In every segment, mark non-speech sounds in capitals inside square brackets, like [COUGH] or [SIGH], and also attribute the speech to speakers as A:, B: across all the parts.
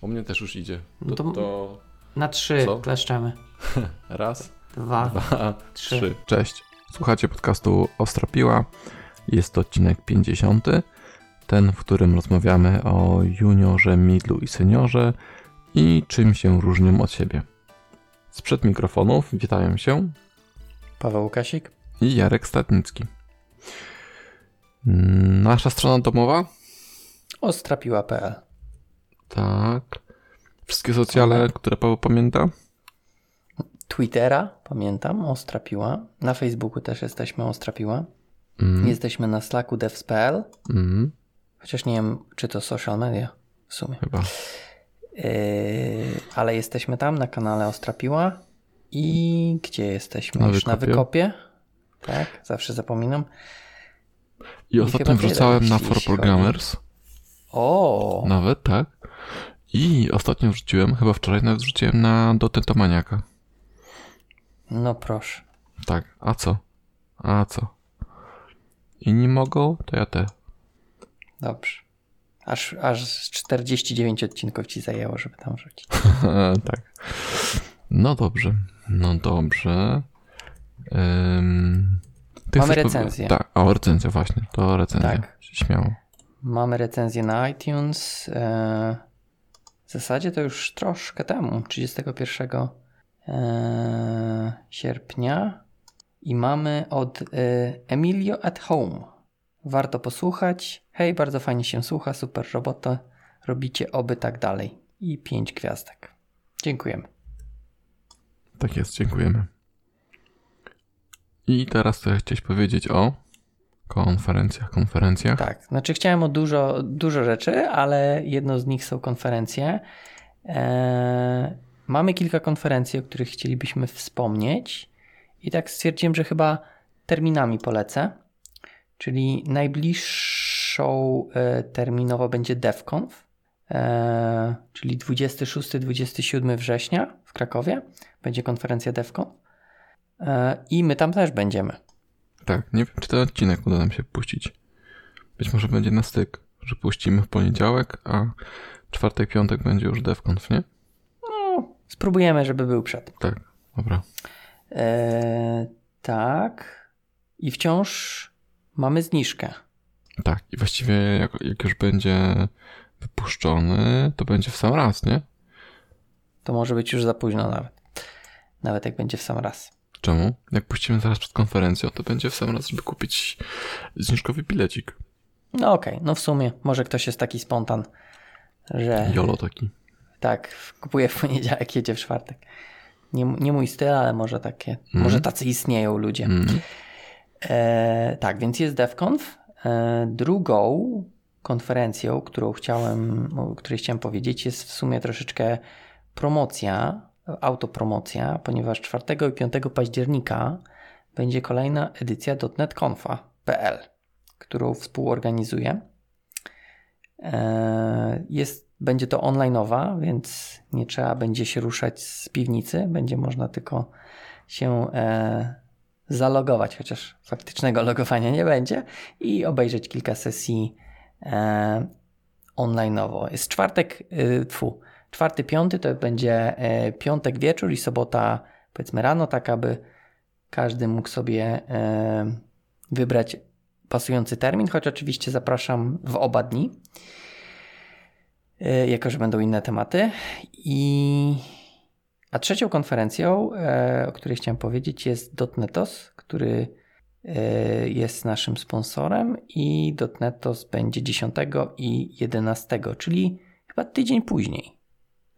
A: U mnie też już idzie.
B: No
A: To,
B: to-
A: to
B: Na trzy
A: Co?
B: kleszczemy. [LAUGHS]
A: raz,
B: Dwa,
A: dwa,
B: trzy.
A: trzy. Cześć. Słuchacie podcastu Ostra Piła. Jest to odcinek 50. Ten, w którym rozmawiamy o juniorze, midlu i seniorze i czym się różnią od siebie. Sprzed mikrofonów witają się
B: Paweł Łukasik.
A: i Jarek Statnicki. Nasza strona domowa?
B: Ostrapiła.pl
A: Tak. Wszystkie socjale, które Paweł pamięta?
B: Twittera, pamiętam, Ostrapiła. Na Facebooku też jesteśmy Ostrapiła.
A: Mm.
B: Jesteśmy na Slacku devs.pl.
A: Mm,
B: Chociaż nie wiem, czy to social media w sumie.
A: chyba.
B: Yy, ale jesteśmy tam na kanale Ostrapiła. I gdzie jesteśmy?
A: Na
B: Już na
A: Wykopie.
B: wykopie. Tak, zawsze zapominam.
A: I ostatnio wrzucałem na For
B: chodzi.
A: Programmers.
B: O,
A: Nawet, tak. I ostatnio wrzuciłem, chyba wczoraj nawet wrzuciłem na Dotetomaniaka.
B: no proszę.
A: Tak, a co? A co? Inni mogą, to ja te.
B: Dobrze. Aż, aż 49 odcinków ci zajęło, żeby tam wrzucić. [LAUGHS]
A: tak. No dobrze. No dobrze. Ty
B: Mamy recenzję.
A: Tak, o recenzja właśnie. To recenzja.
B: Tak.
A: Śmiało.
B: Mamy recenzję na iTunes. e, W zasadzie to już troszkę temu, 31 e, sierpnia. I mamy od e, Emilio at Home. Warto posłuchać. Hej, bardzo fajnie się słucha, super robota. Robicie oby tak dalej. I pięć gwiazdek. Dziękujemy.
A: Tak jest, dziękujemy. I teraz to ja chciałeś powiedzieć o konferencjach, konferencjach.
B: Tak, znaczy chciałem o dużo, dużo rzeczy, ale jedno z nich są konferencje. Eee, mamy kilka konferencji, o których chcielibyśmy wspomnieć i tak stwierdziłem, że chyba terminami polecę. Czyli najbliższą e, terminowo będzie DevConf, e, czyli 26-27 września w Krakowie będzie konferencja DevConf e, i my tam też będziemy.
A: Tak, nie wiem, czy ten odcinek uda nam się puścić. Być może będzie na styk, że puścimy w poniedziałek, a czwartek, piątek będzie już DevConf, nie?
B: No, spróbujemy, żeby był przed.
A: Tak, dobra.
B: E, tak. I wciąż mamy zniżkę.
A: Tak, i właściwie jak, jak już będzie wypuszczony, to będzie w sam raz, nie?
B: To może być już za późno nawet. Nawet jak będzie w sam raz.
A: Czemu? Jak puścimy zaraz przed konferencją, to będzie w sam raz, żeby kupić zniżkowy bilecik.
B: No okej, no w sumie może ktoś jest taki spontan, że
A: Jolo taki.
B: tak, kupuje w poniedziałek, jedzie w czwartek. Nie, nie mój styl, ale może takie, może tacy istnieją ludzie.
A: Mm.
B: E, tak, więc jest DevConf. E, drugą konferencją, którą chciałem, o której chciałem powiedzieć, jest w sumie troszeczkę promocja, autopromocja, ponieważ 4 i 5 października będzie kolejna edycja .NETConfa.pl, którą współorganizuję. E, Jest, będzie to online'owa, więc nie trzeba będzie się ruszać z piwnicy, będzie można tylko się e, zalogować, chociaż faktycznego logowania nie będzie i obejrzeć kilka sesji e, online'owo. Jest czwartek, y, tfu, czwarty, piąty to będzie e, piątek wieczór i sobota powiedzmy rano, tak aby każdy mógł sobie e, wybrać pasujący termin, choć oczywiście zapraszam w oba dni, e, jako że będą inne tematy. I a trzecią konferencją, o której chciałem powiedzieć, jest Dotnetos, który jest naszym sponsorem i Dotnetos będzie 10 i 11, czyli chyba tydzień później.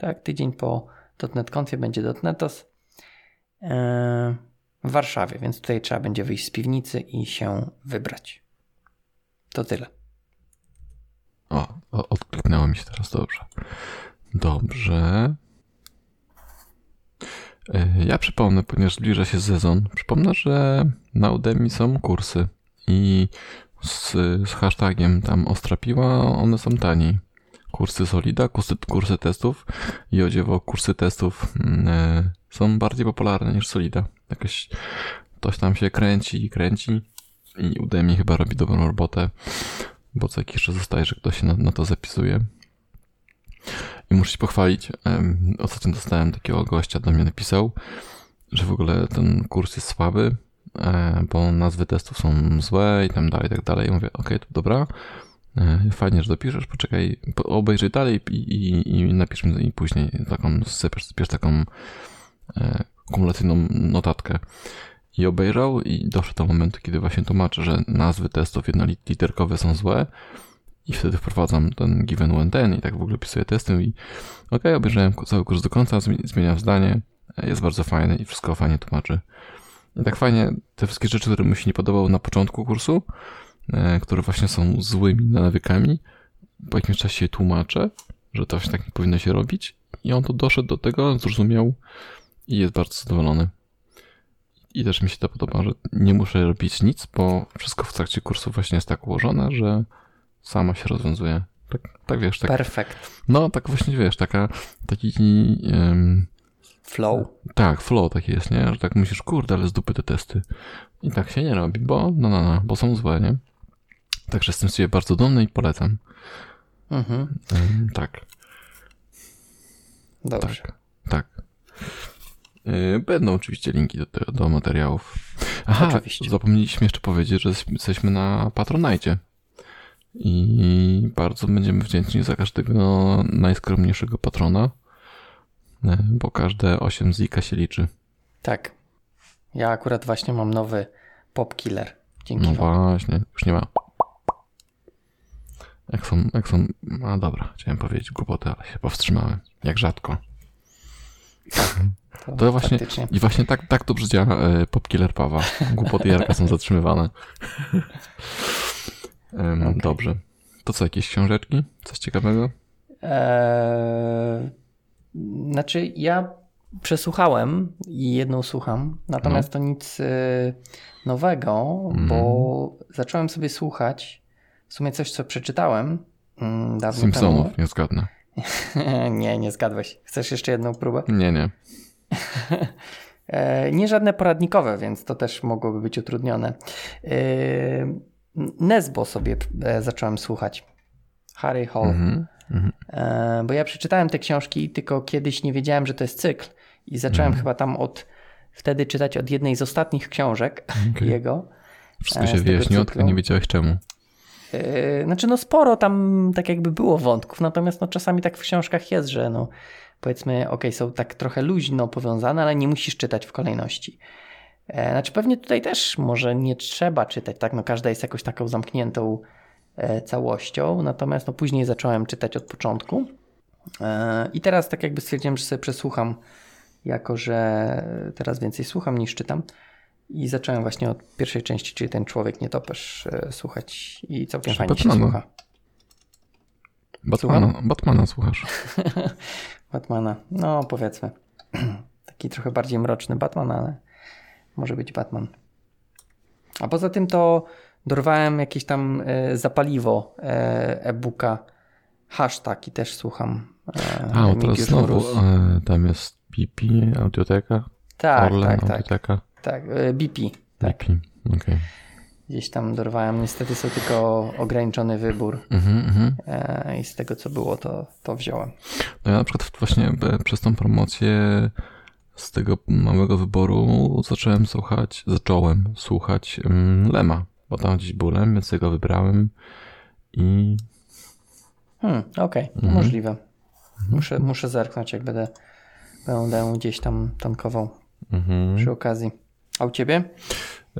B: Tak, tydzień po .NET będzie Dotnetos e, w Warszawie, więc tutaj trzeba będzie wyjść z piwnicy i się wybrać. To tyle.
A: O, o, odkliknęło mi się teraz dobrze. Dobrze. E, Ja przypomnę, ponieważ zbliża się sezon, przypomnę, że na Udemy są kursy i z, z hashtagiem tam Ostrapiła one są taniej. Kursy Solida, kursy, kursy testów i o dziewo kursy testów mm, e, są bardziej popularne niż Solida. Jakoś ktoś tam się kręci i kręci i Udemy chyba robi dobrą robotę, bo co jakiś czas zostaje, że ktoś się na, na to zapisuje. I muszę się pochwalić. Ostatnio dostałem takiego gościa, do mnie napisał, że w ogóle ten kurs jest słaby, e, bo nazwy testów są złe i tam dalej, i tak dalej. I mówię, okej, to dobra. E, Fajnie, że dopiszesz, poczekaj, po- obejrzyj dalej i, i, i napisz mi później taką, sypiesz, sypiesz taką e, kumulacyjną notatkę. I obejrzał i doszedł do momentu, kiedy właśnie tłumaczę, że nazwy testów jednoliterkowe są złe i wtedy wprowadzam ten given when ten i tak w ogóle pisuję testy i okej, obejrzałem cały kurs do końca, zmi- zmieniam zdanie, e, jest bardzo fajny i wszystko fajnie tłumaczy. I tak fajnie te wszystkie rzeczy, które mi się nie podobały na początku kursu, które właśnie są złymi nawykami, po jakimś czasie je tłumaczę, że to właśnie tak nie powinno się robić i on to doszedł do tego, zrozumiał i jest bardzo zadowolony. I też mi się to podoba, że nie muszę robić nic, bo wszystko w trakcie kursu właśnie jest tak ułożone, że sama się rozwiązuje. Tak, tak wiesz, tak,
B: Perfekt.
A: no tak właśnie wiesz, taka, taki, em,
B: Flow.
A: tak, flow taki jest, nie? Że tak myślisz, kurde, ale z dupy te testy. I tak się nie robi, bo, no, no, no, bo są złe, nie? Także jestem sobie bardzo dumny i polecam.
B: Mhm.
A: Tak,
B: Dobrze.
A: tak, tak. Yy, Będą oczywiście linki do, do materiałów. Aha,
B: Oczywiście.
A: zapomnieliśmy jeszcze powiedzieć, że jesteśmy na Patronite. I bardzo będziemy wdzięczni za każdego najskromniejszego patrona, e, bo każde 8 zika się liczy.
B: Tak. Ja akurat właśnie mam nowy pop killer. Dzięki
A: No
B: wam.
A: właśnie, już nie ma. Jak są, jak są, no dobra, chciałem powiedzieć głupoty, ale się powstrzymałem. Jak rzadko. To właśnie,
B: faktycznie.
A: i właśnie tak, tak dobrze działa e, Popkiller Pawa. Głupoty Jarka są zatrzymywane. [LAUGHS]
B: Okej.
A: Dobrze. To co, jakieś książeczki? Coś ciekawego?
B: Eee, znaczy, ja przesłuchałem i jedną słucham, natomiast
A: No.
B: to nic y, nowego,
A: Mhm.
B: bo zacząłem sobie słuchać w sumie coś, co przeczytałem mm, dawno
A: Simpsonów, nie zgadnę.
B: temu. [LAUGHS] nie, nie zgadłeś. Chcesz jeszcze jedną próbę?
A: Nie, nie. [LAUGHS]
B: E, nie żadne poradnikowe, więc to też mogłoby być utrudnione. E, Nesbo sobie e, zacząłem słuchać. Harry Hall.
A: Mhm.
B: E, bo ja przeczytałem te książki, tylko kiedyś nie wiedziałem, że to jest cykl. I zacząłem
A: Mhm.
B: chyba tam od wtedy czytać od jednej z ostatnich książek
A: Okej. [LAUGHS]
B: jego.
A: Wszystko się wyjaśniło, tylko nie wiedziałeś czemu.
B: Yy, Znaczy, no sporo tam tak jakby było wątków, natomiast no czasami tak w książkach jest, że no powiedzmy, ok, są tak trochę luźno powiązane, ale nie musisz czytać w kolejności. E, Znaczy, pewnie tutaj też może nie trzeba czytać, tak? No każda jest jakoś taką zamkniętą e, całością, natomiast no później zacząłem czytać od początku. I teraz tak jakby stwierdziłem, że sobie przesłucham, jako że teraz więcej słucham niż czytam. I zacząłem właśnie od pierwszej części, czyli ten człowiek nietoperz e, słuchać i całkiem fajnie się
A: Batmana.
B: słucha.
A: Batmana, Batmana słuchasz. [LAUGHS]
B: Batmana, no powiedzmy. [CLEARS THROAT] Taki trochę bardziej mroczny Batman, ale może być Batman. A poza tym to dorwałem jakieś tam e, zapaliwo e, e-booka, hashtag i też słucham. E,
A: A, o, teraz znowu e, tam jest BP, audioteka,
B: Tak,
A: Orlen,
B: tak, tak,
A: audioteka,
B: tak. e, BP. Tak.
A: BP. Okej.
B: Gdzieś tam dorwałem. Niestety są tylko ograniczony wybór
A: Mhm, mhm.
B: e, i z tego co było to, to wziąłem.
A: No ja na przykład właśnie e, przez tą promocję z tego małego wyboru zacząłem słuchać, zacząłem słuchać Lema, bo tam gdzieś był Lem, więc jego wybrałem i
B: Hmm, okej,
A: Mhm.
B: możliwe. Muszę, muszę zerknąć, jak będę, będę gdzieś tam tankował
A: mhm.
B: przy okazji. A u ciebie?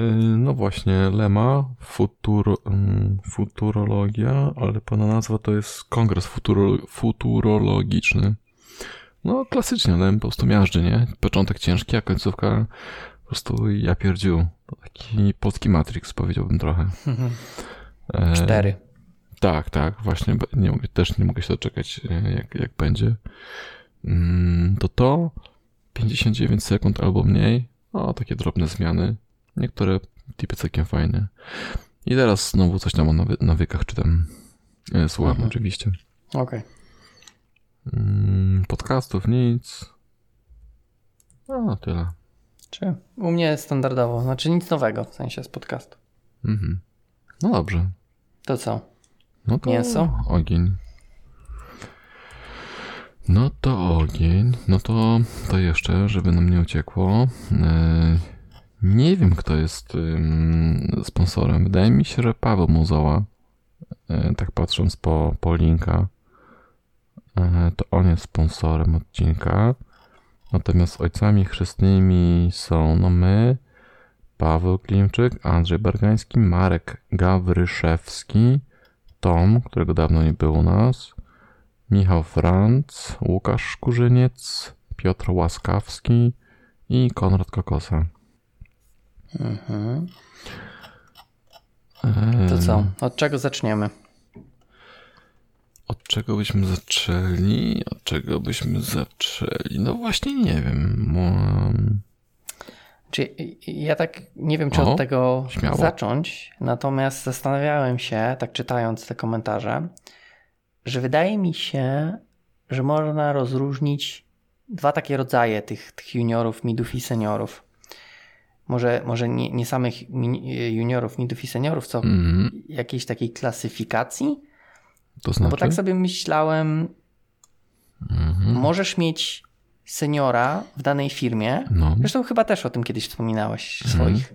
A: Y, no właśnie Lema, futuro, mm, futurologia, ale pełna nazwa to jest Kongres futuro, Futurologiczny. No klasycznie, Lem po prostu miażdży, nie? Początek ciężki, a końcówka po prostu ja pierdziu. To taki polski Matrix powiedziałbym trochę. [LAUGHS] E,
B: Cztery.
A: Tak, tak, właśnie nie mogę, też nie mogę się doczekać, e, jak, jak będzie. Mm, To to 59 sekund albo mniej. O, takie drobne zmiany. Niektóre tipy całkiem fajne. I teraz znowu coś tam o nawy- nawykach czytam. E, Słucham
B: Mhm.
A: oczywiście.
B: Okej.
A: Mm, Podcastów nic. O, tyle.
B: Czy u mnie standardowo, znaczy nic nowego w sensie z podcastu.
A: Mhm. No dobrze.
B: To co?
A: No to
B: Mięso?
A: Ogień. No to ogień, no to, to jeszcze, żeby nam nie uciekło. E, nie wiem, kto jest sponsorem. Wydaje mi się, że Paweł Muzoła. E, tak patrząc po, po linka, e, to on jest sponsorem odcinka. Natomiast ojcami chrzestnymi są no my, Paweł Klimczyk, Andrzej Bargański, Marek Gawryszewski, Tom, którego dawno nie było u nas, Michał Franc, Łukasz Szkurzyniec, Piotr Łaskawski i Konrad Kokosa.
B: Mhm. To co? Od czego zaczniemy?
A: Od czego byśmy zaczęli? Od czego byśmy zaczęli? No właśnie nie wiem.
B: Czy ja tak nie wiem, czy o, od tego śmiało. zacząć, natomiast zastanawiałem się, tak czytając te komentarze, że wydaje mi się, że można rozróżnić dwa takie rodzaje tych, tych juniorów, midów i seniorów. Może, może nie, nie samych juniorów, midów i seniorów, co mm. jakiejś takiej klasyfikacji.
A: To znaczy?
B: No bo tak sobie myślałem, mm -hmm. możesz mieć seniora w danej firmie. No. Zresztą chyba też o tym kiedyś wspominałeś w mhm. swoich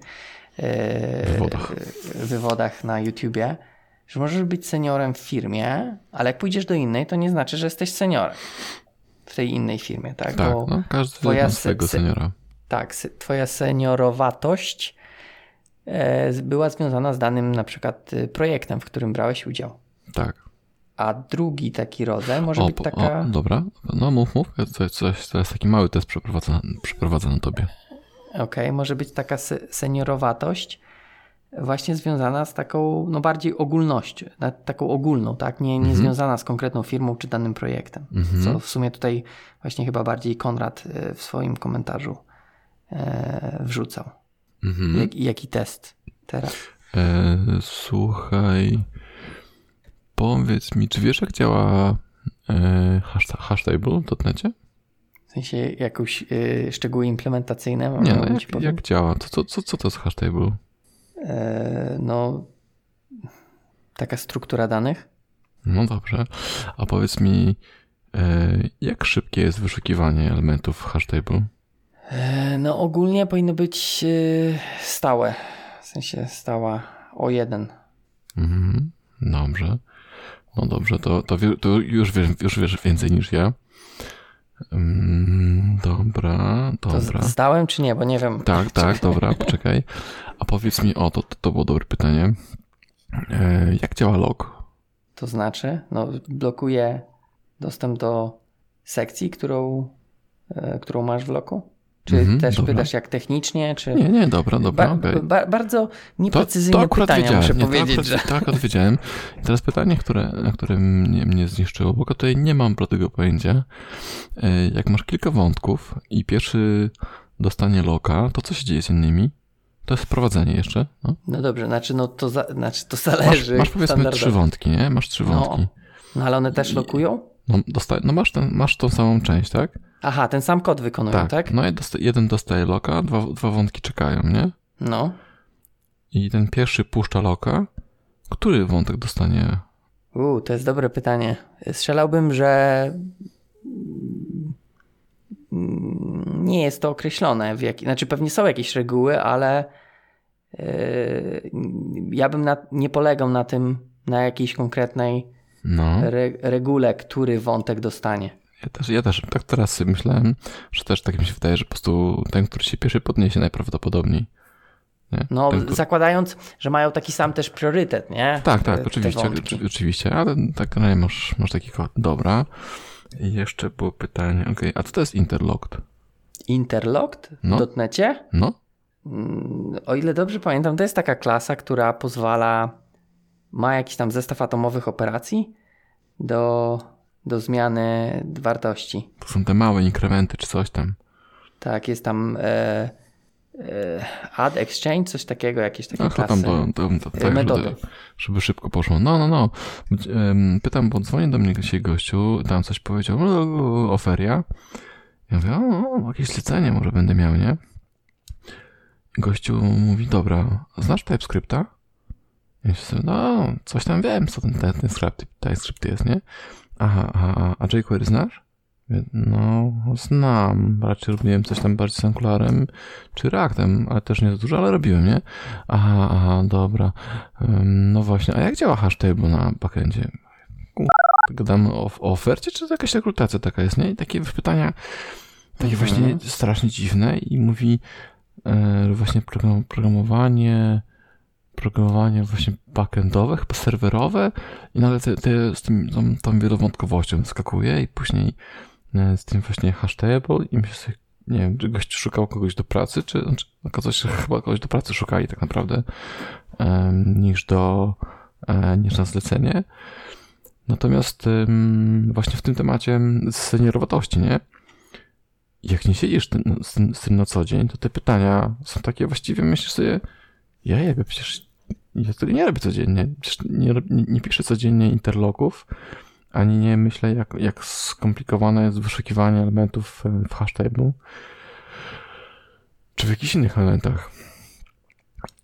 B: e, wywodach. wywodach na YouTubie, że możesz być seniorem w firmie, ale jak pójdziesz do innej, to nie znaczy, że jesteś seniorem w tej innej firmie, tak?
A: Tak, Bo no, każdy twoja swojego seniora.
B: Tak, twoja seniorowatość e, była związana z danym na przykład y, projektem, w którym brałeś udział.
A: Tak.
B: A drugi taki rodzaj może o, być taka.
A: O, dobra, no mów, mów. Coś, coś, to jest taki mały test przeprowadzę na tobie.
B: Okej, okay, może być taka seniorowatość właśnie związana z taką, no bardziej ogólnością, taką ogólną, tak? Nie, nie mhm. związana z konkretną firmą czy danym projektem. Mhm. Co w sumie tutaj właśnie chyba bardziej Konrad e, w swoim komentarzu e, wrzucał. Mhm. Jak, jaki test teraz?
A: E, słuchaj. Powiedz mi, czy wiesz, jak działa e, hashtable w necie?
B: W sensie jakąś e, szczegóły implementacyjne?
A: Nie, no, jak, jak, działa? Co, co, co to jest hashtable?
B: E, no, taka struktura danych.
A: No dobrze. A powiedz mi, e, jak szybkie jest wyszukiwanie elementów w hashtable?
B: No ogólnie powinno być e, stałe. W sensie stała o jeden.
A: Mhm, dobrze. No dobrze, to, to, to już, wiesz, już wiesz więcej niż ja. Mm, dobra, dobra.
B: To zdałem czy nie, bo nie wiem.
A: Tak, [LAUGHS] tak, dobra, poczekaj. A powiedz mi, o, to, to było dobre pytanie. E, jak działa log?
B: To znaczy, no, blokuje dostęp do sekcji, którą, e, którą masz w loku? Czy mhm, też dobra. pytasz jak technicznie, czy...
A: Nie, nie, dobra, dobra, ba, okay.
B: ba, Bardzo nieprecyzyjne to, to pytania, muszę nie, powiedzieć. To
A: akurat, że... Tak, odpowiedziałem. I teraz pytanie, które, na które mnie, mnie zniszczyło, bo tutaj nie mam tego pojęcia. E, jak masz kilka wątków i pierwszy dostanie loka, to co się dzieje z innymi? To jest wprowadzenie jeszcze. No,
B: no dobrze, znaczy, no to, za, znaczy to zależy.
A: Masz, masz powiedzmy trzy wątki, nie? Masz trzy wątki.
B: No, no ale one też lokują?
A: No, dosta- no masz, ten, masz tą samą część, tak?
B: Aha, ten sam kod wykonują, tak? tak?
A: No i dosta- jeden dostaje loka, dwa, dwa wątki czekają, nie?
B: No.
A: I ten pierwszy puszcza loka. Który wątek dostanie?
B: Uuu, to jest dobre pytanie. Strzelałbym, że nie jest to określone. W jaki... Znaczy, pewnie są jakieś reguły, ale yy, ja bym na... nie polegał na tym, na jakiejś konkretnej no. re... regule, który wątek dostanie.
A: Ja też, ja też tak teraz myślałem, że też tak mi się wydaje, że po prostu ten, który się pierwszy podniesie najprawdopodobniej.
B: Nie? No, ten, zakładając, że mają taki sam też priorytet, nie?
A: Tak, tak, te, oczywiście, te oczywiście, ale tak no, masz, masz taki kod. Dobra. I jeszcze było pytanie, ok, a co to jest interlocked?
B: Interlocked no. w dotnecie?
A: No.
B: Mm, o ile dobrze pamiętam, to jest taka klasa, która pozwala, ma jakiś tam zestaw atomowych operacji do, do zmiany wartości.
A: To są te małe inkrementy czy coś tam.
B: Tak, jest tam e, e, add exchange, coś takiego, jakieś takie Ach, klasy. Tam do, do, do, tak, metody.
A: Żeby, żeby, szybko poszło. No, no, no. Pytam, bo dzwoni do mnie się gościu, tam coś powiedział, oferia. Ja mówię, o, jakieś zlecenie może będę miał, nie? Gościu mówi, dobra, znasz TypeScripta? Ja się no, coś tam wiem, co ten, ten, ten TypeScript jest, nie? Aha, aha, a jQuery znasz? No, znam. Raczej robiłem coś tam bardziej z Angularem czy Reactem, ale też nie za dużo, ale robiłem, nie? Aha, aha, dobra. No właśnie, a jak działa hashtable na backendzie? Gadamy o, o ofercie, czy to jakaś rekrutacja taka jest, nie? I takie pytania, takie mhm. właśnie strasznie dziwne i mówi e, właśnie programowanie, programowanie właśnie backendowe, chyba serwerowe i nagle te, z tym, tą, tą wielowątkowością skakuje i później e, z tym właśnie hashtable i myślę sobie, nie wiem, czy gość szukał kogoś do pracy, czy znaczy, okazało się, że chyba kogoś do pracy szukali tak naprawdę niż do e, niż na zlecenie. Natomiast właśnie w tym temacie seniorowatości, nie? Jak nie siedzisz z tym, z tym na co dzień, to te pytania są takie właściwie, myślisz sobie, ja jakby przecież ja tego nie robię codziennie. Przecież nie, nie, nie piszę codziennie interloków, ani nie myślę, jak, jak skomplikowane jest wyszukiwanie elementów w hashtag'u, czy w jakichś innych elementach.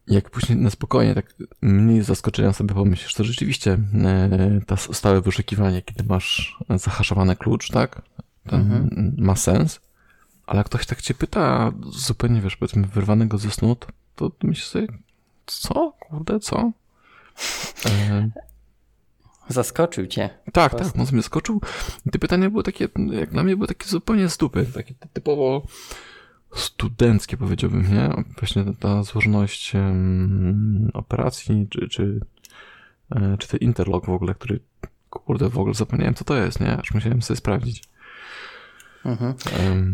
A: Jak później na spokojnie, tak mniej zaskoczenia sobie pomyślisz, to rzeczywiście e, to stałe wyszukiwanie, kiedy masz zahaszowany klucz, tak, mhm. ma sens, ale jak ktoś tak cię pyta, zupełnie wiesz, powiedzmy, wyrwanego ze snu, to, to myślisz sobie, co? Kurde, co?
B: Zaskoczył cię.
A: Tak, tak, mocno mnie zaskoczył. I te pytania były takie, jak dla mnie były takie zupełnie stupy, takie typowo studenckie powiedziałbym, nie? Właśnie ta złożoność um, operacji, czy, czy, e, czy ten interlock w ogóle, który, kurde, w ogóle zapomniałem co to jest, nie? Aż musiałem sobie sprawdzić.
B: Mhm.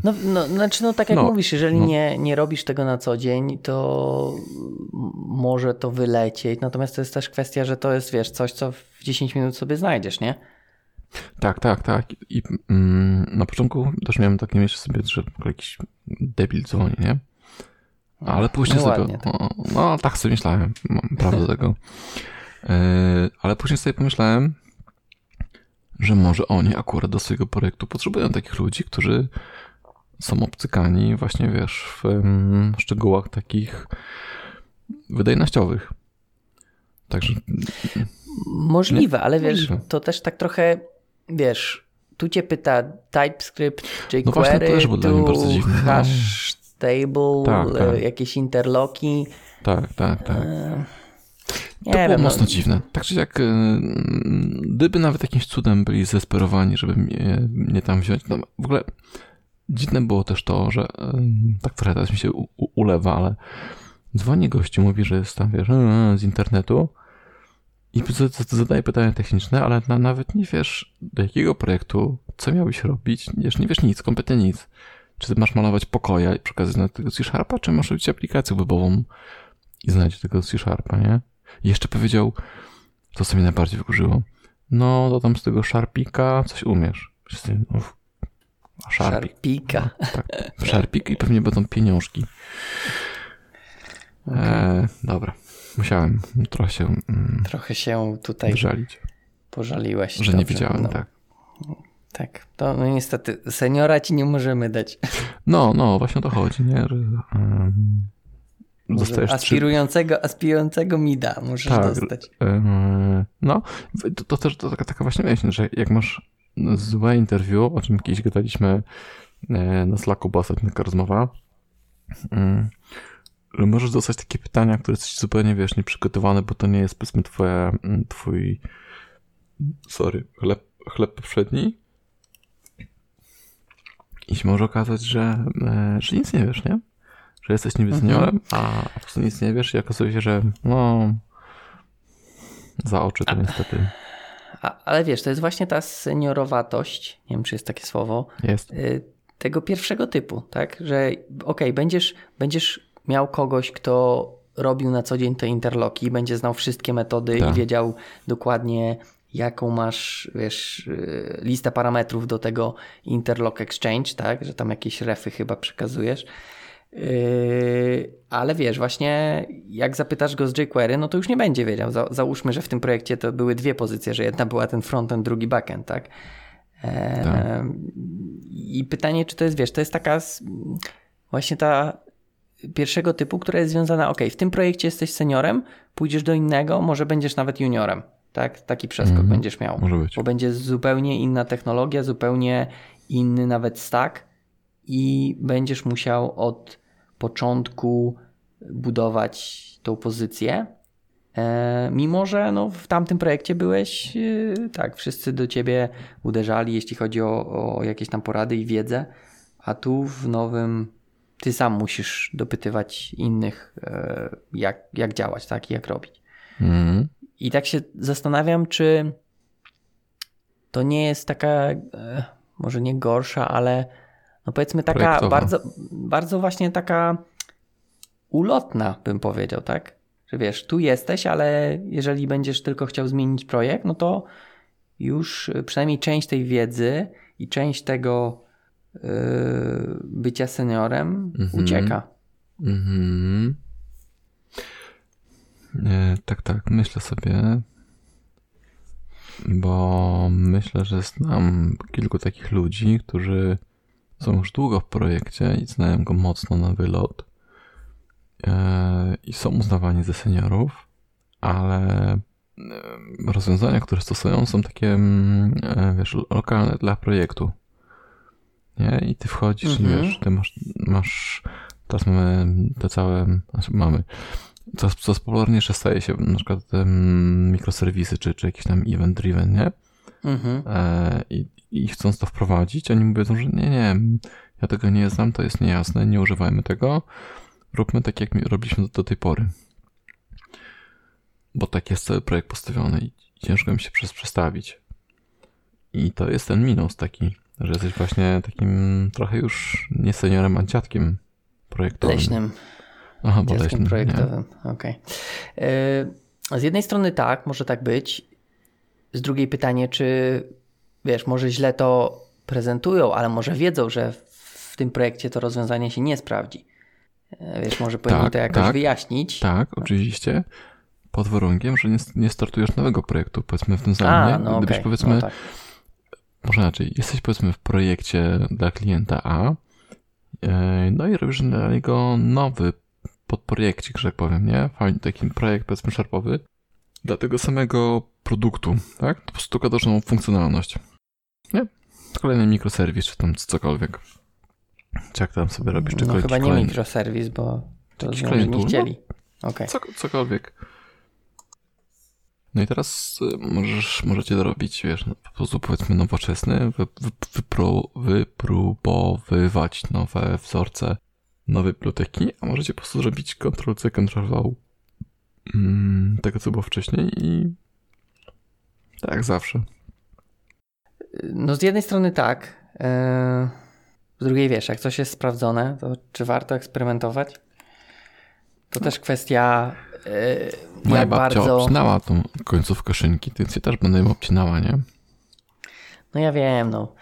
B: No, no, znaczy, no tak jak no, mówisz, jeżeli no. nie, nie robisz tego na co dzień, to może to wylecieć. Natomiast to jest też kwestia, że to jest, wiesz, coś, co w 10 minut sobie znajdziesz, nie?
A: Tak, tak, tak. I mm, na początku też miałem takie myśli sobie, że jakiś debil dzwoni, nie? Ale później no sobie. Ładnie, tak. no, tak sobie myślałem, mam prawo do tego. Yy, ale później sobie pomyślałem, że może oni akurat do swojego projektu potrzebują takich ludzi, którzy są obcykani właśnie, wiesz, w um, szczegółach takich wydajnościowych. Także...
B: Możliwe, nie? ale wiesz, Możliwe. to też tak trochę, wiesz, tu cię pyta TypeScript, jQuery, no właśnie, to też dla mnie bardzo dziwne. No. hash table, tak, tak. jakieś interloki.
A: Tak, tak, tak. E nie to wiem, było mocno no... dziwne. Także jak y, gdyby nawet jakimś cudem byli zesperowani, żeby mnie, mnie tam wziąć. No, w ogóle dziwne było też to, że y, tak trochę teraz mi się u, ulewa, ale dzwoni gościu, mówi, że jest tam, wiesz, y, z internetu i zadaje pytania techniczne, ale na, nawet nie wiesz do jakiego projektu, co miałbyś robić, wiesz, nie wiesz nic, kompletnie nic. Czy ty masz malować pokoje i przekazywać tego C-Sharpa, czy masz robić aplikację webową i znaleźć tego C-Sharpa, nie? I jeszcze powiedział, to co mnie najbardziej wykurzyło, no to tam z tego szarpika coś umiesz. Wszyscy, no,
B: szarpik. Szarpika.
A: No, tak, szarpik i pewnie będą pieniążki. Okay. E, dobra, musiałem trochę się...
B: Mm, trochę się tutaj...
A: Żalić.
B: Pożaliłeś.
A: Że dobrze, nie wiedziałem, no. tak.
B: Tak, to no niestety seniora ci nie możemy dać.
A: No, no, właśnie o to chodzi, nie? Że, um,
B: Dostajesz aspirującego, trzy... aspirującego mida możesz tak, dostać.
A: Yy, no, to, to też to taka, taka właśnie myśl, że jak masz złe interview, o czym kiedyś gadaliśmy yy, na Slacku, była ostatnia taka rozmowa, yy, możesz dostać takie pytania, które jesteś zupełnie, wiesz, nieprzygotowane, bo to nie jest, powiedzmy, twoja, mm, twój sorry, chleb, chleb poprzedni i się może okazać, że, że nic nie wiesz, nie? Że jesteś niby seniorem, mhm. a po prostu nic nie wiesz i okazuje się, że no za oczy to niestety.
B: A, ale wiesz, to jest właśnie ta seniorowatość, nie wiem czy jest takie słowo,
A: jest.
B: Y, tego pierwszego typu, tak, że okej, okay, będziesz, będziesz miał kogoś, kto robił na co dzień te interloki, będzie znał wszystkie metody tak. i wiedział dokładnie jaką masz, wiesz, y, listę parametrów do tego interlock exchange, tak, że tam jakieś refy chyba przekazujesz Yy, ale wiesz, właśnie jak zapytasz go z jQuery, no to już nie będzie wiedział. Za, załóżmy, że w tym projekcie to były dwie pozycje, że jedna była ten frontend, drugi backend, tak? E, tak. I pytanie, czy to jest, wiesz, to jest taka właśnie ta pierwszego typu, która jest związana, ok, w tym projekcie jesteś seniorem, pójdziesz do innego, może będziesz nawet juniorem, tak? Taki przeskok mm będziesz miał.
A: Może być.
B: Bo będzie zupełnie inna technologia, zupełnie inny nawet stack i będziesz musiał od początku budować tą pozycję. E, mimo, że no, w tamtym projekcie byłeś, e, tak, wszyscy do ciebie uderzali, jeśli chodzi o, o jakieś tam porady i wiedzę, a tu w nowym ty sam musisz dopytywać innych, e, jak, jak działać, tak, i jak robić.
A: Mhm.
B: I tak się zastanawiam, czy to nie jest taka, może nie gorsza, ale no powiedzmy taka
A: Projektowa.
B: bardzo, bardzo właśnie taka ulotna, bym powiedział, tak? Że wiesz, tu jesteś, ale jeżeli będziesz tylko chciał zmienić projekt, no to już przynajmniej część tej wiedzy i część tego yy, bycia seniorem
A: Mhm.
B: ucieka.
A: Mhm. E, tak, tak, myślę sobie, bo myślę, że znam kilku takich ludzi, którzy są już długo w projekcie i znają go mocno na wylot e, i są uznawani za seniorów, ale e, rozwiązania, które stosują są takie, mm, e, wiesz, lokalne dla projektu. Nie? I ty wchodzisz
B: Mhm.
A: i wiesz, ty masz, masz teraz mamy te całe, znaczy mamy, coraz, coraz popularniejsze staje się na przykład te mm, mikroserwisy, czy, czy jakiś tam event driven, nie?
B: Mhm.
A: E, i, I chcąc to wprowadzić, oni mówią, że nie, nie, ja tego nie znam, to jest niejasne, nie używajmy tego, róbmy tak, jak robiliśmy do, do tej pory. Bo tak jest cały projekt postawiony i ciężko mi się przez, przestawić. I to jest ten minus taki, że jesteś właśnie takim trochę już nie seniorem, a dziadkiem projektowym.
B: Leśnym.
A: Aha, bo leśnym,
B: projektowym. Okej. Yy, Z jednej strony tak, może tak być. Z drugiej pytanie, czy wiesz, może źle to prezentują, ale może wiedzą, że w tym projekcie to rozwiązanie się nie sprawdzi. Yy, Wiesz, może powinni
A: Tak,
B: to jakoś
A: tak.
B: wyjaśnić.
A: Tak, oczywiście. Pod warunkiem, że nie, nie startujesz nowego projektu, powiedzmy w tym samym.
B: A, no
A: Gdybyś
B: okej.
A: powiedzmy,
B: No tak.
A: może inaczej, jesteś powiedzmy w projekcie dla klienta A, e, no i robisz dla niego nowy podprojekcik, że tak powiem, nie? Fajny taki projekt powiedzmy szarpowy dla tego samego produktu, tak? Po prostu funkcjonalność. Nie? Kolejny mikroserwis, czy tam cokolwiek. Czy jak tam sobie robisz, czy
B: No chyba nie
A: kolejny-
B: mikroserwis, bo to
A: klient
B: nie chcieli. Okej.
A: Co, cokolwiek. No i teraz y, możesz, możecie dorobić, wiesz, no, po prostu powiedzmy nowoczesny, wy, wy, wypro, wypróbowywać nowe wzorce, nowe biblioteki, a możecie po prostu zrobić Ctrl-C, Ctrl-V mm, tego, co było wcześniej i tak zawsze.
B: No z jednej strony tak. yy, Z drugiej wiesz, jak coś jest sprawdzone, to czy warto eksperymentować? To też kwestia yy,
A: Moja babcia
B: bardzo...
A: obcinała tą końcówkę szynki, więc ja też będę ją obcinała, nie?
B: No ja wiem, no.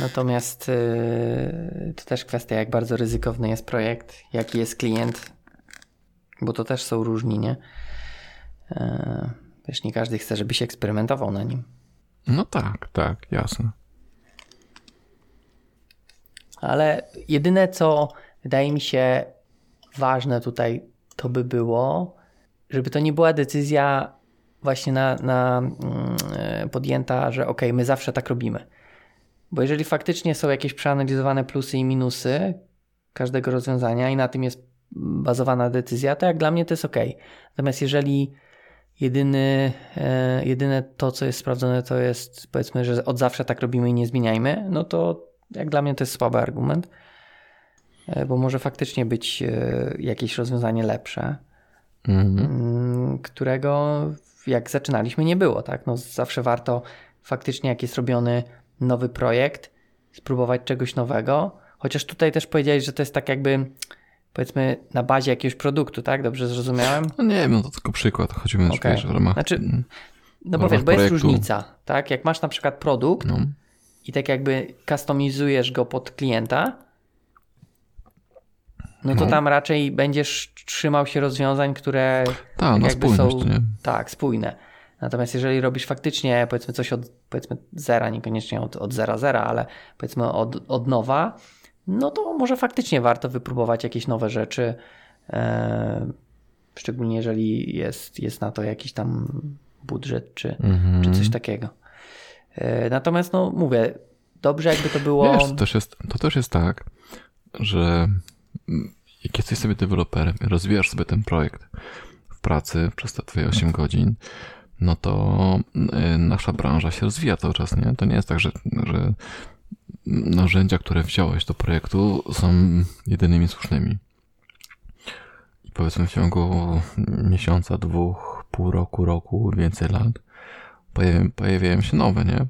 B: Natomiast yy, to też kwestia, jak bardzo ryzykowny jest projekt, jaki jest klient, bo to też są różni, nie? Yy, Wiesz, nie każdy chce, żebyś eksperymentował na nim.
A: No tak, tak, jasne.
B: Ale jedyne, co wydaje mi się ważne tutaj, to by było, żeby to nie była decyzja właśnie na, na, mm, e, podjęta, że ok, my zawsze tak robimy. Bo jeżeli faktycznie są jakieś przeanalizowane plusy i minusy każdego rozwiązania i na tym jest bazowana decyzja, to jak dla mnie to jest ok. Natomiast jeżeli jedyny, e, jedyne to, co jest sprawdzone, to jest powiedzmy, że od zawsze tak robimy i nie zmieniajmy, no to jak dla mnie to jest słaby argument, e, bo może faktycznie być e, jakieś rozwiązanie lepsze,
A: Mhm.
B: mm, którego jak zaczynaliśmy nie było, tak? No zawsze warto faktycznie jak jest robiony nowy projekt, spróbować czegoś nowego, chociaż tutaj też powiedziałeś, że to jest tak jakby powiedzmy na bazie jakiegoś produktu, tak? Dobrze zrozumiałem?
A: No nie wiem, no to tylko przykład. Chodzimy okay. Wiesz, w ramach...
B: Znaczy,
A: mm,
B: No bo wiesz, bo jest różnica, tak? Jak masz na przykład produkt
A: no.
B: i tak jakby customizujesz go pod klienta, no to
A: No.
B: tam raczej będziesz trzymał się rozwiązań, które
A: Tak, na
B: jakby są- tak, spójne. Natomiast jeżeli robisz faktycznie powiedzmy coś od powiedzmy zera, niekoniecznie od, od zera zera, ale powiedzmy od, od nowa, no to może faktycznie warto wypróbować jakieś nowe rzeczy. E, szczególnie jeżeli jest, jest na to jakiś tam budżet czy,
A: Mhm.
B: czy coś takiego. E, Natomiast no mówię, dobrze jakby to było...
A: Wiesz, to też jest, to też jest tak, że jak jesteś sobie deweloperem rozwijasz sobie ten projekt w pracy przez te twoje 8 godzin, no to y, nasza branża się rozwija cały czas, nie? To nie jest tak, że, że narzędzia, które wziąłeś do projektu są jedynymi słusznymi. I powiedzmy w ciągu miesiąca, dwóch, pół roku, roku, więcej lat pojawiają, pojawiają się nowe, nie?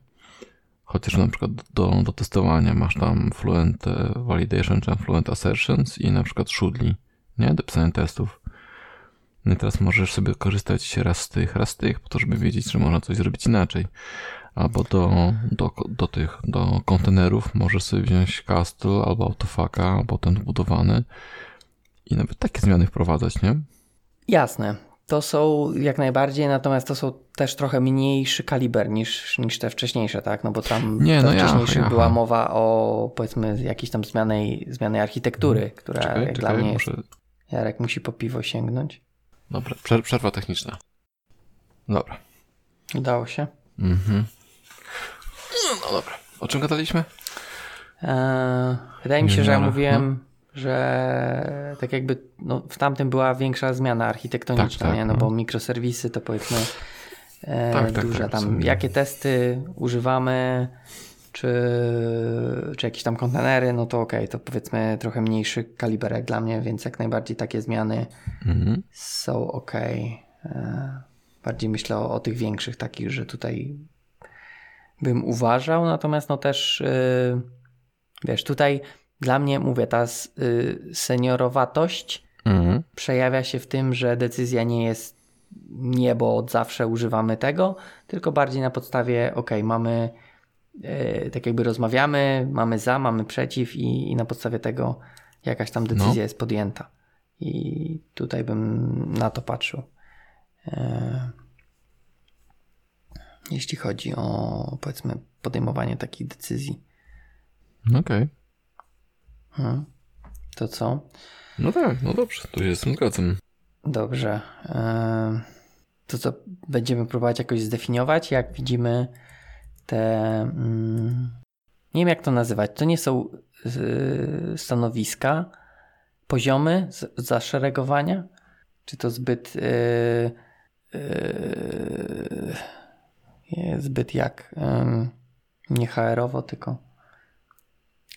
A: Chociaż na przykład do, do testowania masz tam Fluent Validation czy Fluent Assertions i na przykład Shoodly, nie? Do pisania testów. No i teraz możesz sobie korzystać raz z tych, raz z tych, po to, żeby wiedzieć, że można coś zrobić inaczej. Albo do, do, do tych, do kontenerów możesz sobie wziąć Castle albo Autofaka, albo ten wbudowany i nawet takie zmiany wprowadzać, nie?
B: Jasne. To są jak najbardziej, natomiast to są też trochę mniejszy kaliber niż, niż te wcześniejsze, tak? No bo tam
A: Nie, no
B: wcześniejszych była mowa o powiedzmy jakiejś tam zmianej, zmianej architektury, która
A: Czekaj,
B: jak
A: czekaj,
B: dla mnie
A: muszę...
B: jest... Jarek musi po piwo sięgnąć.
A: Dobra, przer- przerwa techniczna. Dobra.
B: Udało się.
A: Mhm. No dobra. O czym gadaliśmy?
B: Eee, wydaje mi się, że ja mówiłem, że tak jakby no, w tamtym była większa zmiana architektoniczna,
A: Tak, tak,
B: nie? No,
A: no.
B: bo mikroserwisy to powiedzmy e,
A: Tak, tak,
B: duża
A: tak,
B: tam, jakie testy używamy, czy, czy jakieś tam kontenery, no to okej, to powiedzmy trochę mniejszy kaliber jak dla mnie, więc jak najbardziej takie zmiany
A: Mhm.
B: są ok. E, bardziej myślę o, o tych większych takich, że tutaj bym uważał, natomiast no też y, wiesz, tutaj dla mnie mówię, ta s- y, seniorowatość
A: Mhm.
B: przejawia się w tym, że decyzja nie jest nie, bo od zawsze używamy tego, tylko bardziej na podstawie, ok, mamy y, tak jakby rozmawiamy, mamy za, mamy przeciw i, i na podstawie tego jakaś tam decyzja
A: No.
B: jest podjęta. I tutaj bym na to patrzył. E, Jeśli chodzi o powiedzmy podejmowanie takich decyzji.
A: Okej.
B: Hmm. To co?
A: No tak, no dobrze, to się z tym zgadzam.
B: Dobrze. To co będziemy próbować jakoś zdefiniować, jak widzimy te. mm, Nie wiem jak to nazywać. To nie są stanowiska, poziomy zaszeregowania? Czy to zbyt. y, y, nie, zbyt jak. nie HR-owo, tylko.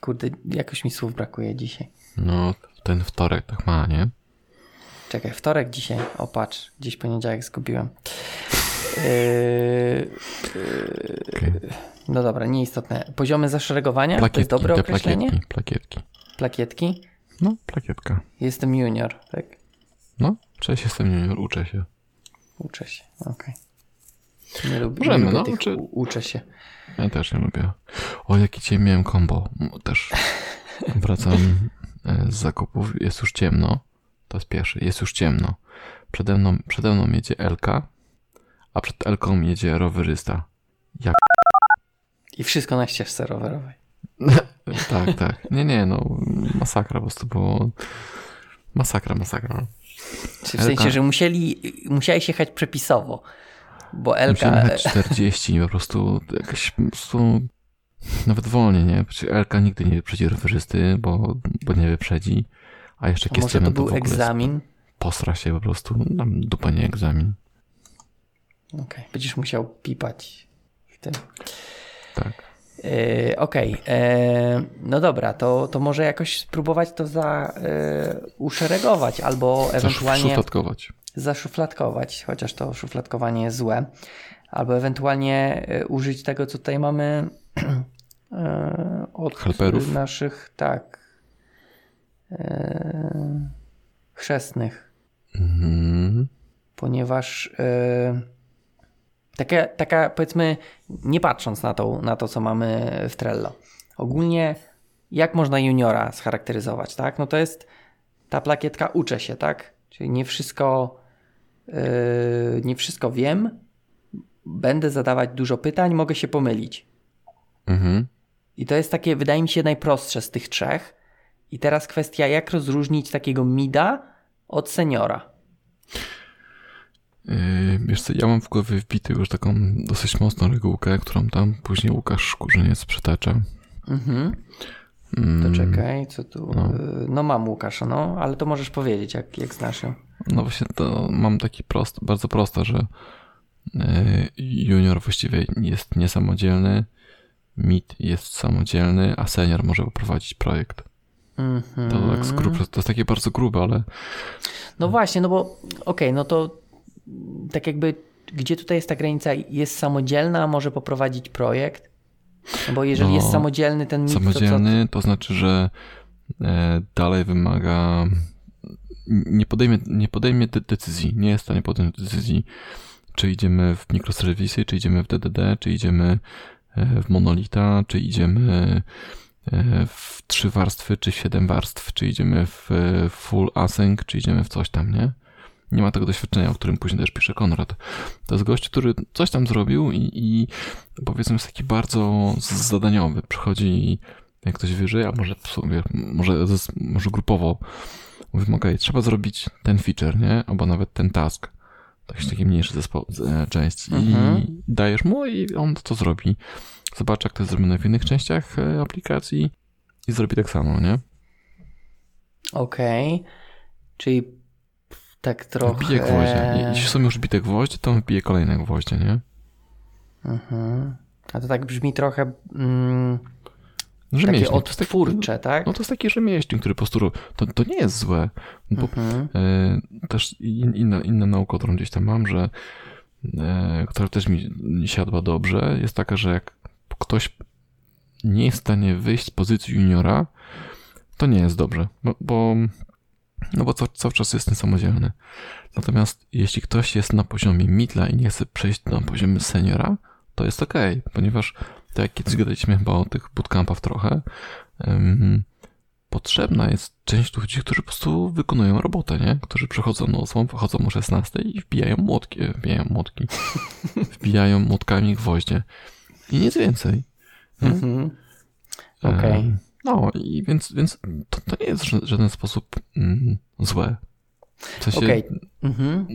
B: Kurde, jakoś mi słów brakuje dzisiaj.
A: No, ten wtorek tak ma, nie?
B: Czekaj, wtorek dzisiaj. O, patrz, gdzieś poniedziałek zgubiłem. [LAUGHS] Yy,
A: Okej.
B: no dobra, nieistotne. Poziomy zaszeregowania? to jest
A: Plakietki,
B: dobre określenie?
A: plakietki, plakietki.
B: Plakietki?
A: No, plakietka.
B: Jestem junior, tak?
A: No, cześć, jestem junior, uczę się.
B: Uczę się, okej. Nie lubię,
A: Możemy,
B: nie
A: no,
B: tych
A: czy-
B: uczę się.
A: Ja też nie lubię. O, jaki dzisiaj miałem kombo. Też wracam e, z zakupów. Jest już ciemno. To jest pierwszy. Jest już ciemno. Przede mną, przede mną jedzie Elka, a przed Elką jedzie rowerysta. Jak?
B: I wszystko na ścieżce rowerowej. [LAUGHS]
A: tak, tak. Nie, nie, no masakra po prostu było. Masakra, masakra.
B: Czy w
A: Elka-
B: sensie, że musieli, musiałeś jechać przepisowo, bo Elka...
A: Jechać 40 po prostu jakaś po prostu nawet wolniej, nie? Przecież Elka nigdy nie wyprzedzi rowerzysty, bo, bo nie wyprzedzi. A jeszcze
B: A może to był egzamin?
A: posra się po prostu. Tam dupa nie egzamin.
B: Okej, będziesz musiał pipać w tym.
A: Tak.
B: Yy, Okej, yy, no dobra, to, to może jakoś spróbować to za, yy, uszeregować albo
A: Chcesz
B: ewentualnie
A: szufladkować.
B: Zaszufladkować, chociaż to szufladkowanie jest złe, albo ewentualnie yy, użyć tego, co tutaj mamy yy, [CLEARS THROAT] od
A: Helperów?
B: naszych, tak, yy, chrzestnych,
A: Mhm.
B: ponieważ taka, taka powiedzmy, nie patrząc na to, na to, co mamy w Trello, ogólnie jak można juniora scharakteryzować, tak? No to jest ta plakietka uczę się, tak? Czyli nie wszystko nie wszystko wiem, będę zadawać dużo pytań, mogę się pomylić.
A: Mhm.
B: I to jest takie, wydaje mi się, najprostsze z tych trzech. I teraz kwestia, jak rozróżnić takiego mida od seniora.
A: Yy, wiesz co, ja mam w głowie wbity już taką dosyć mocną regułkę, którą tam później Łukasz Szkurzyniec przytacza.
B: Mhm. To czekaj, co tu. No, no mam Łukasza, no, ale to możesz powiedzieć, jak, jak znasz ją.
A: No właśnie, to mam taki prost, bardzo proste, że junior właściwie jest niesamodzielny, mid jest samodzielny, a senior może poprowadzić projekt. Mm -hmm. To, tak grub, to jest takie bardzo grube, ale.
B: No właśnie, no bo okej, okay, no to tak jakby gdzie tutaj jest ta granica? Jest samodzielna, a może poprowadzić projekt? No bo jeżeli no, jest samodzielny ten mid,
A: Samodzielny
B: to,
A: to znaczy, że e, dalej wymaga. Nie podejmie, nie podejmie decyzji, nie jest w stanie podjąć decyzji, czy idziemy w mikroserwisy, czy idziemy w DDD, czy idziemy e, w monolita, czy idziemy e, w trzy warstwy, czy siedem warstw, czy idziemy w full async, czy idziemy w coś tam, nie? Nie ma tego doświadczenia, o którym później też pisze Konrad. To jest gość, który coś tam zrobił i, i powiedzmy jest taki bardzo zadaniowy. Przychodzi jak ktoś wyżej, a może w sumie, może, może grupowo mówimy, ok, trzeba zrobić ten feature, nie? Albo nawet ten task. Jakiś taki mniejszy zespoł, e, część. Mhm. I dajesz mu i on to zrobi. Zobacz, jak to jest zrobione w innych częściach e, aplikacji i zrobi tak samo, nie?
B: Okej. Okay. Czyli tak trochę...
A: Bije gwoździe. Jeśli są już bite gwoździe, to on bije kolejne gwoździe, nie?
B: Mhm. A to tak brzmi trochę... Mm, takie odtwórcze,
A: taki,
B: tak?
A: No to jest taki rzemieślnik, który po prostu... To, to nie jest złe. Bo mhm. e, też inna, inna nauka, którą gdzieś tam mam, że e, która też mi siadła dobrze, jest taka, że jak ktoś nie jest w stanie wyjść z pozycji juniora, to nie jest dobrze, bo, bo no bo cały czas jest niesamodzielny. Natomiast jeśli ktoś jest na poziomie midla i nie chce przejść na poziom seniora, to jest ok, ponieważ tak jak kiedyś gadaliśmy chyba o tych bootcampach trochę, um, potrzebna jest część ludzi, którzy po prostu wykonują robotę, nie? Którzy przychodzą nocą, wychodzą o 16 i wbijają młotki, wbijają młotki, [LAUGHS] wbijają młotkami gwoździe. I nic więcej. Mhm.
B: Okej. Okay. Um,
A: no i więc, więc to, to nie jest w żaden sposób mm, złe. W sensie, okay. mhm.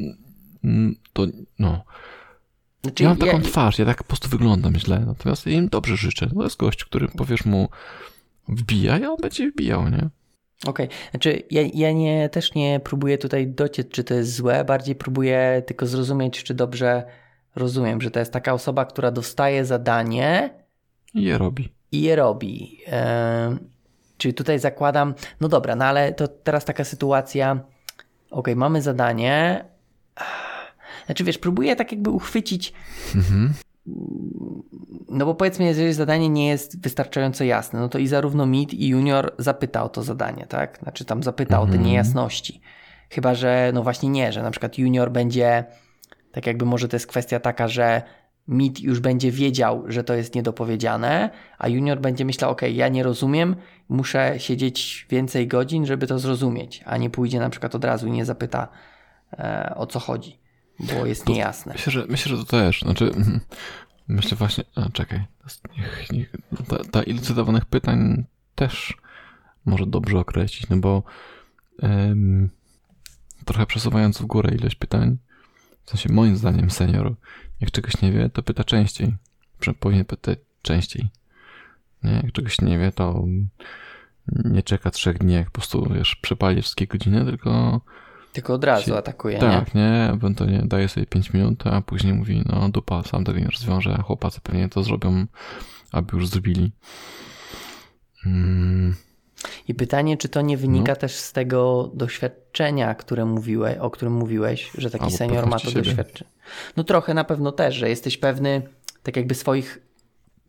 A: To no. Znaczy, ja mam taką ja... twarz, ja tak po prostu wyglądam źle, natomiast ja im dobrze życzę. To jest gość, który powiesz mu wbija i on będzie wbijał, nie?
B: Okej, okay. znaczy ja, ja nie, też nie próbuję tutaj dociec, czy to jest złe, bardziej próbuję tylko zrozumieć, czy dobrze rozumiem, że to jest taka osoba, która dostaje zadanie
A: i je robi
B: i je robi. Czyli tutaj zakładam, no dobra, no ale to teraz taka sytuacja, ok, mamy zadanie, znaczy wiesz, próbuję tak jakby uchwycić, mhm. no bo powiedzmy, jeżeli zadanie nie jest wystarczająco jasne, no to i zarówno mid i junior zapyta o to zadanie, tak? Znaczy tam zapyta mhm. o te mhm. niejasności. Chyba, że no właśnie nie, że na przykład junior będzie, tak jakby może to jest kwestia taka, że mid już będzie wiedział, że to jest niedopowiedziane, a junior będzie myślał, ok, ja nie rozumiem, muszę siedzieć więcej godzin, żeby to zrozumieć, a nie pójdzie na przykład od razu i nie zapyta e, o co chodzi, bo jest niejasne.
A: Myślę że, myślę, że to też, znaczy myślę właśnie, a czekaj, niech, niech, ta, ta ilość zadawanych pytań też może dobrze określić, no bo em, trochę przesuwając w górę ilość pytań, w sensie moim zdaniem senior jak czegoś nie wie, to pyta częściej. Powinien pytać częściej. Nie? Jak czegoś nie wie, to nie czeka trzech dni, jak po prostu, wiesz, przepali wszystkie godziny, tylko...
B: Tylko od razu się, atakuje,
A: Tak, nie? nie? Ewentualnie daje sobie 5 minut, a później mówi, no dupa, sam tego nie rozwiąże, chłopacy pewnie to zrobią, aby już zrobili.
B: Hmm. I pytanie, czy to nie wynika no. też z tego doświadczenia, które mówiłeś, o którym mówiłeś, że taki Albo senior ma to doświadczenie? No trochę na pewno też, że jesteś pewny tak jakby swoich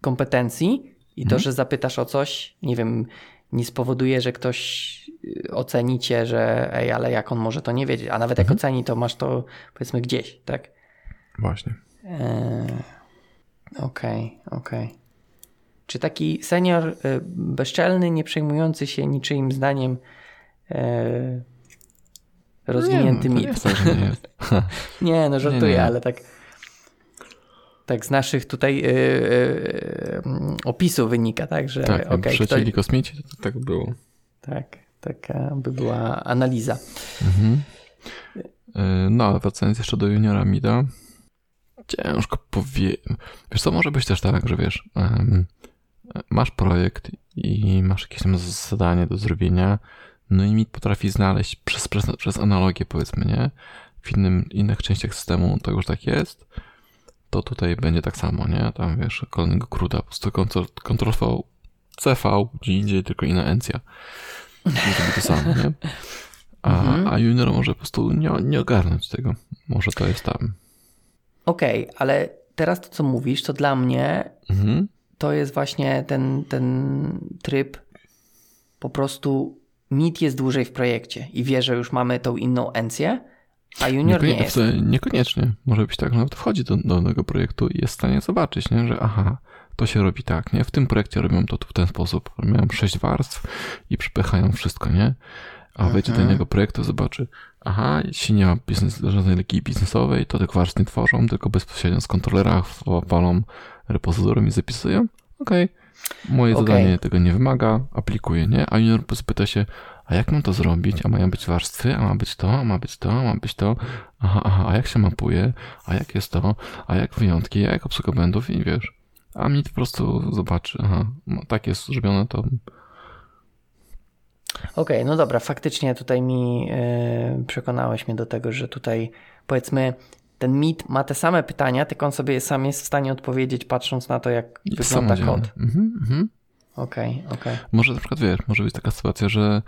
B: kompetencji i to, mhm. że zapytasz o coś, nie wiem, nie spowoduje, że ktoś y, oceni cię, że ej, ale jak on może to nie wiedzieć, a nawet jak mhm. oceni, to masz to powiedzmy gdzieś, tak?
A: Właśnie.
B: Eee, okej, okay, okej. Okay. Czy taki senior y, bezczelny, nie przejmujący się niczyim zdaniem e, rozwinięty
A: nie, mit? Nie, nie, jest. [LAUGHS]
B: nie, no żartuję, nie, nie. ale tak tak z naszych tutaj yy, yy, opisów wynika, tak, że
A: tak, okay, przecięli kto... kosmici, to, tak było.
B: Tak, taka by była analiza. Mhm.
A: Yy, no, ale wracając jeszcze do juniora Mida, ciężko powiedzieć. Wiesz co, może być też tak, że wiesz, um, masz projekt i masz jakieś tam zadanie do zrobienia, no i mit potrafi znaleźć przez, przez, przez analogię, powiedzmy, nie? W innym, innych częściach systemu to już tak jest, to tutaj będzie tak samo, nie? Tam wiesz, kolejnego kruda, po prostu Ctrl, V, CV, gdzie indziej, tylko inna encja. To to samo, nie? A, mhm. a junior może po prostu nie, nie ogarnąć tego. Może to jest tam.
B: Okej, okay, ale teraz to, co mówisz, to dla mnie mhm. to jest właśnie ten, ten tryb po prostu mit jest dłużej w projekcie i wie, że już mamy tą inną encję, a junior Niekonie- nie jest.
A: Niekoniecznie. Może być tak, że nawet wchodzi do, danego projektu i jest w stanie zobaczyć, nie? że aha, to się robi tak, nie? W tym projekcie robią to w ten sposób. Miałem sześć warstw i przypychają wszystko, nie? A mhm. wejdzie do innego projektu, zobaczy, aha, jeśli nie ma biznes, żadnej leki biznesowej, to tych warstw nie tworzą, tylko bezpośrednio z kontrolera walą repozytorium i zapisują. Okej, okay. moje okay. zadanie tego nie wymaga, aplikuję, nie? A junior pyta się, a jak mam to zrobić? A mają być warstwy? A ma być to? A ma być to? A ma być to? Aha, aha, a jak się mapuje? A jak jest to? A jak wyjątki? A jak obsługa błędów? I wiesz, a mi po prostu zobaczy, aha, no, tak jest zrobione, to
B: Okej, okay, no dobra, faktycznie tutaj mi yy, przekonałeś mnie do tego, że tutaj powiedzmy ten mit ma te same pytania, tylko on sobie sam jest w stanie odpowiedzieć patrząc na to, jak jest wygląda kod. Mhm, mhm. Okej, mhm. okej. Okay, okay.
A: Może na przykład, wiesz, może być taka sytuacja, że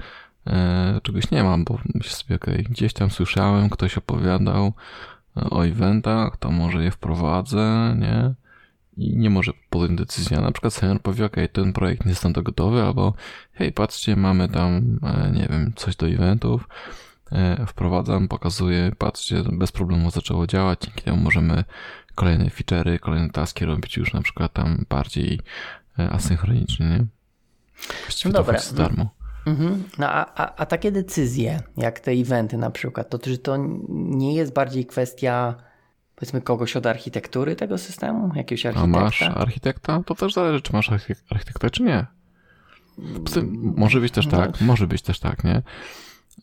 A: e, czegoś nie mam, bo myślę sobie, okej, okay, gdzieś tam słyszałem, ktoś opowiadał o eventach, to może je wprowadzę, nie? i nie może podjąć decyzji. A na przykład senior powie, ok, ten projekt nie jest tam to gotowy, albo hej, patrzcie, mamy tam, e, nie wiem, coś do eventów, e, wprowadzam, pokazuję, patrzcie, bez problemu zaczęło działać, dzięki temu możemy kolejne feature'y, kolejne taski robić już na przykład tam bardziej e, asynchronicznie, nie?
B: Właściwie no dobra. darmo. Mhm. No a, a, a takie decyzje, jak te eventy na przykład, to czy to nie jest bardziej kwestia powiedzmy kogoś od architektury tego systemu? Jakiegoś architekta?
A: A masz architekta? To też zależy, czy masz architekta, czy nie. Może być też no. tak, może być też tak, nie?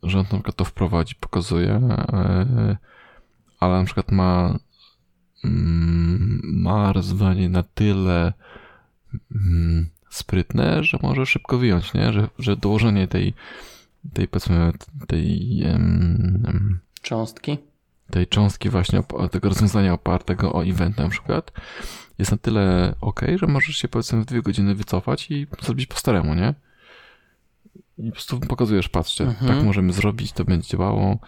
A: Że on na przykład to wprowadzi, pokazuje, e, ale na przykład ma mm, ma rozwiązanie na tyle mm, sprytne, że może szybko wyjąć, nie? Że, że dołożenie tej, tej powiedzmy, tej um,
B: cząstki
A: tej cząstki właśnie, tego rozwiązania opartego o event na przykład, jest na tyle ok, że możesz się powiedzmy w dwie godziny wycofać i zrobić po staremu, nie? I po prostu pokazujesz, patrzcie, mhm. tak możemy zrobić, to będzie działało.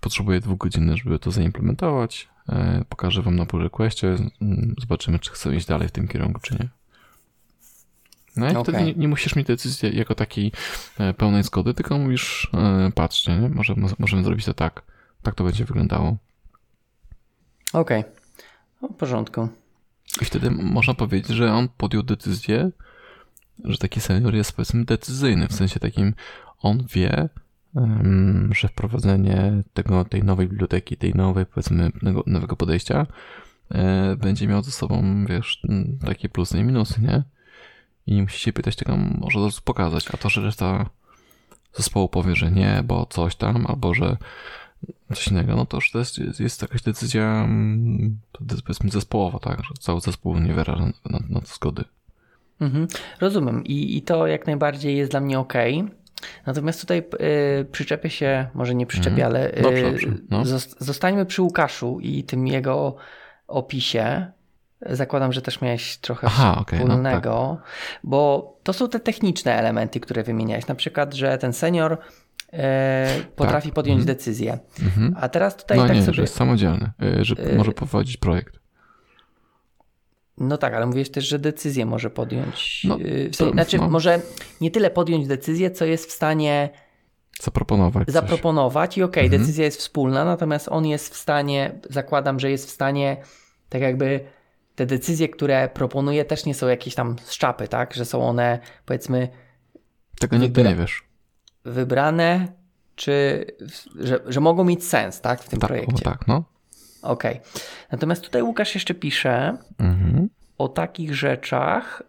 A: Potrzebuję dwóch godzin, żeby to zaimplementować. E, pokażę wam na pull requestie, zobaczymy, czy chcę iść dalej w tym kierunku, czy nie. No i okay. wtedy nie, nie, musisz mieć decyzji jako takiej e, pełnej zgody, tylko mówisz, e, patrzcie, nie? Może, możemy zrobić to tak. Tak to będzie wyglądało.
B: Okej. Okay. No, w porządku.
A: I wtedy można powiedzieć, że on podjął decyzję, że taki senior jest powiedzmy decyzyjny, w sensie takim on wie, że wprowadzenie tego, tej nowej biblioteki, tej nowej powiedzmy nowego podejścia e, będzie miał ze sobą, wiesz, takie plusy i minusy, nie? I nie musi się pytać tego, może to pokazać, a to, że reszta zespołu powie, że nie, bo coś tam, albo że coś innego, no to już to jest, jest, jakaś decyzja mm, to jest powiedzmy zespołowa, tak, że cały zespół nie wyraża na, na to zgody.
B: Mhm, rozumiem I, i to jak najbardziej jest dla mnie ok. Natomiast tutaj y, przyczepię się, może nie przyczepię, mhm. ale y, dobrze, dobrze. No. zostańmy przy Łukaszu i tym jego opisie. Zakładam, że też miałeś trochę Aha, okay, wspólnego, no, tak. bo to są te techniczne elementy, które wymieniałeś. Na przykład, że ten senior e, potrafi tak. podjąć mhm. decyzję. Mhm. A teraz tutaj
A: no
B: tak
A: nie,
B: sobie...
A: że jest samodzielny, e, że e... może prowadzić projekt.
B: No tak, ale mówisz też, że decyzję może podjąć. No, w sensie, to, znaczy, no. może nie tyle podjąć decyzję, co jest w stanie
A: zaproponować.
B: Zaproponować coś. i okej, okay, mhm. decyzja jest wspólna, natomiast on jest w stanie, zakładam, że jest w stanie tak jakby te decyzje, które proponuje, też nie są jakieś tam z czapy, tak? Że są one, powiedzmy.
A: Tego nigdy nie wiesz
B: wybrane, czy że, że mogą mieć sens, tak, w tym
A: tak,
B: projekcie.
A: Tak, no.
B: Okej. Okay. Natomiast tutaj Łukasz jeszcze pisze mhm. o takich rzeczach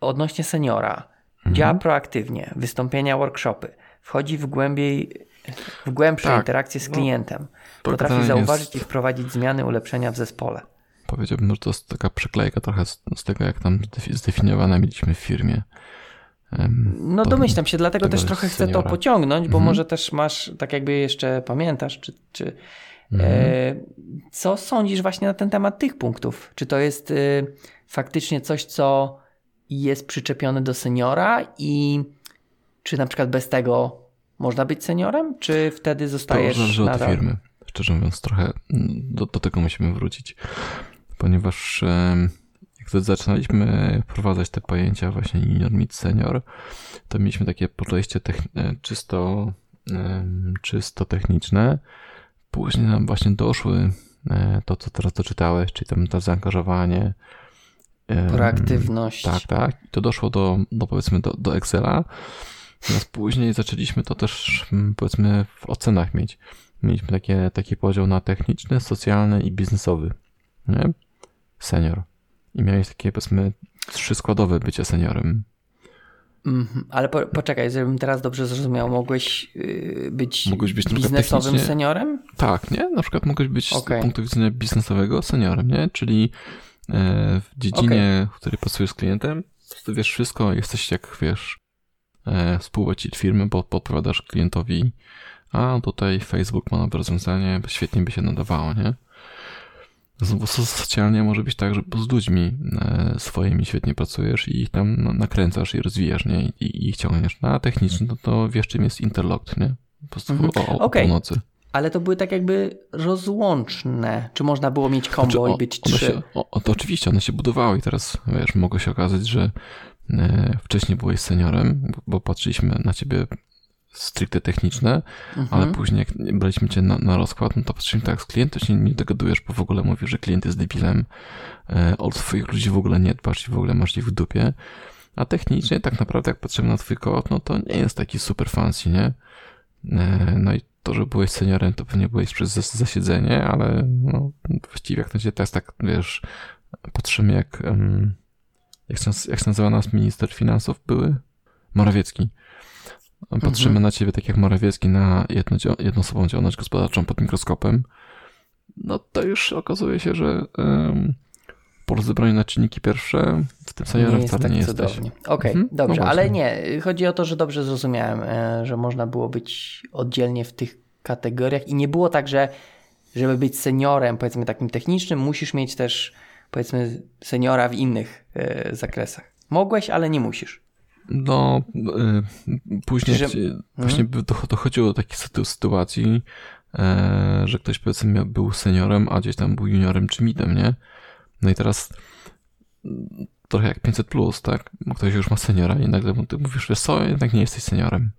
B: odnośnie seniora. Mhm. Działa proaktywnie, wystąpienia, workshopy, wchodzi w głębiej, w głębsze tak. interakcje z no, klientem, no, potrafi zauważyć jest... i wprowadzić zmiany, ulepszenia w zespole.
A: Powiedziałbym, że to jest taka przyklejka trochę z, z tego, jak tam zdefiniowane mieliśmy w firmie.
B: No domyślam się, dlatego też trochę chcę to pociągnąć, bo
A: Mhm.
B: może też masz, tak jakby jeszcze pamiętasz, czy, czy
A: Mhm.
B: e, co sądzisz właśnie na ten temat tych punktów? Czy to jest e, faktycznie coś, co jest przyczepione do seniora i czy na przykład bez tego można być seniorem, czy wtedy
A: To
B: zostajesz
A: zależy od
B: nadal...
A: firmy. Szczerze mówiąc, trochę mm, do, do tego musimy wrócić, ponieważ jak zaczynaliśmy wprowadzać te pojęcia właśnie junior, mid, senior, to mieliśmy takie podejście e, czysto, czysto techniczne. Później nam właśnie doszły e, to, co teraz doczytałeś, czyli tam to zaangażowanie.
B: Proaktywność.
A: Tak, tak. I to doszło do, do powiedzmy do, do Excela. Natomiast później zaczęliśmy to też powiedzmy w ocenach mieć. Mieliśmy takie, taki podział na techniczny, socjalny i biznesowy. Nie? Senior. I miałeś takie powiedzmy trzy składowe bycie seniorem.
B: Mhm, Ale po, poczekaj, żebym teraz dobrze zrozumiał, mogłeś yy, być,
A: Mogłeś być
B: biznesowym
A: technicznie-
B: seniorem?
A: Tak, nie? Na przykład mogłeś być
B: Okej.
A: z punktu widzenia biznesowego seniorem, nie? Czyli e, w dziedzinie, w której pracujesz z klientem, prostu wiesz wszystko, jesteś jak wiesz e, współwłaściciel firmy, bo podpowiadasz klientowi, a tutaj Facebook ma nowe rozwiązanie, świetnie by się nadawało, nie? Z- Bo so- socjalnie może być tak, że z ludźmi e, swoimi świetnie pracujesz i ich tam na- nakręcasz i rozwijasz, nie? I, i ich ciągniesz. Na techniczny, no to wiesz czym jest interlocked, nie? Po prostu
B: Mhm.
A: o, o, o
B: Okej.
A: północy.
B: Ale to były tak jakby rozłączne. Czy można było mieć combo
A: Znaczy,
B: i
A: o-
B: być
A: one
B: trzy?
A: Się, o, to oczywiście, one się budowały i teraz, wiesz, mogło się okazać, że e, wcześniej byłeś seniorem, bo patrzyliśmy na ciebie stricte techniczne,
B: Mhm.
A: ale później jak braliśmy cię na, na rozkład, no to patrzyliśmy tak, z klientem się nie dogadujesz, bo w ogóle mówisz, że klient jest debilem, e, o swoich ludzi w ogóle nie dbasz i w ogóle masz ich w dupie, a technicznie tak naprawdę jak patrzymy na twój kod, no to nie jest taki super fancy, nie? E, No i to, że byłeś seniorem, to pewnie byłeś przez zas- zasiedzenie, ale no, właściwie jak na ciebie teraz tak, wiesz, patrzymy jak, em, jak, się, jak się nazywa nas minister finansów były? Morawiecki. Patrzymy
B: Mhm.
A: na ciebie tak jak Morawiecki na jedno, jednoosobową działalność gospodarczą pod mikroskopem, no to już okazuje się, że um, po na czynniki pierwsze w tym
B: jest
A: wcale
B: tak
A: nie jesteś.
B: Okej,
A: Mhm, no
B: dobrze,
A: właśnie.
B: ale nie. Chodzi o to, że dobrze zrozumiałem, e, że można było być oddzielnie w tych kategoriach i nie było tak, że żeby być seniorem, powiedzmy takim technicznym, musisz mieć też powiedzmy seniora w innych e, zakresach. Mogłeś, ale nie musisz.
A: No, y, później
B: Że-
A: chci- właśnie dochodziło do takich sytu- sytuacji, e, że ktoś powiedzmy był seniorem, a gdzieś tam był juniorem czy midem, nie? No i teraz mm, trochę jak 500 plus, tak? Bo Ktoś już ma seniora i nagle ty mówisz, wiesz co, jednak nie jesteś seniorem.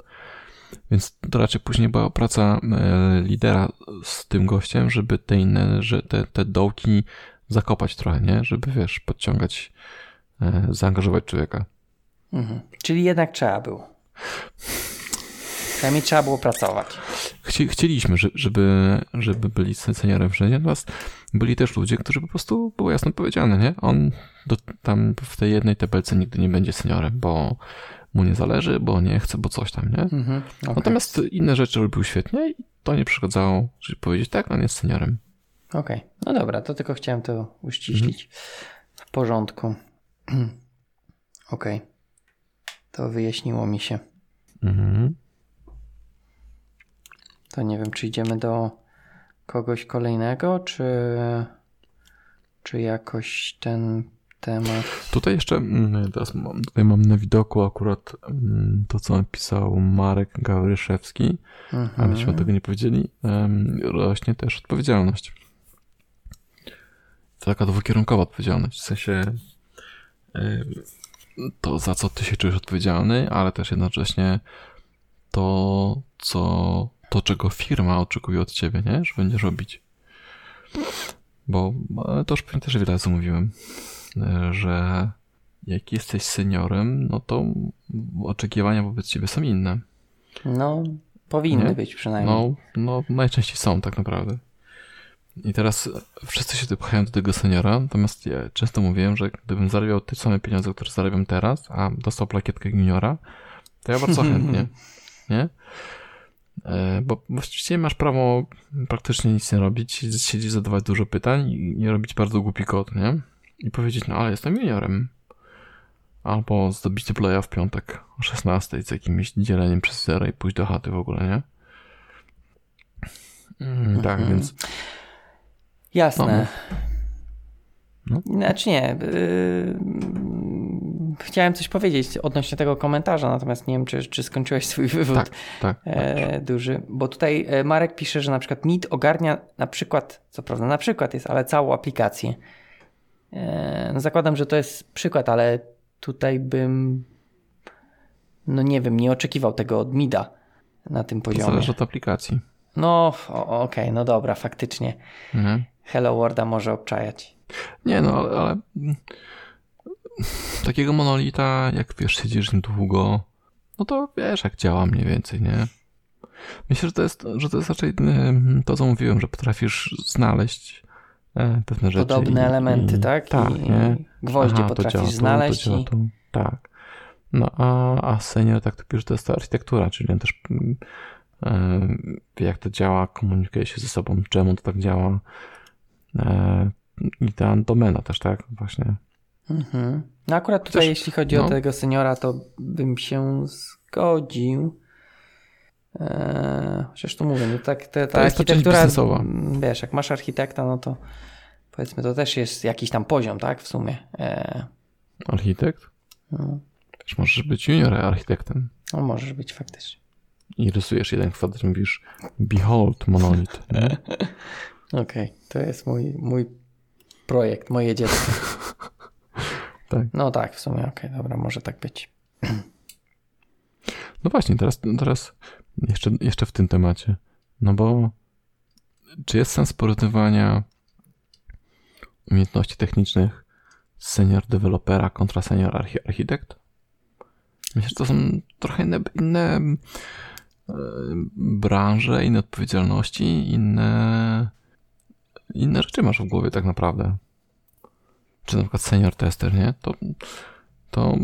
A: Więc to raczej później była praca e, lidera z tym gościem, żeby te inne, że te, te dołki zakopać trochę, nie? Żeby, wiesz, podciągać, e, zaangażować człowieka.
B: Mhm. Czyli jednak trzeba było. Przynajmniej trzeba było pracować.
A: Chci, chcieliśmy, że- żeby, żeby byli se- seniorem wszędzie, natomiast byli też ludzie, którzy po prostu było jasno powiedziane, nie? On do, tam w tej jednej tabelce nigdy nie będzie seniorem, bo mu nie zależy, bo nie chce, bo coś tam, nie?
B: Mhm. okej.
A: Natomiast inne rzeczy robił świetnie i to nie przeszkadzało, żeby powiedzieć, tak, on jest seniorem.
B: Okej, no dobra, to tylko chciałem to uściślić. W porządku. [CLEARS THROAT] Okej. To wyjaśniło mi się.
A: Mhm.
B: To nie wiem, czy idziemy do kogoś kolejnego, czy, czy jakoś ten temat.
A: Tutaj jeszcze, mm, teraz mam, tutaj mam na widoku akurat mm, to, co napisał Marek Gawryszewski,
B: Mhm.
A: a myśmy tego nie powiedzieli, rośnie też odpowiedzialność. Taka dwukierunkowa odpowiedzialność, w sensie to, za co ty się czujesz odpowiedzialny, ale też jednocześnie to, co, to czego firma oczekuje od ciebie, nie? Że będziesz robić. Bo to już pewnie też wiele razy mówiłem, że jak jesteś seniorem, no to oczekiwania wobec ciebie są inne.
B: No, powinny
A: Nie?
B: być przynajmniej.
A: No, no, najczęściej są tak naprawdę. I teraz wszyscy się pchają do tego seniora, natomiast ja często mówiłem, że gdybym zarabiał te same pieniądze, które zarabiam teraz, a dostał plakietkę juniora, to ja bardzo chętnie, [LAUGHS] nie? E, bo właściwie masz prawo praktycznie nic nie robić, siedzieć, zadawać dużo pytań i nie robić bardzo głupi kod, nie? I powiedzieć, no ale jestem juniorem. Albo zdobić playa w piątek o 16 z jakimś dzieleniem przez zero i pójść do chaty w ogóle, nie? Mm, tak, mhm. więc...
B: Jasne. No. no. Znaczy nie. Yy, chciałem coś powiedzieć odnośnie tego komentarza, natomiast nie wiem, czy, czy skończyłeś swój wywód
A: tak, tak,
B: e, duży. Bo tutaj e, Marek pisze, że na przykład Meet ogarnia na przykład, co prawda na przykład jest, ale całą aplikację. E, no zakładam, że to jest przykład, ale tutaj bym no nie wiem, nie oczekiwał tego od Mida na tym poziomie. To
A: zależy od aplikacji.
B: No, okej, okay, no dobra, faktycznie. Mhm. Hello Worlda może obczajać.
A: Nie, no ale, ale takiego monolita, jak wiesz, siedzisz długo, no to wiesz, jak działa mniej więcej, nie? Myślę, że to jest, że to jest raczej to, co mówiłem, że potrafisz znaleźć e, pewne rzeczy.
B: Podobne i, elementy, i, tak?
A: Tak,
B: I, nie? Gwoździe Aha, potrafisz działa znaleźć. Tu, i... tu,
A: tak. No a, a senior, tak to pisze, to jest ta architektura, czyli on też wie, jak to działa, komunikuje się ze sobą, czemu to tak działa. E, I ta domena też, tak? Właśnie
B: Mhm. No akurat tutaj, Też, jeśli chodzi no. o tego seniora, to bym się zgodził. Eee, chociaż tu mówię, no tak, te, ta architektura, wiesz, jak masz architekta, no to powiedzmy, to też jest jakiś tam poziom, tak, w sumie. Eee.
A: Architekt? No. Też możesz być junior architektem.
B: No możesz być faktycznie.
A: I rysujesz jeden kwadrat mówisz behold monolith. [LAUGHS]
B: Okej, okay. to jest mój, mój projekt, moje dziecko. [LAUGHS] Tak. No tak, w sumie okej, okay, dobra, może tak być. [CLEARS THROAT]
A: No właśnie, teraz, teraz jeszcze, jeszcze w tym temacie. No bo czy jest sens porównywania umiejętności technicznych senior dewelopera kontra senior architekt? Myślę, że to są trochę inne, inne e, branże, inne odpowiedzialności, inne, inne rzeczy masz w głowie tak naprawdę czy na przykład senior tester, nie? To, to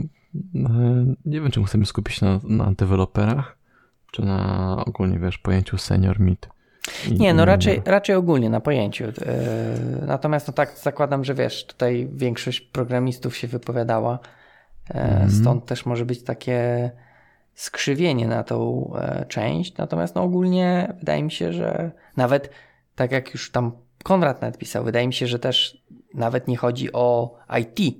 A: e, nie wiem, czy chcemy skupić się na, na deweloperach, czy na ogólnie, wiesz, pojęciu senior mid.
B: Nie, no raczej, raczej ogólnie na pojęciu. E, natomiast no tak zakładam, że wiesz, tutaj większość programistów się wypowiadała, mm. stąd też może być takie skrzywienie na tą część. Natomiast no ogólnie wydaje mi się, że nawet tak jak już tam Konrad nawet pisał, wydaje mi się, że też nawet nie chodzi o IT.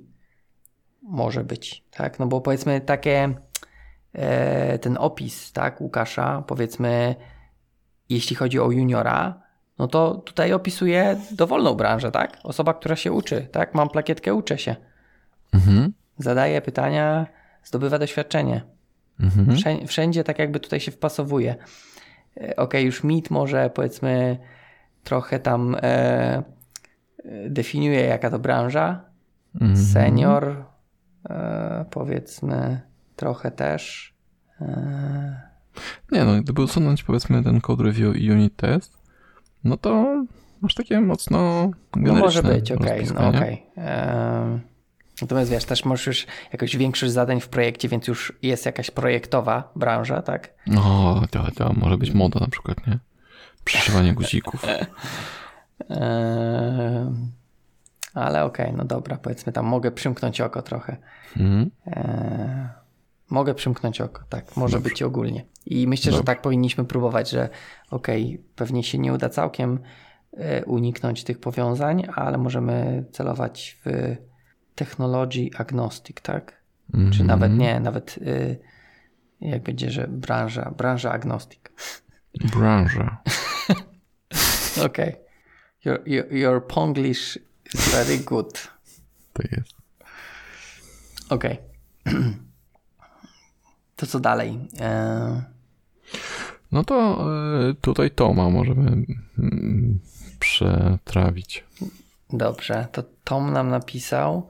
B: Może być, tak? No bo powiedzmy takie e, ten opis, tak, Łukasza, powiedzmy, jeśli chodzi o juniora, no to tutaj opisuje dowolną branżę, tak? Osoba, która się uczy, tak? Mam plakietkę, uczę się. Mhm. Zadaje pytania, zdobywa doświadczenie. Mhm. Wszędzie, tak jakby tutaj się wpasowuje. E, ok, już mit może powiedzmy trochę tam e, definiuje, jaka to branża. Mm -hmm. Senior, e, powiedzmy, trochę też. E...
A: Nie no, gdyby usunąć powiedzmy ten code review i unit test, no to masz takie mocno No
B: może być, okej, okay, no okej. Okay. E... Natomiast wiesz, też możesz już jakoś większość zadań w projekcie, więc już jest jakaś projektowa branża, tak?
A: No, to, to może być moda na przykład, nie? Przyszywanie guzików.
B: Eee, ale okej, okay, no dobra, powiedzmy tam mogę przymknąć oko trochę. Mhm. Mogę przymknąć oko, tak, może Dobrze. być ogólnie. I myślę, Dobrze. że tak powinniśmy próbować, że okej, okay, pewnie się nie uda całkiem e, uniknąć tych powiązań, ale możemy celować w technology agnostic, tak? Mhm. Czy nawet nie, nawet y, jak będzie, że branża, branża agnostic.
A: Branża.
B: Okej. Okay. Your, your, your Ponglish is very good.
A: To jest.
B: Okej. Okay. [CLEARS THROAT] To co dalej? E...
A: No to e, tutaj Toma możemy mm, przetrawić.
B: Dobrze, to Tom nam napisał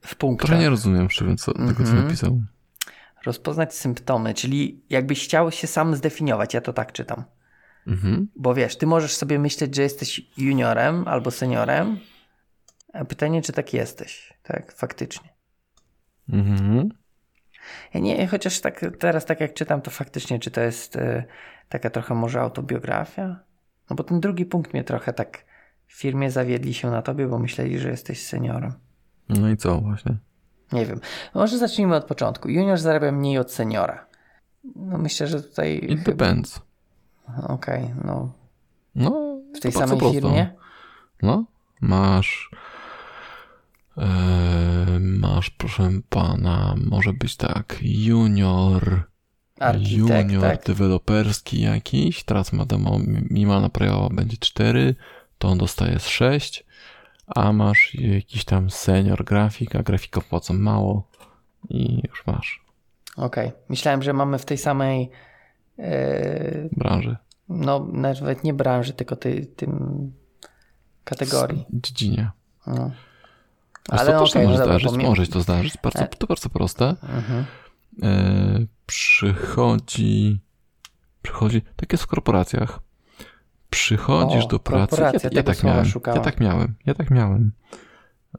B: w punkcie.
A: Trochę nie rozumiem szczerze co, mm -hmm. tego, co napisał.
B: Rozpoznać symptomy, czyli jakbyś chciał się sam zdefiniować, ja to tak czytam. Mhm. Bo wiesz, ty możesz sobie myśleć, że jesteś juniorem albo seniorem, a pytanie, czy tak jesteś, tak, faktycznie. Mhm. Ja nie, chociaż tak teraz, tak jak czytam, to faktycznie, czy to jest y, taka trochę może autobiografia? No bo ten drugi punkt mnie trochę tak w firmie zawiedli się na tobie, bo myśleli, że jesteś seniorem.
A: No i co właśnie?
B: Nie wiem. Może zacznijmy od początku. Junior zarabia mniej od seniora. No myślę, że tutaj...
A: It chyba... depends.
B: Okej, okay, no.
A: No,
B: w tej samej firmie?
A: No, masz e, masz, proszę pana, może być tak, junior
B: Architekt,
A: junior
B: tak.
A: deweloperski jakiś, teraz ma demo, minimalna prawa będzie 4, to on dostaje z 6, a masz jakiś tam senior grafik, a grafika płacą mało i już masz.
B: Okej, okay. myślałem, że mamy w tej samej
A: branży.
B: No, nawet nie branży, tylko ty, tym kategorii.
A: Dziedzinie.
B: No.
A: Ale to okay, może no zdarzyć, dobra, może to zdarzyć. Bardzo, to bardzo proste.
B: Mhm.
A: E, przychodzi, przychodzi, tak jest w korporacjach. Przychodzisz
B: o,
A: do pracy. Ja,
B: ja,
A: tak miałem. Ja tak miałem. Ja tak miałem.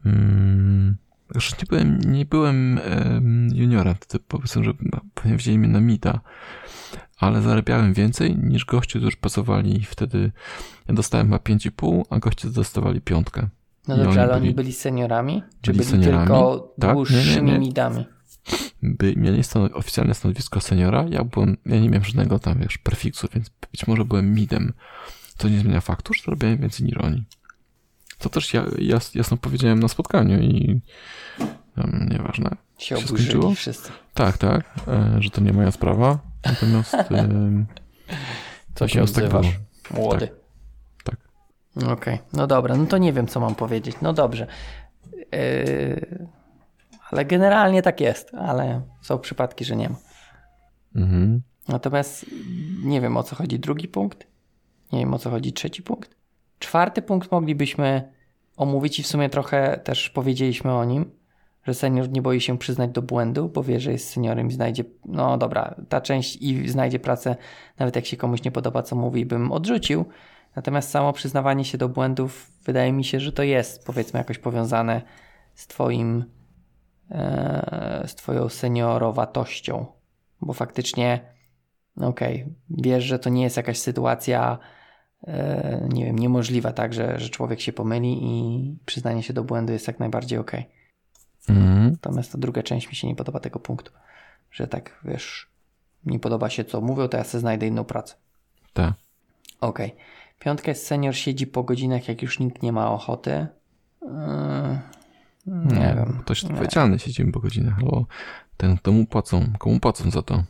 A: Hmm, nie byłem, nie byłem um, juniorem, to powiedzmy, że pewnie wzięli mnie na mita, ale zarabiałem więcej niż goście, którzy pracowali wtedy. Ja dostałem chyba 5,5, a goście dostawali piątkę.
B: No dobrze, oni ale byli, oni byli seniorami? Czy byli, byli seniorami? tylko tak? dłuższymi nie, nie, nie. midami?
A: By, mieli stan oficjalne stanowisko seniora, ja byłem, ja nie miałem żadnego tam, wiesz, prefiksu, więc być może byłem midem. To nie zmienia faktu, że zarabiałem więcej niż oni. To też ja, jas, jasno powiedziałem na spotkaniu i um, nieważne.
B: Się, się skończyło. wszyscy.
A: Tak, tak, e, że to nie moja sprawa. Natomiast [LAUGHS]
B: Co się tak było. Młody.
A: Tak. tak.
B: Okej, okay. no dobra, no to nie wiem, co mam powiedzieć. No dobrze. Yy, ale generalnie tak jest, ale są przypadki, że nie ma.
A: Mhm.
B: Natomiast nie wiem, o co chodzi drugi punkt. Nie wiem, o co chodzi trzeci punkt. Czwarty punkt moglibyśmy omówić i w sumie trochę też powiedzieliśmy o nim, że senior nie boi się przyznać do błędu, bo wie, że jest seniorem i znajdzie, no dobra, ta część i znajdzie pracę, nawet jak się komuś nie podoba, co mówi, bym odrzucił. Natomiast samo przyznawanie się do błędów, wydaje mi się, że to jest powiedzmy jakoś powiązane z Twoim, e, z Twoją seniorowatością, bo faktycznie, no okej, okay, wiesz, że to nie jest jakaś sytuacja, e, nie wiem, niemożliwa, tak, że, że człowiek się pomyli i przyznanie się do błędu jest jak najbardziej okej. Okay.
A: Mhm.
B: Natomiast ta druga część mi się nie podoba tego punktu, że tak wiesz, nie podoba się co mówią, to ja sobie znajdę inną pracę.
A: Tak.
B: Okej. Okay. Piątka jest senior, siedzi po godzinach, jak już nikt nie ma ochoty. Yy, nie, nie wiem.
A: Ktoś odpowiedzialny siedzi po godzinach, albo ten, komu płacą, komu płacą za to.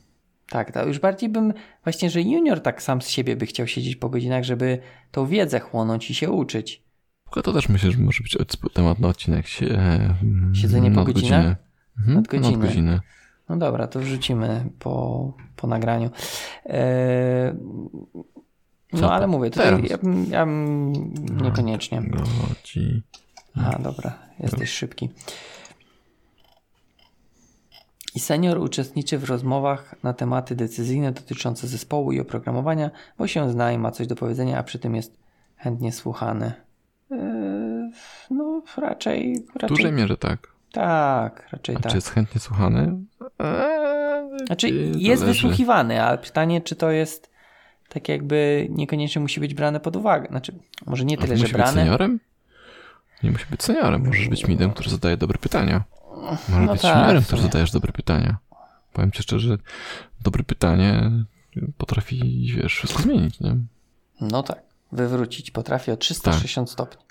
B: Tak, to już bardziej bym właśnie, że junior tak sam z siebie by chciał siedzieć po godzinach, żeby tą wiedzę chłonąć i się uczyć.
A: To też myślę, że może być temat na odcinek. E,
B: Siedzenie po godzinach?
A: Mhm, nadgodziny. nadgodziny.
B: No dobra, to wrzucimy po, po nagraniu. Eee, no ale mówię, tutaj ja, ja niekoniecznie.
A: Godzi.
B: A dobra, jesteś szybki. I senior uczestniczy w rozmowach na tematy decyzyjne dotyczące zespołu i oprogramowania, bo się zna i ma coś do powiedzenia, a przy tym jest chętnie słuchany. Yy, no, raczej, raczej.
A: W dużej mierze tak.
B: Tak, raczej
A: a
B: tak.
A: Czy jest chętnie słuchany?
B: Eee, znaczy, jest zależy. wysłuchiwany, ale pytanie, czy to jest tak jakby niekoniecznie musi być brane pod uwagę. Znaczy, może nie tyle,
A: że
B: brane.
A: Musi być seniorem? Nie musi być seniorem. Możesz być midem, który zadaje dobre pytania. Możesz no być tak, juniorem, który zadajesz dobre pytania. Powiem ci szczerze, dobre pytanie potrafi, wiesz, wszystko zmienić, nie?
B: No tak wywrócić potrafi o 360 tak. stopni.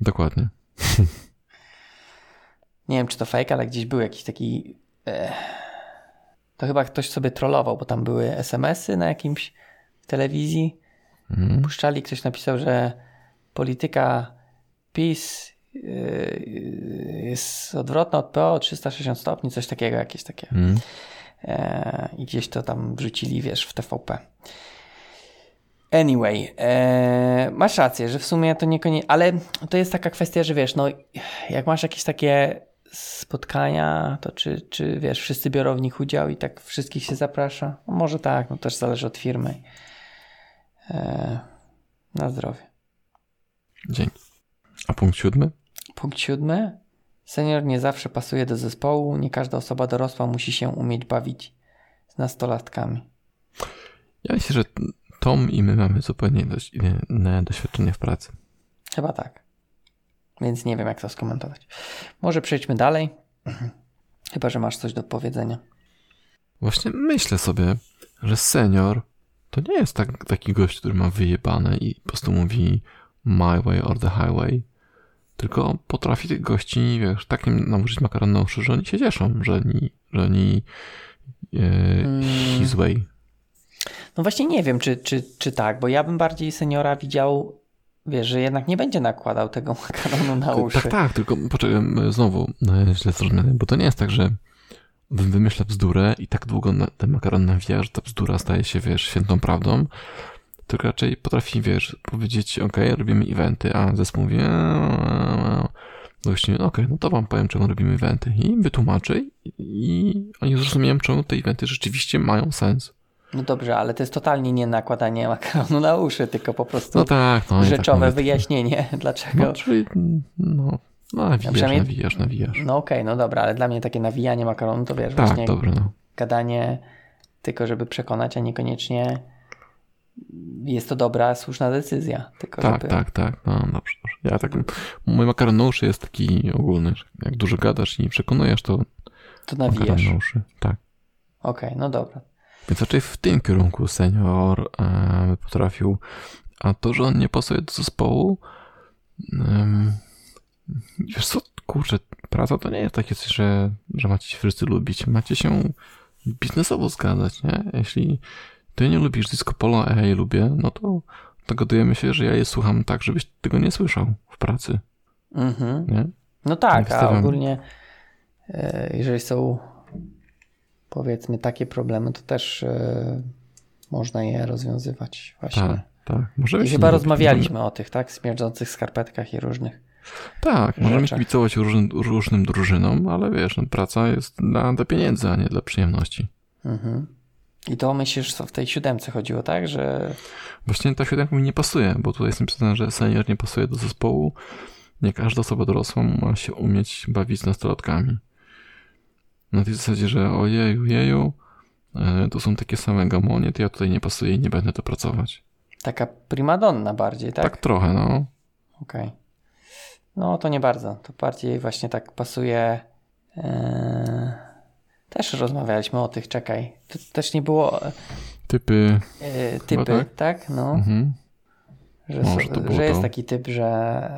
A: Dokładnie. [LAUGHS]
B: Nie wiem, czy to fake, ale gdzieś był jakiś taki. E, to chyba ktoś sobie trollował, bo tam były SMS-y na jakimś telewizji. Mhm. Puszczali, ktoś napisał, że polityka PiS e, jest odwrotna od PO o 360 stopni, coś takiego, jakieś takie.
A: Mhm.
B: E, I gdzieś to tam wrzucili, wiesz, w TVP. Anyway, e, masz rację, że w sumie to niekoniecznie, ale to jest taka kwestia, że wiesz, no jak masz jakieś takie spotkania, to czy, czy wiesz, wszyscy biorą w nich udział i tak wszystkich się zaprasza? No może tak, no też zależy od firmy. E, na zdrowie.
A: Dzięki. A punkt siódmy?
B: Punkt siódmy. Senior nie zawsze pasuje do zespołu. Nie każda osoba dorosła musi się umieć bawić z nastolatkami.
A: Ja myślę, że Tom i my mamy zupełnie dość inne doświadczenie w pracy.
B: Chyba tak. Więc nie wiem, jak to skomentować. Może przejdźmy dalej. Chyba, że masz coś do powiedzenia.
A: Właśnie myślę sobie, że senior to nie jest tak, taki gość, który ma wyjebane i po prostu mówi my way or the highway. Tylko potrafi tych gości, wiesz, takim namówić makaron na uszy, że oni się cieszą, że oni, że oni e,
B: Mm.
A: his way.
B: No właśnie nie wiem, czy, czy, czy tak, bo ja bym bardziej seniora widział, wiesz, że jednak nie będzie nakładał tego makaronu na uszy.
A: Tak, tak, tylko poczekaj, znowu no, źle zrozumiane, bo to nie jest tak, że wy- wymyśla bzdurę i tak długo ten makaron nawija, że ta bzdura staje się, wiesz, świętą prawdą, tylko raczej potrafi, wiesz, powiedzieć, ok, robimy eventy, a zespół mówi, "Eee", gościu, okej, no to wam powiem, czemu robimy eventy i wytłumaczy i, i oni zrozumieją, czemu te eventy rzeczywiście mają sens.
B: No dobrze, ale to jest totalnie nie nakładanie makaronu na uszy, tylko po prostu
A: No tak, no tak
B: rzeczowe
A: mówię.
B: wyjaśnienie, [LAUGHS] dlaczego.
A: No, czyli, no, no nawijasz,
B: przynajmniej-
A: nawijasz, nawijasz.
B: No okej, no dobra, ale dla mnie takie nawijanie makaronu to wiesz,
A: tak,
B: właśnie
A: no.
B: gadanie tylko żeby przekonać, a niekoniecznie jest to dobra, słuszna decyzja. Tylko
A: Tak,
B: żeby...
A: tak, tak. No dobrze, dobrze. Ja tak. Mój makaron na uszy jest taki ogólny, jak dużo gadasz i przekonujesz, to
B: To nawijasz.
A: na uszy. Tak.
B: Okej, no dobra.
A: Więc raczej w tym kierunku senior e, potrafił. A to, że on nie pasuje do zespołu. em, wiesz co, kurczę, praca to nie jest takie coś, że, że macie się wszyscy lubić. Macie się biznesowo zgadzać, nie? Jeśli ty nie lubisz disco polo, a ja je lubię, no to dogadujemy się, że ja je słucham tak, żebyś tego nie słyszał w pracy,
B: Mhm.
A: nie?
B: No tak, a ogólnie e, jeżeli są powiedzmy takie problemy, to też e, można je rozwiązywać właśnie.
A: Tak, tak. Możemy
B: I chyba rozmawialiśmy o tych, tak? Śmierdzących skarpetkach i różnych.
A: Tak, możemy kibicować różnym, różnym drużynom, ale wiesz, no, praca jest dla, dla pieniędzy, a nie dla przyjemności.
B: Mhm. I to myślisz, co w tej siódemce chodziło, tak? Że
A: Właśnie ta siódemka mi nie pasuje, bo tutaj jest napisane, że senior nie pasuje do zespołu. Nie każda osoba dorosła ma się umieć bawić z nastolatkami. Na tej zasadzie, że ojeju, jeju, e, to są takie same gamonie, to ja tutaj nie pasuję i nie będę to pracować.
B: taka primadonna bardziej, tak?
A: Tak, trochę, no.
B: Okej. No to nie bardzo. To bardziej właśnie tak pasuje. Eee, też rozmawialiśmy o tych, czekaj. To też nie było e,
A: Typy,
B: typy,
A: tak.
B: tak? No,
A: mhm.
B: że,
A: Może to było
B: że jest
A: to.
B: taki typ, że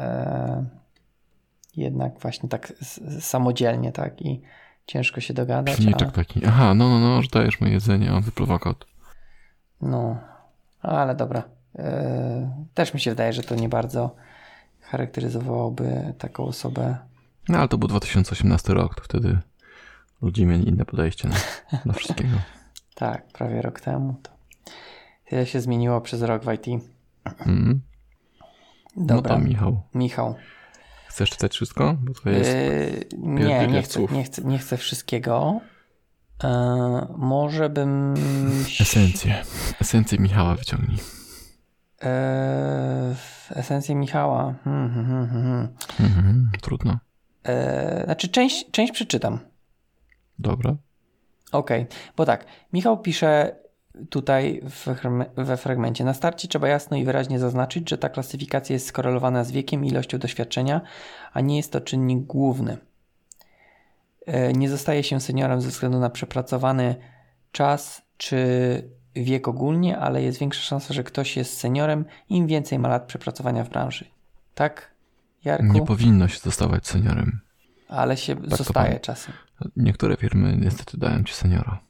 B: jednak właśnie tak samodzielnie, tak? I ciężko się dogadać.
A: Piwniczek
B: A,
A: taki. Aha, no, no, no, że dajesz mu jedzenie, on wypluwa kot.
B: no, ale dobra. E, też mi się wydaje, że to nie bardzo charakteryzowałoby taką osobę.
A: No, ale to był 2018 rok, to wtedy ludzie mieli inne podejście na, do wszystkiego. [LAUGHS]
B: Tak, prawie rok temu. To tyle się zmieniło przez rok w IT.
A: No
B: Dobra,
A: to Michał,
B: Michał.
A: Chcesz czytać wszystko? Bo to jest...
B: Yy, nie, nie chcę, nie, chcę, nie chcę wszystkiego. Yy, może bym.
A: Esencję. Esencję Michała wyciągnij.
B: Yy, esencję Michała. Hmm, hmm, hmm, hmm.
A: Mhm, trudno.
B: Yy, znaczy, część, część przeczytam.
A: Dobra.
B: Okej, bo tak, Michał pisze tutaj we fragmencie. Na starcie trzeba jasno i wyraźnie zaznaczyć, że ta klasyfikacja jest skorelowana z wiekiem i ilością doświadczenia, a nie jest to czynnik główny. E, Nie zostaje się seniorem ze względu na przepracowany czas czy wiek ogólnie, ale jest większa szansa, że ktoś jest seniorem, im więcej ma lat przepracowania w branży. Tak, Jarku?
A: Nie powinno się zostawać seniorem.
B: ale się
A: to
B: zostaje
A: powiem.
B: czasem.
A: Niektóre firmy niestety dają ci seniora.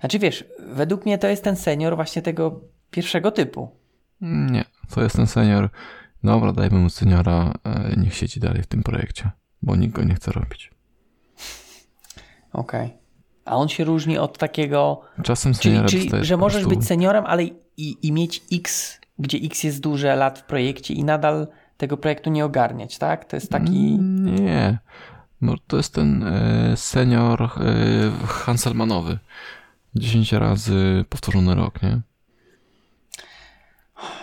B: Znaczy wiesz, według mnie to jest ten senior właśnie tego pierwszego typu.
A: Nie, to jest ten senior. Dobra, dajmy mu seniora, e, niech siedzi dalej w tym projekcie, bo nikt go nie chce robić.
B: Okej. A on się różni od takiego,
A: Czasem
B: czyli,
A: seniora
B: czyli
A: dostajesz
B: że możesz
A: prostu-
B: być seniorem, ale i, i mieć X, gdzie X jest duże lat w projekcie i nadal tego projektu nie ogarniać, tak? To jest taki...
A: Nie. No, to jest ten e, senior e, Hanselmanowy. 10 razy powtórzony rok, nie?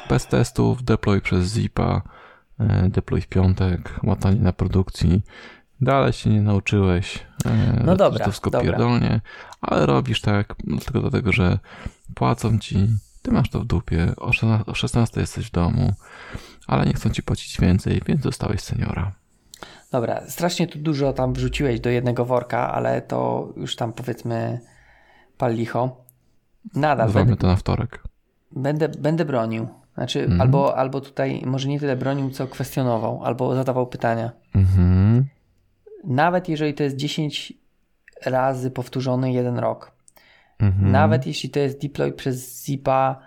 A: Bez testów, deploy przez zipa, e, deploy w piątek, łatanie na produkcji. Dalej się nie nauczyłeś. E,
B: No dobra,
A: To wszystko
B: dobra.
A: pierdolnie, ale robisz tak tylko dlatego, że płacą ci ty masz to w dupie, o 16, o 16 jesteś w domu, ale nie chcą ci płacić więcej, więc dostałeś seniora.
B: Dobra, strasznie tu dużo tam wrzuciłeś do jednego worka, ale to już tam powiedzmy pal licho. Nadal będę,
A: to na wtorek.
B: będę, będę bronił. Znaczy,
A: Mhm.
B: albo, albo tutaj może nie tyle bronił, co kwestionował, albo zadawał pytania.
A: Mhm.
B: Nawet jeżeli to jest 10 razy powtórzony jeden rok,
A: Mhm.
B: nawet jeśli to jest deploy przez zipa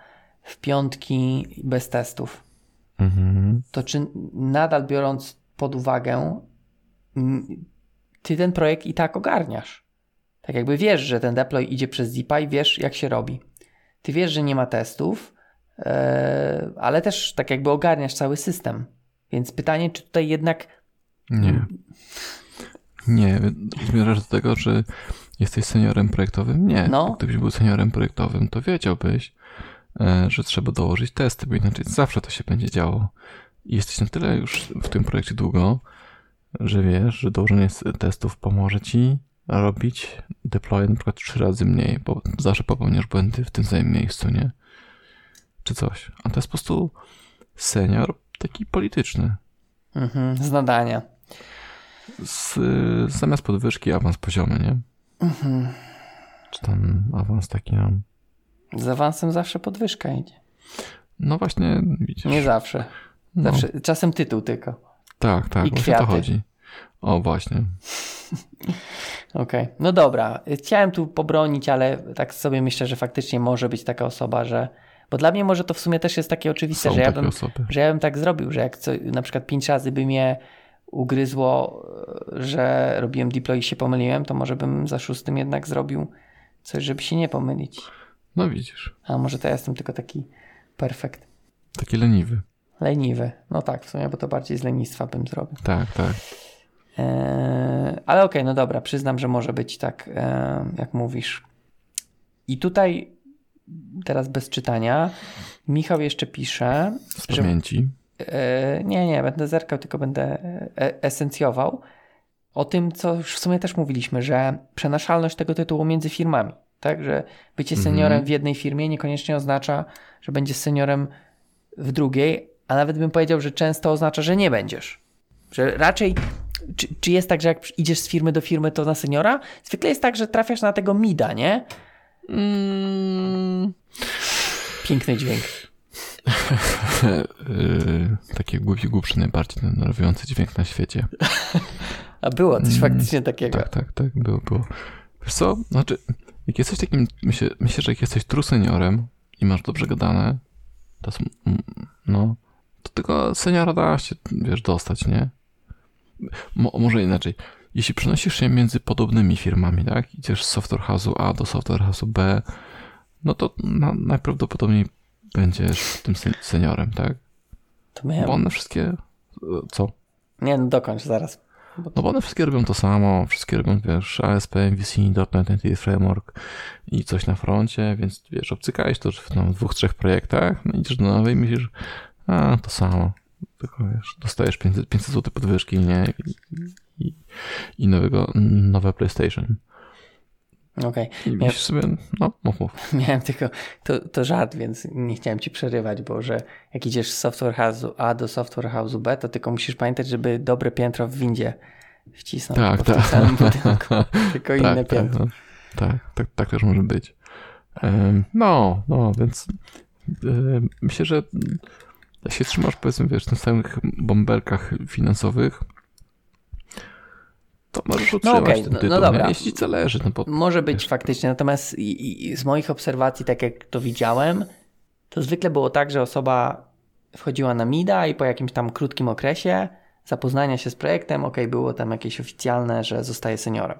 B: w piątki bez testów,
A: Mhm.
B: to czy nadal biorąc pod uwagę, mm, ty ten projekt i tak ogarniasz. Tak jakby wiesz, że ten deploy idzie przez zipa i wiesz, jak się robi. Ty wiesz, że nie ma testów, e, ale też tak jakby ogarniasz cały system. Więc pytanie, czy tutaj jednak
A: Nie. Nie, zmierzasz do tego, że jesteś seniorem projektowym? Nie.
B: No.
A: Gdybyś był seniorem projektowym, to wiedziałbyś, e, że trzeba dołożyć testy, bo inaczej zawsze to się będzie działo. I jesteś na tyle już w tym projekcie długo, że wiesz, że dołożenie testów pomoże ci robić deploy na przykład trzy razy mniej, bo zawsze popełniasz błędy w tym samym miejscu, nie? Czy coś. A to jest po prostu senior taki polityczny.
B: mhm, z nadania.
A: z, zamiast podwyżki awans poziomy, nie?
B: Mhm.
A: Czy tam awans taki nam.
B: Z awansem zawsze podwyżka idzie.
A: No właśnie, widzisz.
B: Nie zawsze.
A: no,
B: zawsze. Czasem tytuł tylko.
A: Tak, tak,
B: I
A: właśnie o to
B: kwiaty.
A: chodzi. O, właśnie. [LAUGHS]
B: Okej, no dobra. Chciałem tu pobronić, ale tak sobie myślę, że faktycznie może być taka osoba, że. Bo dla mnie może to w sumie też jest takie oczywiste,
A: Są
B: że ja, bym,
A: osoby.
B: że ja bym tak zrobił, że jak co, na przykład pięć razy by mnie ugryzło, że robiłem deploy i się pomyliłem, to może bym za szóstym jednak zrobił coś, żeby się nie pomylić.
A: No widzisz.
B: A może to ja jestem tylko taki perfekt.
A: Taki leniwy.
B: Leniwy. No tak, w sumie, bo to bardziej z lenistwa bym zrobił.
A: Tak, tak.
B: Eee, ale okej, no dobra, przyznam, że może być tak, eee, jak mówisz. I tutaj, teraz bez czytania, Michał jeszcze pisze,
A: Z
B: że
A: pamięci.
B: e, nie, nie, będę zerkał, tylko będę e, esencjował o tym, co już w sumie też mówiliśmy, że przenaszalność tego tytułu między firmami, tak, że bycie
A: Mhm.
B: seniorem w jednej firmie niekoniecznie oznacza, że będziesz seniorem w drugiej, a nawet bym powiedział, że często oznacza, że nie będziesz. Że raczej, czy, czy jest tak, że jak idziesz z firmy do firmy, to na seniora? Zwykle jest tak, że trafiasz na tego mida, nie?
A: Mm.
B: Piękny dźwięk.
A: Yy, [LAUGHS] taki głupi, głupszy, najbardziej denerwujący dźwięk na świecie. [LAUGHS]
B: A było coś
A: Mm,
B: faktycznie takiego.
A: Tak, tak, tak, było, było. Wiesz co, znaczy, jak jesteś takim, myślę, myślę że jak jesteś true seniorem i masz dobrze gadane, to mm, no, to tego seniora da się, wiesz, dostać, nie? Mo, może inaczej. Jeśli przenosisz się między podobnymi firmami, tak? Idziesz z software house'u A do software house'u B, no to na, najprawdopodobniej będziesz tym sen- seniorem, tak?
B: To miałem...
A: Bo one wszystkie, e, co?
B: Nie, no dokończ zaraz.
A: No bo one wszystkie robią to samo, wszystkie robią, wiesz, ASP, MVC, .NET Entity Framework i coś na froncie, więc wiesz, obcykałeś to w no, dwóch, trzech projektach, no idziesz do nowej i myślisz, a, to samo. Tylko wiesz, dostajesz 500, 500 zł podwyżki, nie? I, i, i nowego, nowe PlayStation.
B: Okej.
A: I myślisz sobie, no, mów, mów. [LAUGHS]
B: Miałem tylko, to, to żart, więc nie chciałem ci przerywać, bo że jak idziesz z software house'u A do software house'u B, to tylko musisz pamiętać, żeby dobre piętro w windzie wcisnąć.
A: Tak,
B: bo w tym [LAUGHS]
A: tak.
B: samym budynku, tylko inne
A: tak, tak,
B: piętro.
A: no, tak, tak, tak też może być. No, no, więc em, myślę, że się trzymasz, powiedzmy, wiesz, na samych bąbelkach finansowych, to możesz utrzymać
B: okej,
A: ten
B: no- no
A: tytuł,
B: dobra.
A: nie? jeśli zależy, no bo
B: Może być
A: wiesz.
B: faktycznie, natomiast i, i z moich obserwacji, tak jak to widziałem, to zwykle było tak, że osoba wchodziła na MIDA i po jakimś tam krótkim okresie zapoznania się z projektem, ok, było tam jakieś oficjalne, że zostaje seniorem.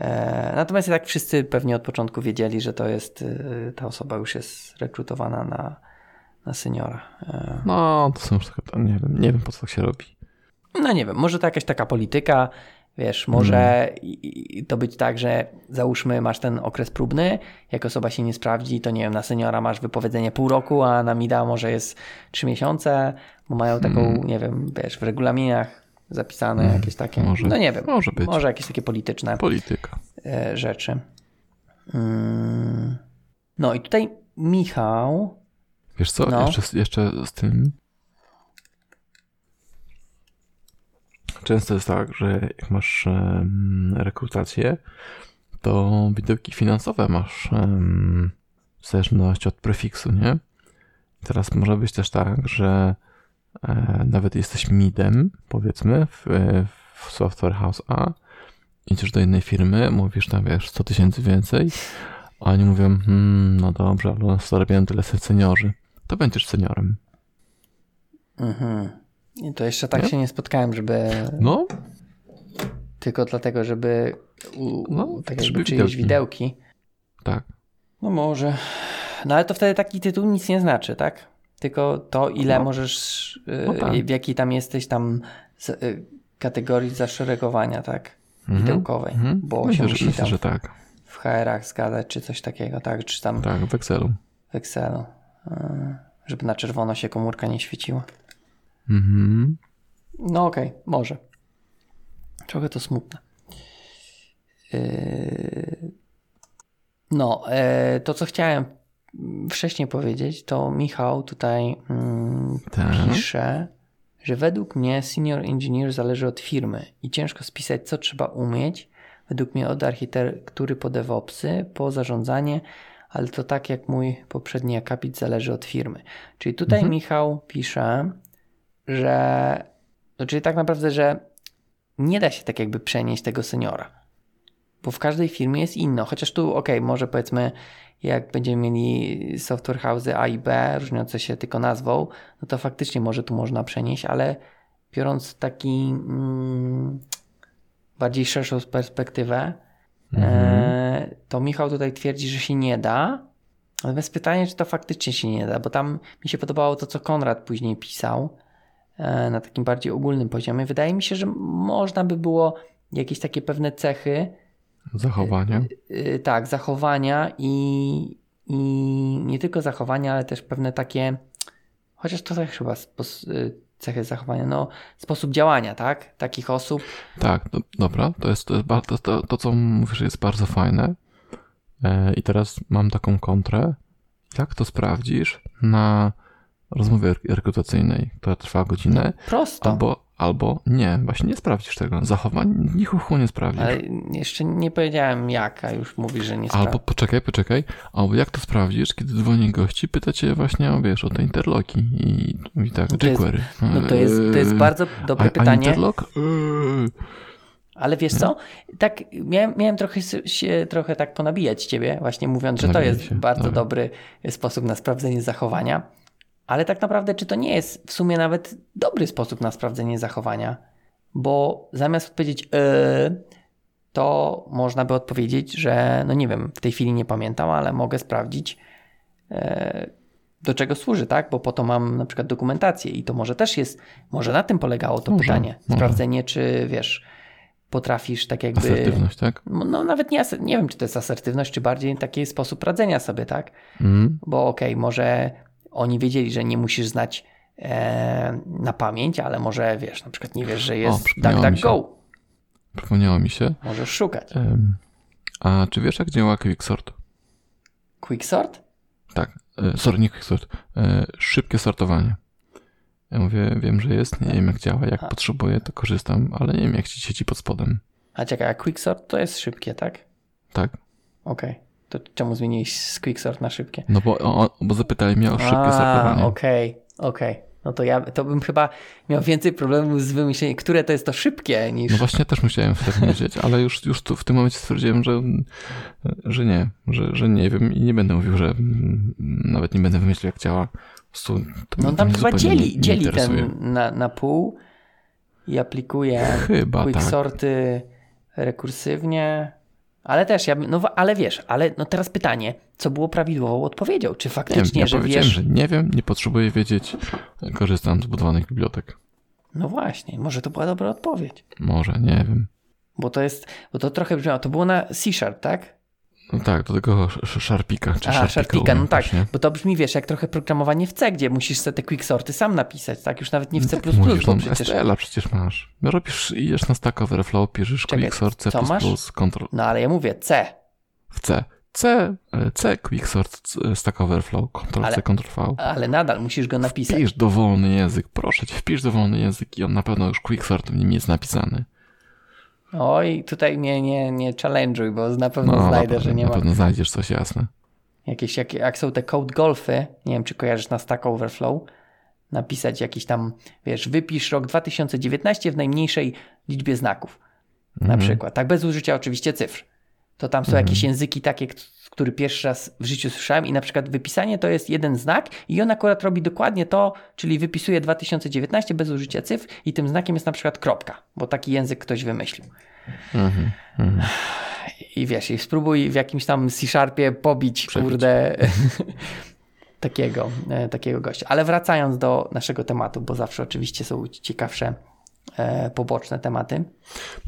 B: E, natomiast tak wszyscy pewnie od początku wiedzieli, że to jest, y, ta osoba już jest rekrutowana na, na seniora. E,
A: no, to są już takie, nie wiem, nie wiem po co tak się robi.
B: no nie wiem, może to jakaś taka polityka, wiesz, może i, i to być tak, że załóżmy masz ten okres próbny, jak osoba się nie sprawdzi, to nie wiem, na seniora masz wypowiedzenie pół roku, a na mida może jest trzy miesiące, bo mają taką,
A: Mm.
B: nie wiem, wiesz, w regulaminach zapisane
A: Mm,
B: jakieś takie,
A: może.
B: no nie wiem,
A: Może być.
B: może jakieś takie polityczne
A: Polityka.
B: e, rzeczy. Mm. No i tutaj Michał.
A: Wiesz co,
B: No.
A: jeszcze, jeszcze z tym. Często jest tak, że jak masz em, rekrutację, to widełki finansowe masz em, w zależności od prefiksu, nie? Teraz może być też tak, że e, nawet jesteś midem, powiedzmy, w, w Software House A, idziesz do jednej firmy, mówisz tam, wiesz, 100 tysięcy więcej, a oni mówią, hmm, no dobrze, ale zarabiają tyle seniorzy. To będziesz seniorem.
B: Mhm. I to jeszcze tak
A: Nie?
B: się nie spotkałem, żeby.
A: No,
B: Tylko dlatego, żeby. U,
A: No,
B: tak
A: żeby
B: jakby czyjeś
A: widełki.
B: widełki.
A: tak.
B: No może. No ale to wtedy taki tytuł nic nie znaczy, tak? Tylko to, ile
A: No.
B: możesz. y,
A: No tak.
B: W jakiej tam jesteś tam z, y, kategorii zaszeregowania, tak?
A: Mhm.
B: Widełkowej.
A: Mhm.
B: Bo się
A: Myślę, że,
B: musi
A: myślę,
B: tam
A: że tak.
B: w HR-ach zgadzać, czy coś takiego, tak? Czy tam
A: Tak, w Excelu.
B: w Excelu. Y, Żeby na czerwono się komórka nie świeciła.
A: Mhm.
B: No okej, może. Trochę to smutne. Yy, No, e, to co chciałem wcześniej powiedzieć, to Michał tutaj mm,
A: Tak.
B: pisze, że według mnie senior engineer zależy od firmy i ciężko spisać, co trzeba umieć. Według mnie od architektury po DevOpsy, po zarządzanie, ale to tak jak mój poprzedni akapit zależy od firmy. Czyli tutaj
A: Mhm.
B: Michał pisze, że no, czyli tak naprawdę, że nie da się tak jakby przenieść tego seniora. Bo w każdej firmie jest inno. Chociaż tu, okej, może powiedzmy, jak będziemy mieli software house'y A i B, różniące się tylko nazwą, no to faktycznie może tu można przenieść, ale biorąc taki mm, bardziej szerszą perspektywę, e, to Michał tutaj twierdzi, że się nie da. Natomiast pytanie, czy to faktycznie się nie da, bo tam mi się podobało to, co Konrad później pisał e, na takim bardziej ogólnym poziomie. Wydaje mi się, że można by było jakieś takie pewne cechy,
A: Zachowanie.
B: y, tak, zachowania i, i nie tylko zachowania, ale też pewne takie, chociaż to też chyba spos, y, cechy zachowania, no sposób działania, tak? Takich osób.
A: Tak, do, dobra, to jest, to, jest ba- to, to, co mówisz, jest bardzo fajne. E, I teraz mam taką kontrę. Jak to sprawdzisz na rozmowie rek- rekrutacyjnej, która trwa godzinę,
B: Prosto.
A: albo, albo nie, właśnie nie sprawdzisz tego. Zachowań nichuchu nie sprawdzisz.
B: Ale jeszcze nie powiedziałem jak, a już mówisz, że nie
A: Albo
B: sprawdza.
A: poczekaj, poczekaj, albo jak to sprawdzisz, kiedy dzwoni gości, pyta cię właśnie o, wiesz, o te interloki i, i tak,
B: No
A: jQuery.
B: No to jest, to jest
A: Eee,
B: bardzo dobre
A: a, A
B: pytanie.
A: interlock? Eee.
B: Ale wiesz co? Tak, miałem, miałem trochę się trochę tak ponabijać ciebie, właśnie mówiąc, że to jest
A: się,
B: bardzo dobry sposób na sprawdzenie zachowania. Ale tak naprawdę, czy to nie jest w sumie nawet dobry sposób na sprawdzenie zachowania? Bo zamiast odpowiedzieć yy, to można by odpowiedzieć, że no nie wiem, w tej chwili nie pamiętam, ale mogę sprawdzić e, do czego służy, tak? Bo po to mam na przykład dokumentację i to może też jest, może na tym polegało to
A: Może,
B: pytanie.
A: może.
B: Sprawdzenie, czy wiesz, potrafisz tak jakby...
A: Asertywność, tak?
B: No nawet nie, nie wiem, czy to jest asertywność, czy bardziej taki sposób radzenia sobie, tak?
A: Mm.
B: Bo okej, może oni wiedzieli, że nie musisz znać e, na pamięć, ale może wiesz, na przykład nie wiesz, że jest DuckDuckGo.
A: Przypomniało mi się.
B: Możesz szukać.
A: A czy wiesz, jak działa Quicksort?
B: Quicksort?
A: Tak, e, sorry, nie Quicksort. E, Szybkie sortowanie. Ja mówię, wiem, że jest, nie wiem jak działa, jak
B: A.
A: potrzebuję, to korzystam, ale nie wiem jak ci sieci pod spodem.
B: A czekaj, a Quicksort to jest szybkie, tak?
A: Tak?
B: Okej. To czemu zmieniłeś z Quicksort na szybkie?
A: No bo, o, bo zapytali mnie o szybkie
B: A,
A: sortowanie.
B: Okej, okej. No to ja to bym chyba miał więcej problemów z wymyśleniem, które to jest to szybkie niż.
A: No właśnie też musiałem wtedy wiedzieć, ale już, już tu w tym momencie stwierdziłem, że, że nie, że, że nie wiem i nie będę mówił, że nawet nie będę wymyślał jak działa. To
B: no tam chyba dzieli,
A: nie
B: dzieli ten na, na pół i aplikuje
A: Chyba tak.
B: quicksorty rekursywnie. Ale też ja bym, no ale wiesz, ale no teraz pytanie, co było prawidłową odpowiedzią? Czy
A: Nie
B: faktycznie,
A: ja
B: że
A: powiedziałem,
B: wiesz.
A: że nie wiem, nie potrzebuję wiedzieć, korzystam z budowanych bibliotek.
B: No właśnie, może to była dobra odpowiedź.
A: Może, nie wiem.
B: Bo to jest, bo to trochę brzmiało, to było na C-Sharp, tak?
A: No tak, do tego sz- sz- szarpika, czy
B: A,
A: szarpika,
B: no tak, bo to brzmi, wiesz, jak trochę programowanie w C, gdzie musisz sobie te quicksorty sam napisać, tak? Już nawet nie w C++,
A: Tak mówisz,
B: bo
A: no,
B: przecież...
A: STL-a przecież masz. Robisz, idziesz na Stack Overflow, piszesz quicksort, C++,
B: co masz?
A: Ctrl
B: No ale ja mówię C.
A: w C. C, C Quicksort Stack Overflow, Ctrl C, Ctrl V.
B: Ale nadal musisz go napisać.
A: Wpisz dowolny język, proszę cię, wpisz dowolny język i on na pewno już Quicksort w nim jest napisany.
B: Oj, tutaj mnie nie, nie challenge'uj, bo na pewno no, znajdę,
A: na
B: że nie
A: ma.
B: Na
A: pewno znajdziesz coś jasne.
B: Jakieś, jak, jak są te code golfy, nie wiem czy kojarzysz na Stack Overflow, napisać jakiś tam, wiesz, wypisz rok 2019 w najmniejszej liczbie znaków. Na mhm. przykład. Tak bez użycia oczywiście cyfr. To tam są mhm. jakieś języki takie, który pierwszy raz w życiu słyszałem i na przykład wypisanie to jest jeden znak i on akurat robi dokładnie to, czyli wypisuje 2019 bez użycia cyfr i tym znakiem jest na przykład kropka, bo taki język ktoś wymyślił. Mhm. mhm. I wiesz, i spróbuj w jakimś tam C-Sharpie pobić, Przebić. kurde, [LAUGHS] takiego, e, takiego gościa. Ale wracając do naszego tematu, bo zawsze oczywiście są ciekawsze e, poboczne tematy.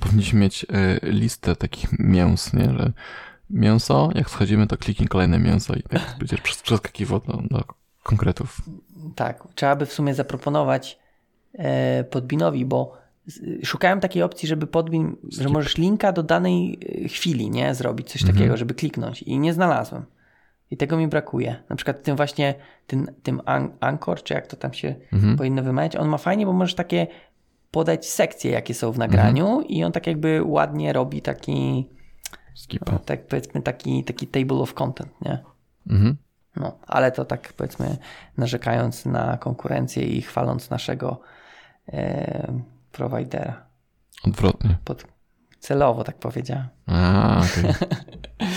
A: Powinniśmy mieć e, listę takich mięs, nie? Że mięso, jak schodzimy, to kliknij kolejne mięso i tak [LAUGHS] będziesz przeskakiwał do, do konkretów.
B: Tak, trzeba by w sumie zaproponować e, Podbinowi, bo szukałem takiej opcji, żeby Podbin, Skip. że możesz linka do danej e, chwili, nie? Zrobić coś mhm. takiego, żeby kliknąć i nie znalazłem. I tego mi brakuje. Na przykład tym właśnie, tym, tym Anchor, czy jak to tam się mhm. powinno wymawiać, on ma fajnie, bo możesz takie podać sekcje, jakie są w nagraniu mhm. i on tak jakby ładnie robi taki
A: Skipa.
B: Tak powiedzmy taki, taki table of content, nie? Mhm. No, ale to tak powiedzmy narzekając na konkurencję i chwaląc naszego e, providera.
A: Odwrotnie.
B: Pod, celowo tak powiedziałem.
A: A, okay.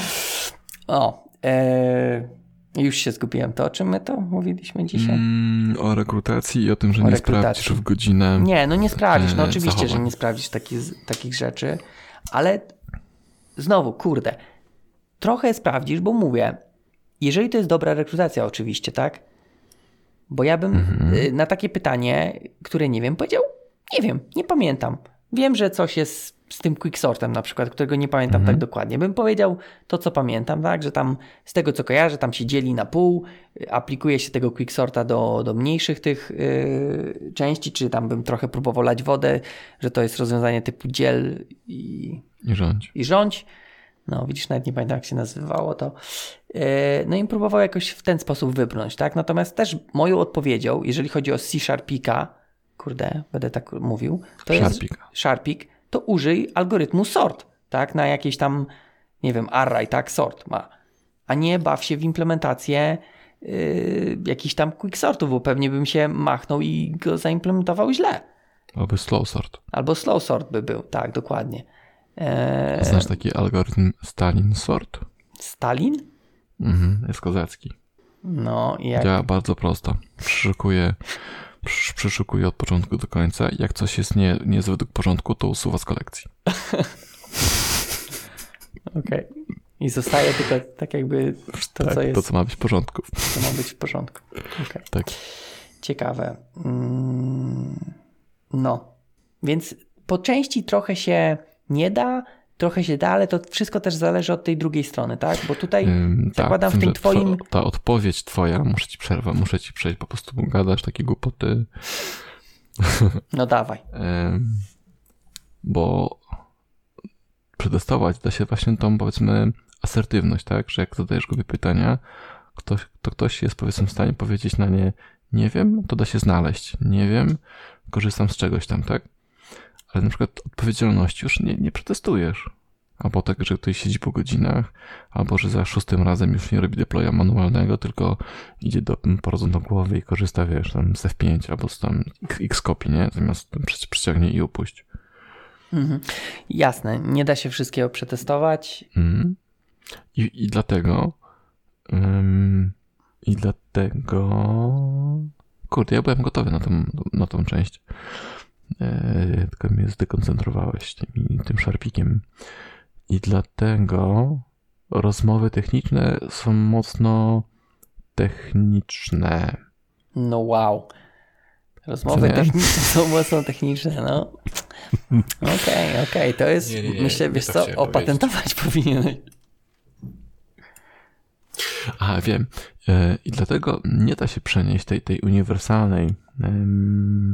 A: [LAUGHS]
B: o, e, już się zgubiłem. To o czym my to mówiliśmy dzisiaj? Mm,
A: o rekrutacji i o tym, że o nie rekrutacji. sprawdzisz w godzinę.
B: Nie, no nie sprawdzisz. No e, oczywiście, zachowań. że nie sprawdzisz taki, takich rzeczy, ale znowu, kurde, trochę sprawdzisz, bo mówię, jeżeli to jest dobra rekrutacja, oczywiście, tak? Bo ja bym mhm. Y, na takie pytanie, które nie wiem, powiedział, nie wiem, nie pamiętam. Wiem, że coś jest z tym quicksortem na przykład, którego nie pamiętam tak mhm. tak dokładnie. Bym powiedział to, co pamiętam, tak, że tam z tego, co kojarzę, tam się dzieli na pół, y, aplikuje się tego quicksorta do, do mniejszych tych yy, części, czy tam bym trochę próbował lać wodę, że to jest rozwiązanie typu dziel i
A: i rządź.
B: I rządź. No, widzisz, nawet nie pamiętam, jak się nazywało to. E, no i próbował jakoś w ten sposób wybrnąć, tak? Natomiast też moją odpowiedzią, jeżeli chodzi o C Sharpika, kurde, będę tak mówił, to
A: Sharpika.
B: jest Sharpik, to użyj algorytmu sort, tak? Na jakieś tam, nie wiem, array, tak? Sort ma. A nie baw się w implementację yy, jakichś tam quicksortów, bo pewnie bym się machnął i go zaimplementował źle.
A: Albo slow sort.
B: Albo slow sort by był, tak, dokładnie.
A: Eee... Znasz taki algorytm Stalin sort?
B: Stalin?
A: Mhm, jest kozacki.
B: No, jak...
A: Działa bardzo prosto. Przeszukuje, przeszukuje od początku do końca. Jak coś jest nie, nie jest według porządku, to usuwa z kolekcji. [LAUGHS]
B: Okej. Okay. I zostaje tylko tak jakby to,
A: tak,
B: co jest.
A: To, co ma być w porządku.
B: To ma być w porządku. Okay.
A: Tak.
B: Ciekawe. Mm, no. Więc po części trochę się nie da, trochę się da, ale to wszystko też zależy od tej drugiej strony, tak? Bo tutaj ym, zakładam tak, w tym twoim...
A: ta odpowiedź twoja, muszę ci przerwać, muszę ci przejść, po prostu gadasz takie głupoty. [LAUGHS]
B: No dawaj.
A: Ym, bo przetestować da się właśnie tą, powiedzmy, asertywność, tak? Że jak zadajesz głupie pytania, ktoś, to ktoś jest, powiedzmy, w stanie powiedzieć na nie nie wiem, to da się znaleźć. Nie wiem, korzystam z czegoś tam, tak? Ale na przykład odpowiedzialności już nie, nie przetestujesz. Albo tak, że ktoś siedzi po godzinach, albo że za szóstym razem już nie robi deploya manualnego, tylko idzie do do głowy i korzysta, wiesz, tam z F5 albo z tam X copy, nie? Zamiast przyciągnie i upuść.
B: Mhm. Jasne, nie da się wszystkiego przetestować.
A: Mhm. I, I dlatego um, i dlatego kurde, ja byłem gotowy na tą, na tą część. E, tylko mnie zdekoncentrowałeś tym, tym szarpikiem. I dlatego rozmowy techniczne są mocno techniczne.
B: No wow. Rozmowy techniczne są mocno techniczne, no. [LAUGHS] Okej, okej, okay, okay. to jest, nie, nie, nie, myślę, wiesz co, opatentować [LAUGHS] powinieneś.
A: A, wiem. E, I dlatego nie da się przenieść tej, tej uniwersalnej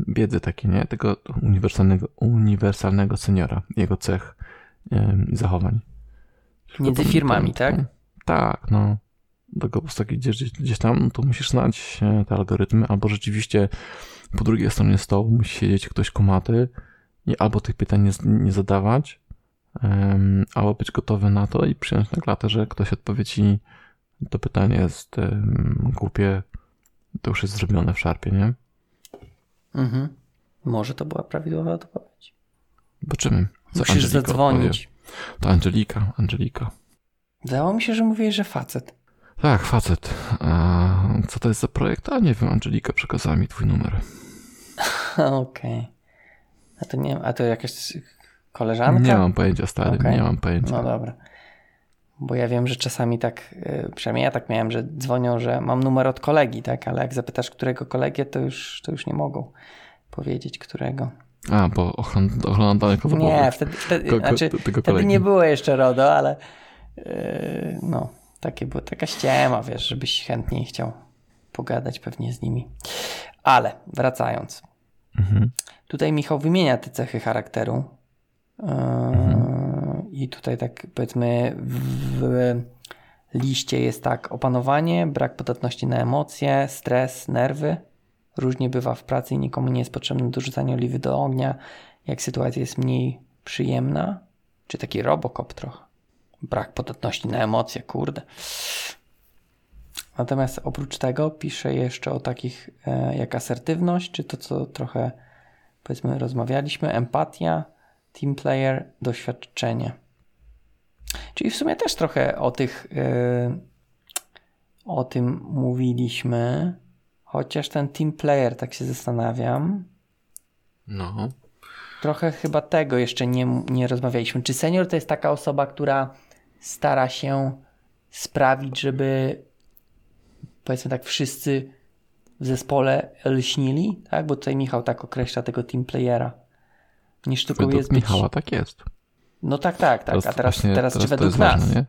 A: wiedzy takiej, nie? Tego uniwersalnego, uniwersalnego seniora, jego cech i zachowań.
B: Między firmami, tak?
A: tak, no. Tylko po prostu gdzieś, gdzieś tam, no to musisz znać e, te algorytmy, albo rzeczywiście po drugiej stronie stołu musi siedzieć ktoś kumaty i albo tych pytań nie, nie zadawać, um, albo być gotowy na to i przyjąć na klatę, że ktoś odpowie ci to pytanie jest um, głupie, to już jest zrobione w szarpie, nie?
B: Mhm. Może to była prawidłowa odpowiedź.
A: Zobaczymy.
B: Co Musisz Angelika zadzwonić.
A: Odpowie. To Angelika, Angelika.
B: Wydawało mi się, że mówiłeś, że facet.
A: Tak, facet. A co to jest za projekt? A nie wiem, Angelika przekazała mi twój numer. [LAUGHS]
B: Okej. Okay. A to nie a to jakaś koleżanka?
A: Nie mam pojęcia, stary, okay. nie mam pojęcia.
B: No dobra. Bo ja wiem, że czasami tak, y, przynajmniej ja tak miałem, że dzwonią, że mam numer od kolegi, tak? Ale jak zapytasz, którego kolegę, to już, to już nie mogą powiedzieć, którego.
A: A, bo ochrona danych osobowych.
B: Nie, wtedy, wtedy, Ko, znaczy, wtedy nie było jeszcze RODO, ale yy, no, takie było, taka ściema, wiesz, żebyś chętniej chciał pogadać pewnie z nimi. Ale wracając. Mhm. Tutaj Michał wymienia te cechy charakteru. Yy, mhm. I tutaj tak powiedzmy w liście jest tak opanowanie, brak podatności na emocje, stres, nerwy, Różnie bywa w pracy i nikomu nie jest potrzebne dorzucanie oliwy do ognia, jak sytuacja jest mniej przyjemna. Czy taki robokop trochę. Brak podatności na emocje, kurde. Natomiast oprócz tego pisze jeszcze o takich e, jak asertywność, czy to, co trochę powiedzmy rozmawialiśmy, empatia, team player, doświadczenie. Czyli w sumie też trochę o tych e, o tym mówiliśmy. Chociaż ten team player, tak się zastanawiam.
A: No.
B: Trochę chyba tego jeszcze nie, nie rozmawialiśmy. Czy senior to jest taka osoba, która stara się sprawić, żeby powiedzmy tak wszyscy w zespole lśnili, tak? Bo tutaj Michał tak określa tego team playera. Nie sztuką według jest
A: być... Michała tak jest.
B: No tak, tak, tak. Teraz A teraz, właśnie, teraz, teraz czy według nas? Ważne?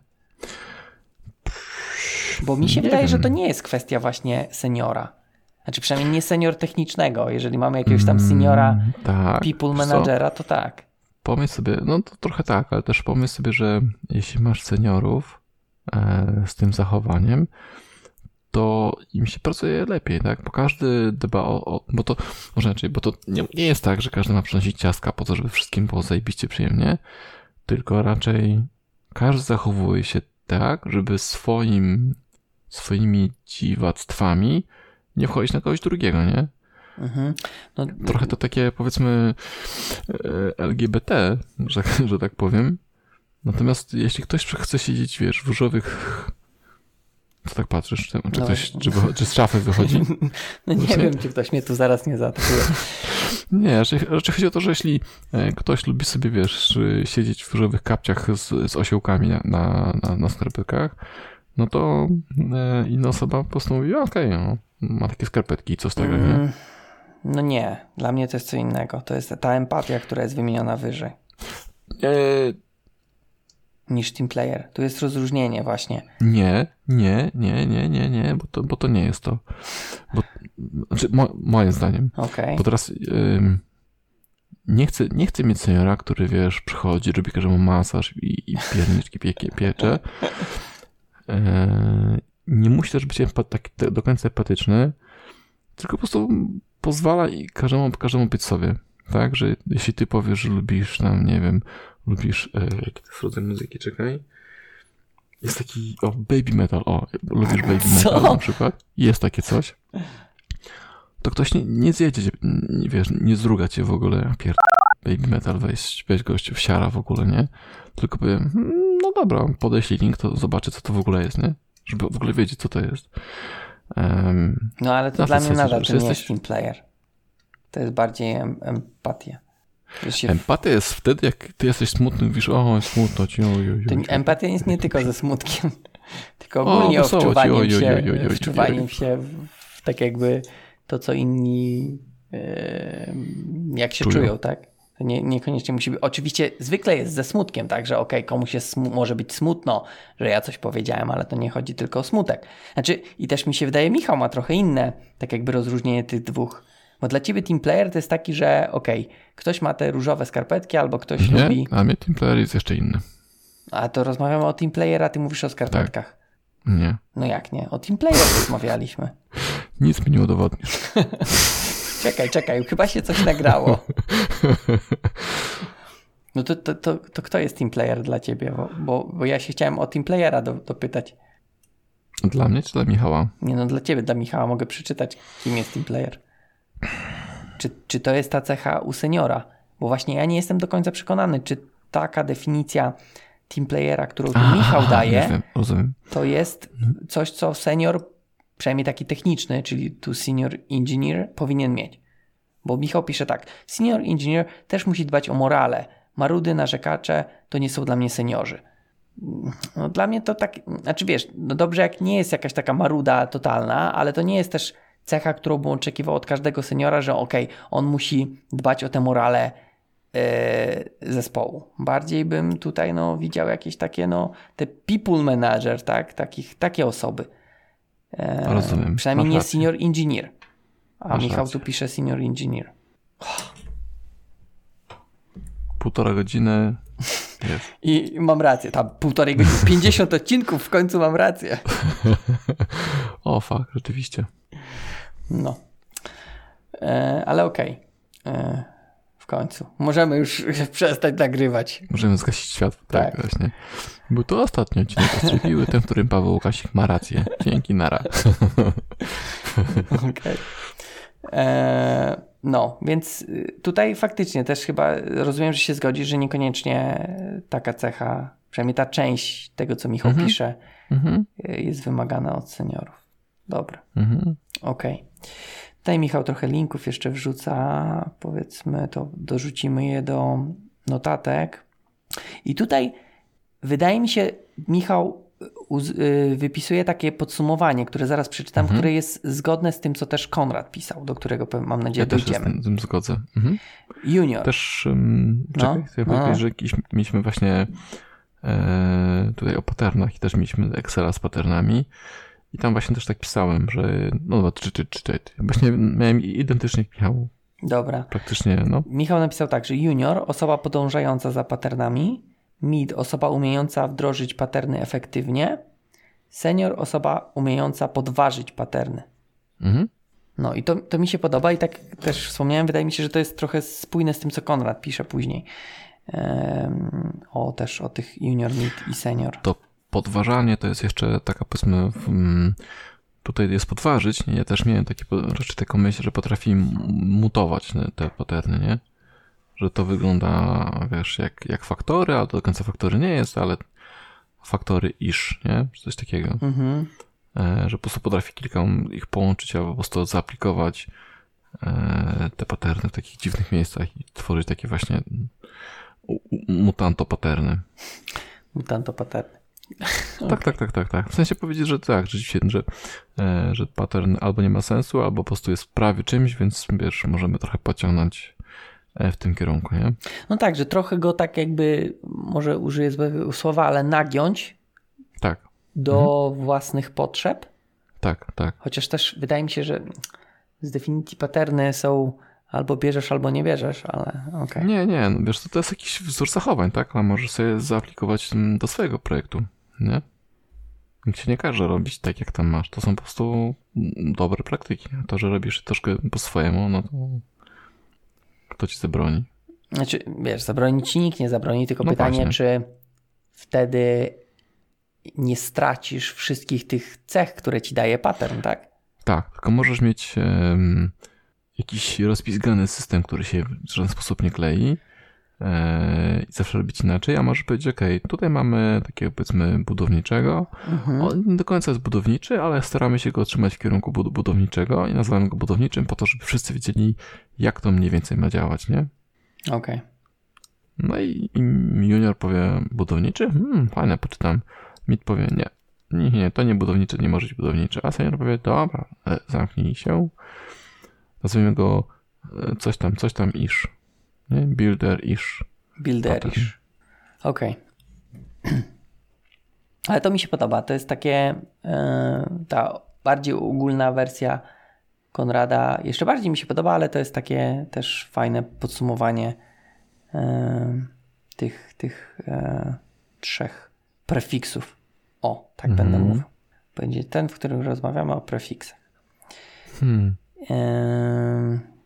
B: Bo mi się nie wydaje, wiem. że to nie jest kwestia właśnie seniora. Znaczy przynajmniej nie senior technicznego. Jeżeli mamy jakiegoś tam seniora mm, tak, people managera, to tak.
A: Pomyśl sobie, no to trochę tak, ale też pomyśl sobie, że jeśli masz seniorów e, z tym zachowaniem, to im się pracuje lepiej, tak? Bo każdy dba o, o bo to, może inaczej, bo to nie, nie, jest tak, że każdy ma przynosić ciastka po to, żeby wszystkim było zajebiście przyjemnie, tylko raczej każdy zachowuje się tak, żeby swoim, swoimi dziwactwami nie wchodzić na kogoś drugiego, nie? Mhm. No, Trochę to takie powiedzmy e, LGBT, że, [LAUGHS] że tak powiem. Natomiast jeśli ktoś chce siedzieć, wiesz, w różowych co tak patrzysz? Czy, no ktoś, czy, czy, z szafy wychodzi? [LAUGHS]
B: No nie Właśnie? wiem, czy ktoś mnie tu zaraz nie zaatakuje. [LAUGHS]
A: Nie, raczej, raczej chodzi o to, że jeśli e, ktoś lubi sobie, wiesz, siedzieć w różowych kapciach z, z osiołkami na, na, na skarpetkach, no to e, inna osoba postanowi, okej, okay, no, ma takie skarpetki, co z tego, mm, nie?
B: No nie, dla mnie to jest co innego. To jest ta empatia, która jest wymieniona wyżej. E... Niż team player. Tu jest rozróżnienie właśnie.
A: Nie, nie, nie, nie, nie, nie, bo to, bo to nie jest to. Bo, znaczy, mo, moim zdaniem.
B: Okay.
A: Bo teraz ym, nie, chcę, nie chcę mieć seniora, który wiesz, przychodzi, robi każdemu masaż i, i pierniczki pie, piecze. E, nie musi też być taki do końca empatyczny, tylko po prostu pozwala i każdemu, każdemu być sobie. Tak, że jeśli ty powiesz, że lubisz tam, nie wiem, lubisz, e, jaki to jest rodzaj muzyki, czekaj. Jest taki, o, baby metal, o, lubisz baby Co? metal na przykład. Jest takie coś. To ktoś nie, nie zjedzie, nie, wiesz, nie zruga cię w ogóle, pierd... baby metal, weź, weź gość w siara w ogóle, nie? Tylko powiem, hmm, no dobra, podeślij link, to zobaczy, co to w ogóle jest, nie? żeby w ogóle wiedzieć, co to jest. Um,
B: no ale to dla mnie nadal to nie jesteś... jest team player. To jest bardziej em empatia.
A: Się... Empatia jest wtedy, jak ty jesteś smutny, mówisz, o, smutno ci, oj, oj,
B: oj. Empatia jest nie tylko ze smutkiem, [LAUGHS] tylko ogólnie o, wczuwaniem ci, się, wczuwaniem się w tak jakby to, co inni jak się czują, czują tak? To nie, niekoniecznie musi być. Oczywiście zwykle jest ze smutkiem, tak, że okej, okay, komuś jest może być smutno, że ja coś powiedziałem, ale to nie chodzi tylko o smutek. Znaczy, i też mi się wydaje, Michał ma trochę inne, tak jakby rozróżnienie tych dwóch. Bo dla ciebie team player to jest taki, że okej, okay, ktoś ma te różowe skarpetki, albo ktoś
A: nie,
B: lubi.
A: A mnie team player jest jeszcze inny.
B: A to rozmawiamy o team player, a ty mówisz o skarpetkach. Tak.
A: Nie.
B: No jak nie? O Teamplayer rozmawialiśmy. [LAUGHS]
A: Nic mi nie udowodnisz. [LAUGHS]
B: czekaj, czekaj, chyba się coś nagrało. [LAUGHS] No to, to, to, to kto jest Teamplayer dla ciebie? Bo, bo, bo ja się chciałem o Teamplayera do, dopytać.
A: Dla mnie czy dla Michała?
B: Nie no, dla ciebie, dla Michała mogę przeczytać, kim jest Teamplayer. Czy, czy to jest ta cecha u seniora? Bo właśnie ja nie jestem do końca przekonany, czy taka definicja teamplayera, którą tu Michał daje,
A: wiem, rozumiem.
B: to jest coś, co senior, przynajmniej taki techniczny, czyli tu senior engineer, powinien mieć. Bo Michał pisze tak, senior engineer też musi dbać o morale. Marudy, narzekacze to nie są dla mnie seniorzy. No, dla mnie to tak, znaczy wiesz, no dobrze jak nie jest jakaś taka maruda totalna, ale to nie jest też cecha, którą bym oczekiwał od każdego seniora, że okej, okay, on musi dbać o tę morale yy, zespołu. Bardziej bym tutaj no, widział jakieś takie, no, te people manager, tak, Takich, takie osoby.
A: Yy, Rozumiem.
B: Przynajmniej nie senior engineer. A Masz Michał rację. tu pisze senior engineer.
A: Półtora godziny.
B: Jest. I mam rację, tam półtorej godziny, [LAUGHS] 50 odcinków, w końcu mam rację.
A: o, fakt, rzeczywiście.
B: No. E, ale okej. Okay. E, w końcu. Możemy już [LAUGHS] przestać nagrywać.
A: Możemy zgasić światło. Tak, tak właśnie. Był to ostatni odcinek Ostrzeliły, ten, w którym Paweł Łukasik ma rację. Dzięki, nara. [LAUGHS]
B: Okej. Okay. E, no, więc y, tutaj faktycznie też chyba rozumiem, że się zgodzisz, że niekoniecznie taka cecha, przynajmniej ta część tego, co Michał mhm. pisze, mhm. Y, jest wymagana od seniorów. Dobra. Mhm. Okej. Okay. Tutaj Michał trochę linków jeszcze wrzuca, powiedzmy, to dorzucimy je do notatek. I tutaj wydaje mi się, Michał y, wypisuje takie podsumowanie, które zaraz przeczytam, mhm. które jest zgodne z tym, co też Konrad pisał, do którego mam nadzieję ja dojdziemy.
A: Ja z tym zgodzę. Mhm.
B: Junior.
A: Też, um, czekaj, no, no. że jakiś, mieliśmy właśnie e, tutaj o patternach i też mieliśmy Excela z patternami i tam właśnie też tak pisałem, że no dobra, czy, czy, czy, czy. Właśnie miałem identycznie jak Michał.
B: Dobra.
A: Praktycznie, no.
B: Michał napisał tak, że junior, osoba podążająca za patternami, mid, osoba umiejąca wdrożyć paterny efektywnie, senior, osoba umiejąca podważyć paterny. Mhm. No i to, to mi się podoba i tak też wspomniałem, wydaje mi się, że to jest trochę spójne z tym, co Konrad pisze później. Um, o też o tych junior, mid i senior.
A: To podważanie to jest jeszcze taka powiedzmy tutaj jest podważyć, nie? Ja też miałem takie, raczej taką myśl, że potrafi mutować te paterny, nie? Że to wygląda, wiesz, jak, jak faktory, ale to do końca faktory nie jest, ale faktory iż, nie? Coś takiego. Mhm. E, że po prostu potrafi kilka ich połączyć, albo po prostu zaaplikować e, te paterny w takich dziwnych miejscach i tworzyć takie właśnie mutanto paterny.
B: Mutanto paterny.
A: Tak, tak, tak, tak, tak. W sensie powiedzieć, że tak, rzeczywiście, że, e, że pattern albo nie ma sensu, albo po prostu jest prawie czymś, więc wiesz, możemy trochę pociągnąć e, w tym kierunku, nie?
B: No tak, że trochę go tak jakby, może użyję złego słowa, ale nagiąć
A: tak.
B: do mhm. własnych potrzeb.
A: Tak, tak.
B: Chociaż też wydaje mi się, że z definicji paterny są albo bierzesz, albo nie bierzesz, ale okej. Okay.
A: Nie, nie, no wiesz, to, to jest jakiś wzór zachowań, tak? Ale możesz sobie zaaplikować do swojego projektu nie? Nikt się nie każe robić tak, jak tam masz. To są po prostu dobre praktyki. A to, że robisz troszkę po swojemu, no to kto ci zabroni?
B: Znaczy, wiesz, zabroni ci nikt nie zabroni, tylko no pytanie, właśnie. czy wtedy nie stracisz wszystkich tych cech, które ci daje pattern, tak?
A: Tak, tylko możesz mieć um, jakiś rozpizgany system, który się w żaden sposób nie klei i zawsze robić inaczej, a może powiedzieć, ok, tutaj mamy takiego powiedzmy budowniczego, mhm. on nie do końca jest budowniczy, ale staramy się go trzymać w kierunku budowniczego i nazywamy go budowniczym po to, żeby wszyscy wiedzieli, jak to mniej więcej ma działać, nie?
B: Okej. Okay.
A: No i, i, junior powie budowniczy? Hmm, fajne, poczytam. Mid powie nie. Nie, nie, to nie budowniczy, nie może być budowniczy. A senior powie, dobra, e, zamknij się. Nazwijmy go e, coś tam, coś tam iż. Nie? Builder-ish.
B: Builder-ish. Okej. Okay. [CLEARS THROAT] Ale to mi się podoba. To jest takie yy, ta bardziej ogólna wersja Konrada. Jeszcze bardziej mi się podoba, ale to jest takie też fajne podsumowanie yy, tych, tych yy, trzech prefiksów. O, tak mhm. będę mówił. Będzie ten, w którym rozmawiamy o prefiksach.
A: Hmm.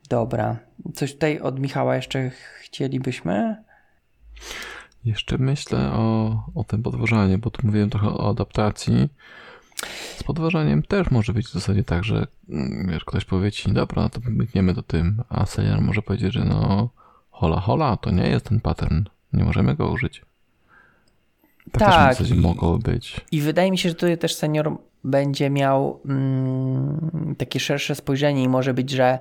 B: Dobra. Coś tutaj od Michała jeszcze chcielibyśmy?
A: Jeszcze myślę o, o tym podważaniu, bo tu mówiłem trochę o adaptacji. Z podważaniem też może być w zasadzie tak, że mm, wiesz, ktoś powie ci, dobra, to biegniemy do tym, a senior może powiedzieć, że no hola hola, to nie jest ten pattern, nie możemy go użyć. Tak,
B: Tak,
A: też w zasadzie mogło być.
B: I wydaje mi się, że tutaj też senior będzie miał mm, takie szersze spojrzenie i może być, że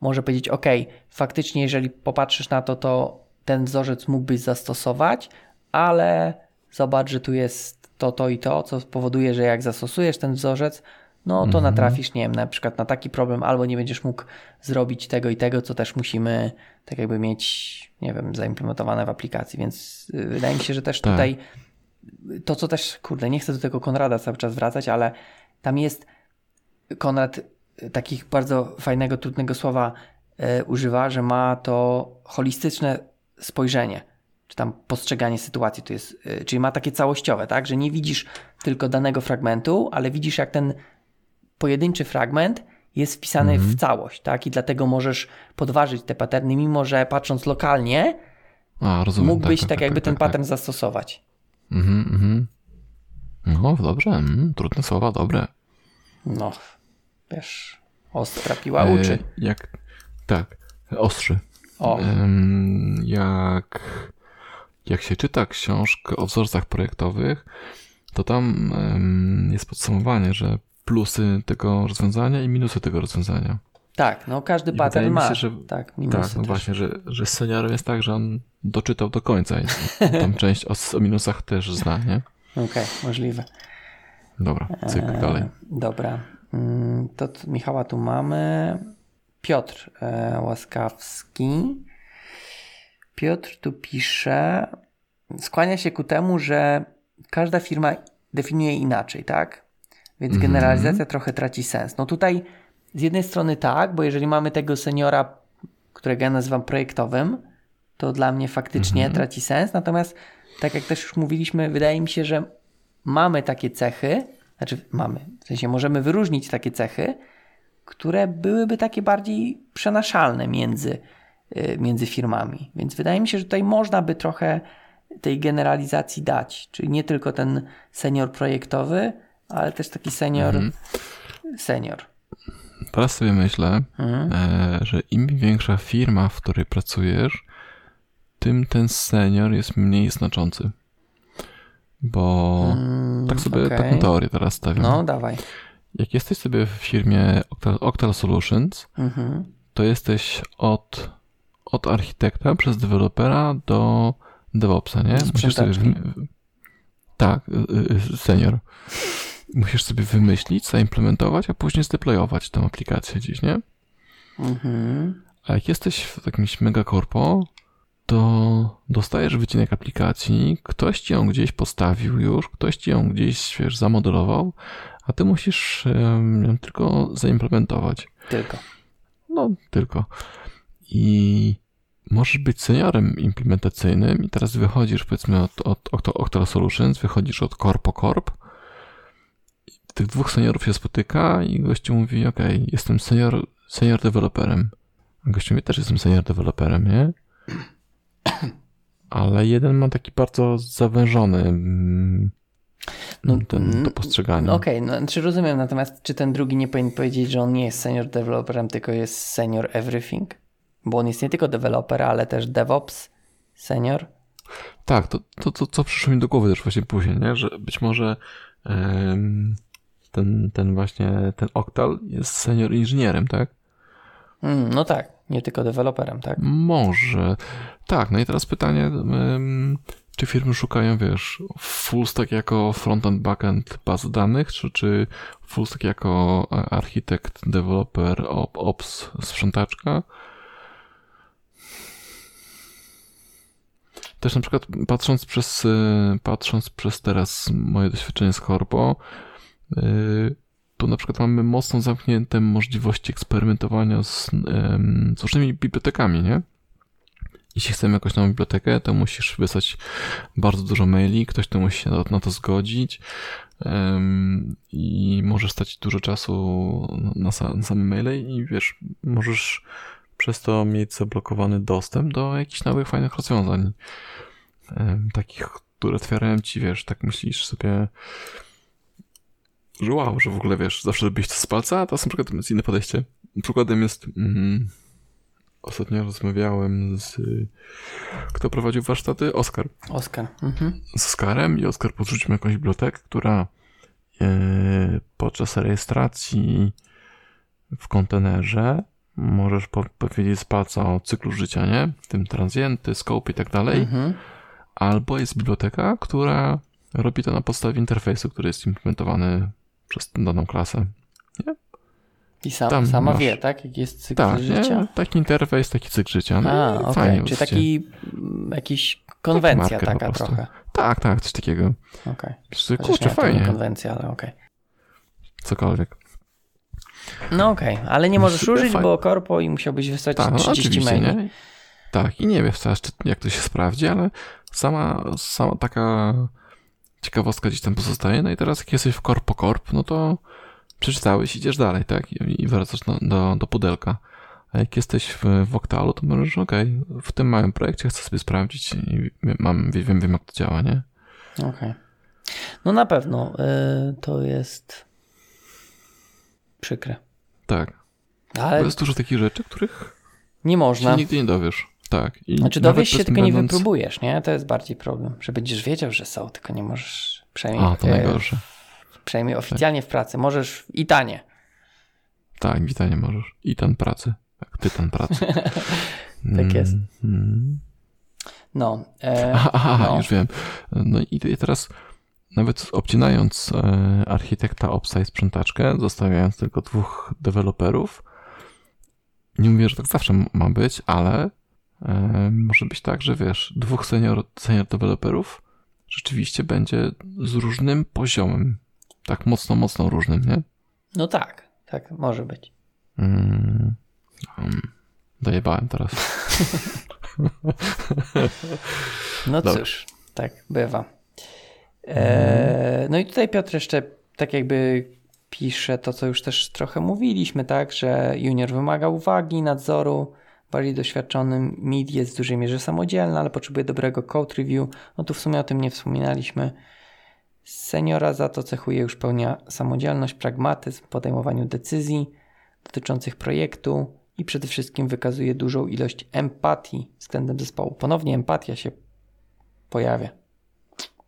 B: może powiedzieć, ok, faktycznie jeżeli popatrzysz na to, to ten wzorzec mógłbyś zastosować, ale zobacz, że tu jest to, to i to, co spowoduje, że jak zastosujesz ten wzorzec, no to
A: Mhm.
B: natrafisz, nie wiem, na przykład na taki problem, albo nie będziesz mógł zrobić tego i tego, co też musimy tak jakby mieć, nie wiem, zaimplementowane w aplikacji, więc y, wydaje mi się, że też
A: Tak.
B: tutaj to, co też, kurde, nie chcę do tego Konrada cały czas wracać, ale tam jest Konrad takich bardzo fajnego, trudnego słowa e, używa, że ma to holistyczne spojrzenie, czy tam postrzeganie sytuacji, to jest, e, czyli ma takie całościowe, tak, że nie widzisz tylko danego fragmentu, ale widzisz jak ten pojedynczy fragment jest wpisany w całość, tak, i dlatego możesz podważyć te paterny, mimo że patrząc lokalnie,
A: A, rozumiem.
B: mógłbyś tak, jakby ten
A: tak,
B: pattern zastosować.
A: Mhm, mhm. No, dobrze, mm, trudne słowa, dobre.
B: No, wiesz, ostra piła uczy.
A: E, jak, tak, ostrzy.
B: O,
A: jak, jak się czyta książkę o wzorcach projektowych, to tam jest podsumowanie, że plusy tego rozwiązania i minusy tego rozwiązania.
B: tak, no każdy
A: i
B: pattern ma.
A: się, że-
B: tak, minusy
A: tak, no właśnie, że, że z seniorem jest tak, że on doczytał do końca i [LAUGHS] tam część o, o minusach też zna, nie?
B: Okej, możliwe.
A: Dobra, cykl
B: E,
A: dalej.
B: Dobra. Mm, To Michała tu mamy. Piotr e, Łaskawski. Piotr tu pisze, skłania się ku temu, że każda firma definiuje inaczej, tak? Więc
A: Mhm.
B: generalizacja trochę traci sens. No tutaj z jednej strony tak, bo jeżeli mamy tego seniora, którego ja nazywam projektowym, to dla mnie faktycznie
A: Mhm.
B: traci sens. Natomiast, tak jak też już mówiliśmy, wydaje mi się, że mamy takie cechy, znaczy mamy, w sensie możemy wyróżnić takie cechy, które byłyby takie bardziej przenaszalne między, y, między firmami. Więc wydaje mi się, że tutaj można by trochę tej generalizacji dać. Czyli nie tylko ten senior projektowy, ale też taki senior
A: Mhm.
B: senior.
A: Teraz sobie myślę,
B: Mhm.
A: e, że im większa firma, w której pracujesz, tym ten senior jest mniej znaczący. Bo
B: Mm,
A: tak sobie
B: okej.
A: taką teorię teraz stawiam.
B: No, dawaj.
A: Jak jesteś sobie w firmie Octal, Octal Solutions,
B: Mhm.
A: to jesteś od, od architekta przez dewelopera do DevOpsa, nie? Musisz sobie tak, y, y, senior. Musisz sobie wymyślić, zaimplementować, a później zdeployować tę aplikację gdzieś, nie?
B: Mhm.
A: A jak jesteś w jakimś megakorpo, to dostajesz wycinek aplikacji, ktoś ci ją gdzieś postawił już, ktoś ci ją gdzieś, wiesz, zamodelował, a ty musisz ją tylko zaimplementować.
B: Tylko.
A: No, tylko. I możesz być seniorem implementacyjnym i teraz wychodzisz powiedzmy od, od Octo- Octal Solutions, wychodzisz od Corpo Corp. Tych dwóch seniorów się spotyka i gościu mówi, ok, jestem senior, senior deweloperem. A gościu mówi, też jestem senior deweloperem, nie? [CLEARS THROAT] Ale jeden ma taki bardzo zawężony mm,
B: No,
A: ten, to
B: mm,
A: postrzeganie.
B: Okej, no, czy rozumiem, natomiast czy ten drugi nie powinien powiedzieć, że on nie jest senior developerem, tylko jest senior everything? Bo on jest nie tylko developer, ale też DevOps, senior.
A: Tak, to, to, to co przyszło mi do głowy też właśnie później, nie? że być może ten, ten właśnie, ten Octal jest senior inżynierem, tak?
B: Mm, no tak, nie tylko deweloperem, tak?
A: Może. Tak, no i teraz pytanie, czy firmy szukają, wiesz, full stack jako frontend, backend baz danych, czy, czy full stack jako e, architekt, developer, op, ops, sprzątaczka? Też na przykład patrząc przez, y, patrząc przez teraz moje doświadczenie z Corpo, y, tu na przykład mamy mocno zamknięte możliwości eksperymentowania z, z różnymi bibliotekami, nie? jeśli chcemy jakąś nową bibliotekę, to musisz wysłać bardzo dużo maili, ktoś to musi się na, to zgodzić um, i możesz stać dużo czasu na, na maile i wiesz, możesz przez to mieć zablokowany dostęp do jakichś nowych, fajnych rozwiązań. Um, takich, które otwierają ci, wiesz, tak myślisz sobie, że wow, że w ogóle wiesz, zawsze robisz to z palca, a to na przykład jest inne podejście. Przykładem jest. Mm, ostatnio rozmawiałem z. Kto prowadził warsztaty? Oskar.
B: Oskar. Mhm.
A: Z Oskarem i Oskar podrzucił mi jakąś bibliotekę, która e, podczas rejestracji w kontenerze możesz po powiedzieć z palca o cyklu życia, nie? W tym transienty, scope i tak dalej. Mhm. Albo jest biblioteka, która robi to na podstawie interfejsu, który jest implementowany przez daną klasę. Nie?
B: I sam, Tam sama masz... wie, tak? Jaki jest cykl tak, życia? Nie?
A: Taki interfejs, taki cykl życia. No
B: A, okej. Okay. Czy taki mm, jakiś konwencja taki taka trochę.
A: Tak, tak, coś takiego.
B: Okay.
A: Kurczę, fajnie.
B: Nie konwencja, ale okej. Okay.
A: Cokolwiek.
B: No okej, okay. ale nie możesz użyć, fajnie. bo korpo i musiałbyś wysłać tak, 30 no, maili. Nie?
A: Tak, i nie wiem wcale, jak to się sprawdzi, ale sama, sama taka ciekawostka gdzieś tam pozostaje. No i teraz jak jesteś w korpo korp, no to przeczytałeś, idziesz dalej, tak? I, wracasz do, do, do pudelka. A jak jesteś w, w Octalu, to możesz, okej, okay, w tym małym projekcie chcę sobie sprawdzić i mam, wiem, wiem jak to działa, nie?
B: Okej. Okay. No na pewno y, to jest przykre.
A: Tak. Ale... Bo jest dużo takich rzeczy, których
B: nie można.
A: Się nigdy nie dowiesz. Tak.
B: I znaczy dowiesz się, tylko będąc... nie wypróbujesz, nie? To jest bardziej problem, że będziesz wiedział, że są, tylko nie możesz przynajmniej...
A: A, to najgorsze.
B: Przynajmniej oficjalnie tak. w pracy. Możesz i tanie.
A: Tak, i tanie możesz. I ten pracy. [LAUGHS] Tak, tytan pracy.
B: tak jest. Mm. No.
A: E, [LAUGHS] Aha, no. już wiem. No i teraz nawet obcinając e, architekta obsa i sprzątaczkę, zostawiając tylko dwóch deweloperów, nie mówię, że tak zawsze ma być, ale e, może być tak, że wiesz, dwóch senior, senior deweloperów rzeczywiście będzie z różnym poziomem. Tak mocno, mocno różnym, nie?
B: No tak, tak, może być.
A: Mm, um, dojebałem teraz. [LAUGHS]
B: no Dobra. cóż, tak bywa. E, no i tutaj Piotr jeszcze tak jakby pisze to, co już też trochę mówiliśmy, tak, że junior wymaga uwagi, nadzoru, bardziej doświadczony mid jest w dużej mierze samodzielny, ale potrzebuje dobrego code review. No tu w sumie o tym nie wspominaliśmy. Seniora za to cechuje już pełnia samodzielność, pragmatyzm w podejmowaniu decyzji dotyczących projektu i przede wszystkim wykazuje dużą ilość empatii względem zespołu. Ponownie empatia się pojawia.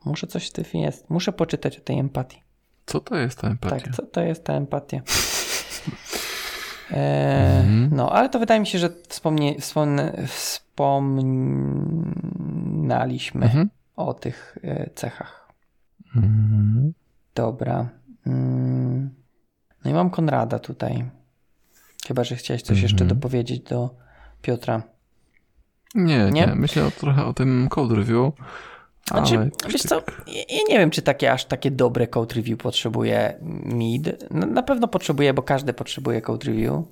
B: Muszę coś w tym jest. Muszę poczytać o tej empatii.
A: Co to jest ta empatia?
B: Tak, co to jest ta empatia? [LAUGHS] E, mhm. No, ale to wydaje mi się, że wspomnie, wspomnę, wspomnieliśmy mhm. o tych e, cechach. Mhm. Dobra. Mm. No i mam Konrada tutaj. Chyba, że chciałeś coś jeszcze mhm. dopowiedzieć do Piotra.
A: Nie, nie, nie. Myślę o, trochę o tym code review.
B: Znaczy, wiesz co, ja nie wiem, czy takie aż takie dobre code review potrzebuje mid. Na, pewno potrzebuje, bo każdy potrzebuje code review.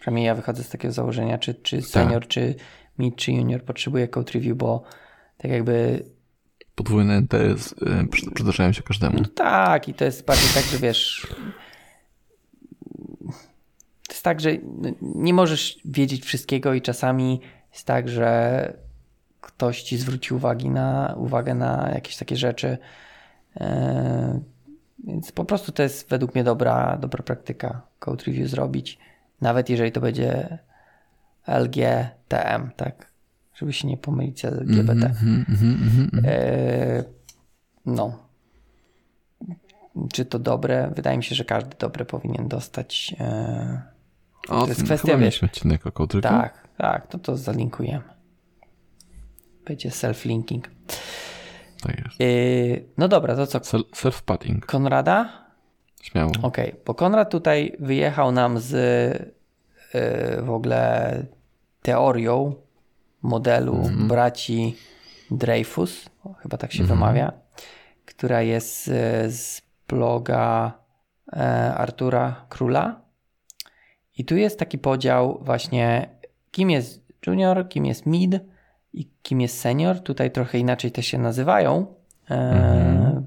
B: Przynajmniej ja wychodzę z takiego założenia, czy, czy tak. senior, tak. czy mid, czy junior potrzebuje code review, bo tak jakby...
A: Podwójne NT przydarzają się każdemu. No
B: tak, i to jest bardziej tak, że wiesz... To jest tak, że nie możesz wiedzieć wszystkiego i czasami jest tak, że ktoś ci zwróci uwagi na, uwagę na jakieś takie rzeczy. E, więc po prostu to jest według mnie dobra, dobra praktyka code review zrobić, nawet jeżeli to będzie LGTM, tak? Żeby się nie pomylić z LGBT. Mm -hmm, mm -hmm. E, no. Czy to dobre? Wydaje mi się, że każdy dobre powinien dostać. E,
A: o, to jest kwestia, wiesz, odcinek o code
B: review. Tak, tak, to to zalinkujemy. Będzie self-linking.
A: Tak jest.
B: Yy, no dobra, to co?
A: Self-padding.
B: Konrada?
A: Śmiało.
B: Okej, okay, bo Konrad tutaj wyjechał nam z yy, w ogóle teorią modelu mm -hmm. braci Dreyfus, chyba tak się mm -hmm. wymawia, która jest z, z bloga e, Artura Króla. I tu jest taki podział właśnie, kim jest junior, kim jest mid, i kim jest senior. Tutaj trochę inaczej te się nazywają e,
A: Mhm.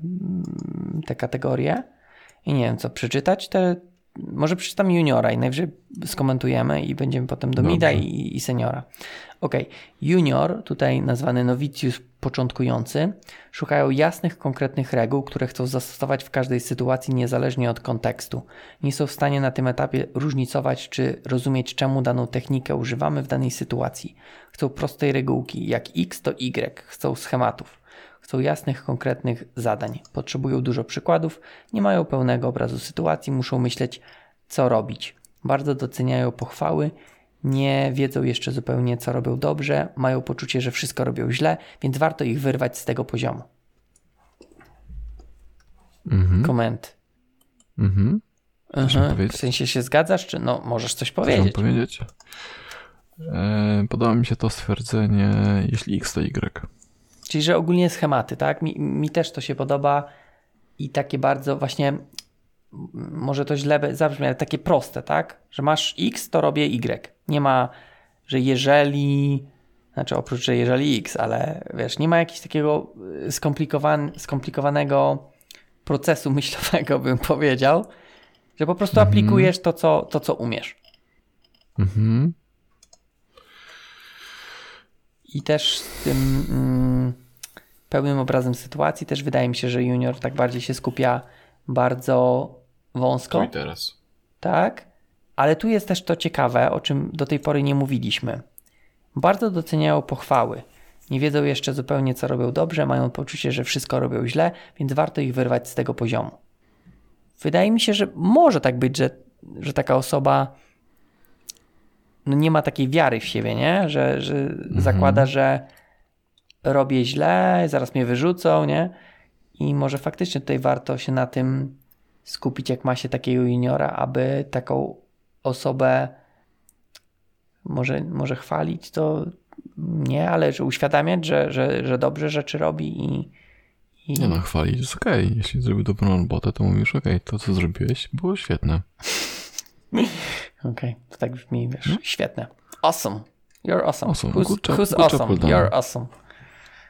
B: te kategorie. I nie wiem, co przeczytać. Te, może przeczytam juniora i najwyżej skomentujemy i będziemy potem do mida i, i seniora. Ok, junior, tutaj nazwany nowicjusz początkujący, szukają jasnych, konkretnych reguł, które chcą zastosować w każdej sytuacji niezależnie od kontekstu. Nie są w stanie na tym etapie różnicować czy rozumieć, czemu daną technikę używamy w danej sytuacji. Chcą prostej regułki, jak X to Y, chcą schematów. Chcą jasnych, konkretnych zadań. Potrzebują dużo przykładów, nie mają pełnego obrazu sytuacji, muszą myśleć, co robić. Bardzo doceniają pochwały, nie wiedzą jeszcze zupełnie, co robią dobrze, mają poczucie, że wszystko robią źle, więc warto ich wyrwać z tego poziomu.
A: Mhm.
B: Koment.
A: Mhm.
B: Mhm.
A: powiedzieć?
B: W sensie się zgadzasz, czy no możesz coś powiedzieć?
A: powiedzieć? E, podoba mi się to stwierdzenie, jeśli X to Y.
B: Czyli, że ogólnie schematy, tak? Mi, mi też to się podoba i takie bardzo właśnie, może to źle zabrzmi, ale takie proste, tak? Że masz X, to robię Y. Nie ma, że jeżeli, znaczy oprócz, że jeżeli X, ale wiesz, nie ma jakiegoś takiego y, skomplikowan- skomplikowanego procesu [LAUGHS] myślowego, bym powiedział, że po prostu
A: Mhm.
B: aplikujesz to co, to, co umiesz.
A: Mhm.
B: I też z tym mm, pełnym obrazem sytuacji też wydaje mi się, że junior tak bardziej się skupia bardzo wąsko,
A: teraz.
B: tak? Ale tu jest też to ciekawe, o czym do tej pory nie mówiliśmy. Bardzo doceniają pochwały. Nie wiedzą jeszcze zupełnie, co robią dobrze, mają poczucie, że wszystko robią źle, więc warto ich wyrwać z tego poziomu. Wydaje mi się, że może tak być, że, że taka osoba no nie ma takiej wiary w siebie, nie? Że, że zakłada, że robię źle, zaraz mnie wyrzucą, nie? I może faktycznie tutaj warto się na tym skupić, jak ma się takiego juniora, aby taką osobę może, może chwalić, to nie, ale uświadamiać, że, że, że dobrze rzeczy robi i, i
A: Nie no, chwalić jest okej. Jeśli zrobił dobrą robotę, to mówisz, okej, to co zrobiłeś było świetne. [LAUGHS]
B: Okej, to tak brzmi, wiesz, świetne. Awesome. You're awesome.
A: Awesome.
B: Who's, who's awesome? You're awesome.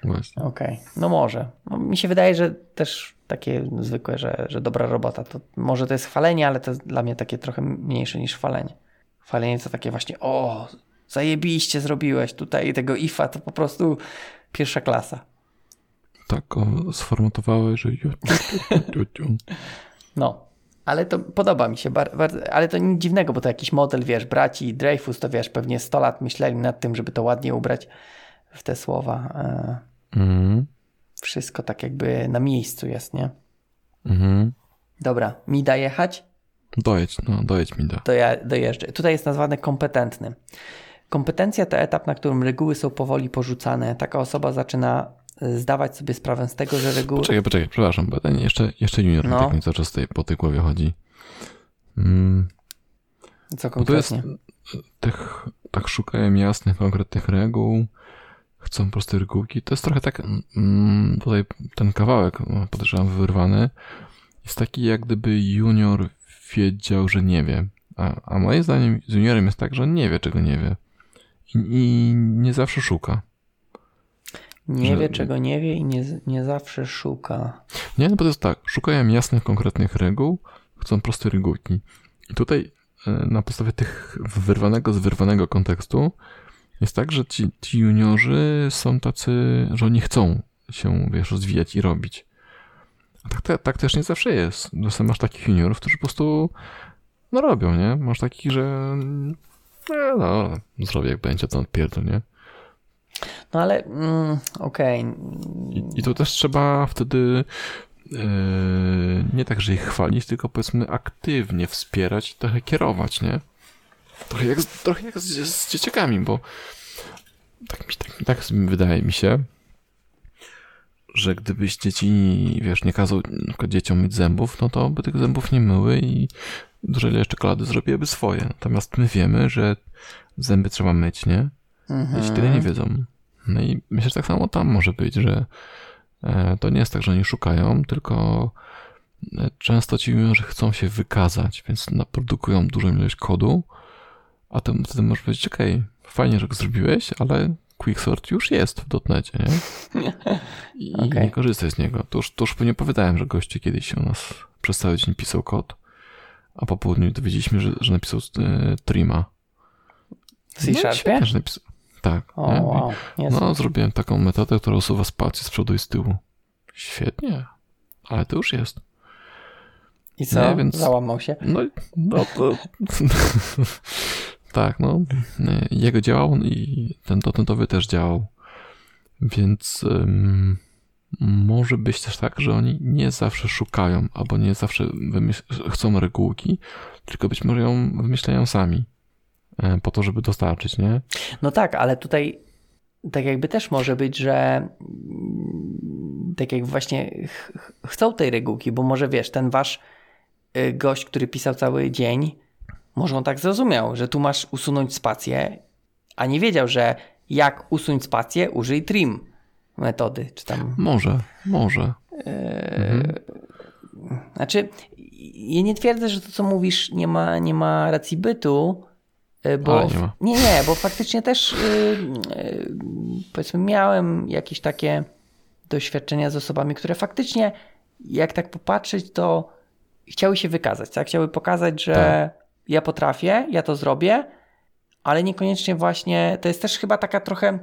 A: Właśnie.
B: Okej, no może. No, mi się wydaje, że też takie zwykłe, że, że dobra robota, to może to jest chwalenie, ale to jest dla mnie takie trochę mniejsze niż chwalenie. Chwalenie to takie właśnie, o, zajebiście zrobiłeś tutaj tego IFA, to po prostu pierwsza klasa.
A: Tak go sformatowałeś, że... [LAUGHS]
B: No, ale to podoba mi się ale to nic dziwnego, bo to jakiś model, wiesz, braci Dreyfus, to wiesz, pewnie 100 lat myśleli nad tym, żeby to ładnie ubrać w te słowa. E,
A: Mhm.
B: wszystko tak jakby na miejscu jest, nie?
A: Mhm.
B: Dobra, mi da jechać?
A: Dojedź, no, dojedź mi da.
B: to ja dojeżdżę. Tutaj jest nazwany kompetentny. Kompetencja to etap, na którym reguły są powoli porzucane. Taka osoba zaczyna y, zdawać sobie sprawę z tego, że reguły.
A: Poczekaj, poczekaj, przepraszam, bo ten jeszcze, jeszcze junior
B: No.
A: tak mi cały czas tutaj po tej głowie chodzi. Mm,
B: Co
A: bo to jest,
B: konkretnie?
A: tych, tak szukają jasnych, konkretnych reguł, chcą proste regułki. To jest trochę tak, mm, tutaj ten kawałek, no, podejrzewam, wyrwany, jest taki jak gdyby junior wiedział, że nie wie. A, a moim zdaniem z juniorem jest tak, że on nie wie, czego nie wie. I, i nie zawsze szuka.
B: Nie
A: że-
B: wie, czego nie wie i nie, nie zawsze szuka.
A: Nie, no bo to jest tak, szukają jasnych, konkretnych reguł, chcą proste regułki. I tutaj e, na podstawie tych wyrwanego z wyrwanego kontekstu jest tak, że ci, ci juniorzy są tacy, że oni chcą się, wiesz, rozwijać i robić. A tak, te, tak też nie zawsze jest. Czasem masz takich juniorów, którzy po prostu no robią, nie? Masz takich, że no, no zrobię jak będzie, to odpierdol, nie?
B: No ale mm, okej.
A: I, I to też trzeba wtedy e, nie tak, że ich chwalić, tylko powiedzmy aktywnie wspierać i trochę kierować, nie? Trochę jak, z- trochę jak z, z dzieciakami, bo tak mi, tak, tak wydaje mi się, że gdybyś dzieci, wiesz, nie kazał dzieciom myć zębów, no to by tych zębów nie myły i dużo ile czekolady zrobiłyby swoje. Natomiast my wiemy, że zęby trzeba myć, nie?
B: Mhm.
A: Dzieci tyle nie wiedzą. No i myślę, że tak samo tam może być, że e, to nie jest tak, że oni szukają, tylko e, często ci mówią, że chcą się wykazać, więc naprodukują dużą ilość kodu, a to wtedy możesz powiedzieć, okej, fajnie, że go zrobiłeś, ale Quicksort już jest w dotnecie, nie? I [LAUGHS]
B: Okej.
A: nie korzystaj z niego. To już, to już nie powiedziałem, że goście kiedyś u nas przez cały dzień pisał kod, a po południu dowiedzieliśmy, że, że napisał e, Trima.
B: W C
A: No napisał. Tak.
B: O, wow.
A: No, zrobiłem taką metodę, która usuwa spację z przodu i z tyłu. Świetnie. Ale to już jest.
B: I co?
A: nie, więc-
B: Załamał się.
A: No, no to... [LAUGHS] tak, no. y, Jego działał i ten dotentowy też działał. Więc może być też tak, że oni nie zawsze szukają, albo nie zawsze chcą regułki, tylko być może ją wymyślają sami. e, Po to, żeby dostarczyć, nie?
B: No tak, ale tutaj tak jakby też może być, że tak jak właśnie ch- chcą tej regułki, bo może wiesz, ten wasz y, gość, który pisał cały dzień, może on tak zrozumiał, że tu masz usunąć spację, a nie wiedział, że jak usunąć spację, użyj trim metody, czy tam
A: Może, może. Mhm.
B: Znaczy, ja nie twierdzę, że to, co mówisz, nie ma, nie ma racji bytu, y, bo
A: nie
B: nie, nie, bo faktycznie też y, y, powiedzmy miałem jakieś takie doświadczenia z osobami, które faktycznie, jak tak popatrzeć, to chciały się wykazać, tak? Chciały pokazać, że
A: Tak.
B: Ja potrafię, ja to zrobię, ale niekoniecznie właśnie, to jest też chyba taka trochę,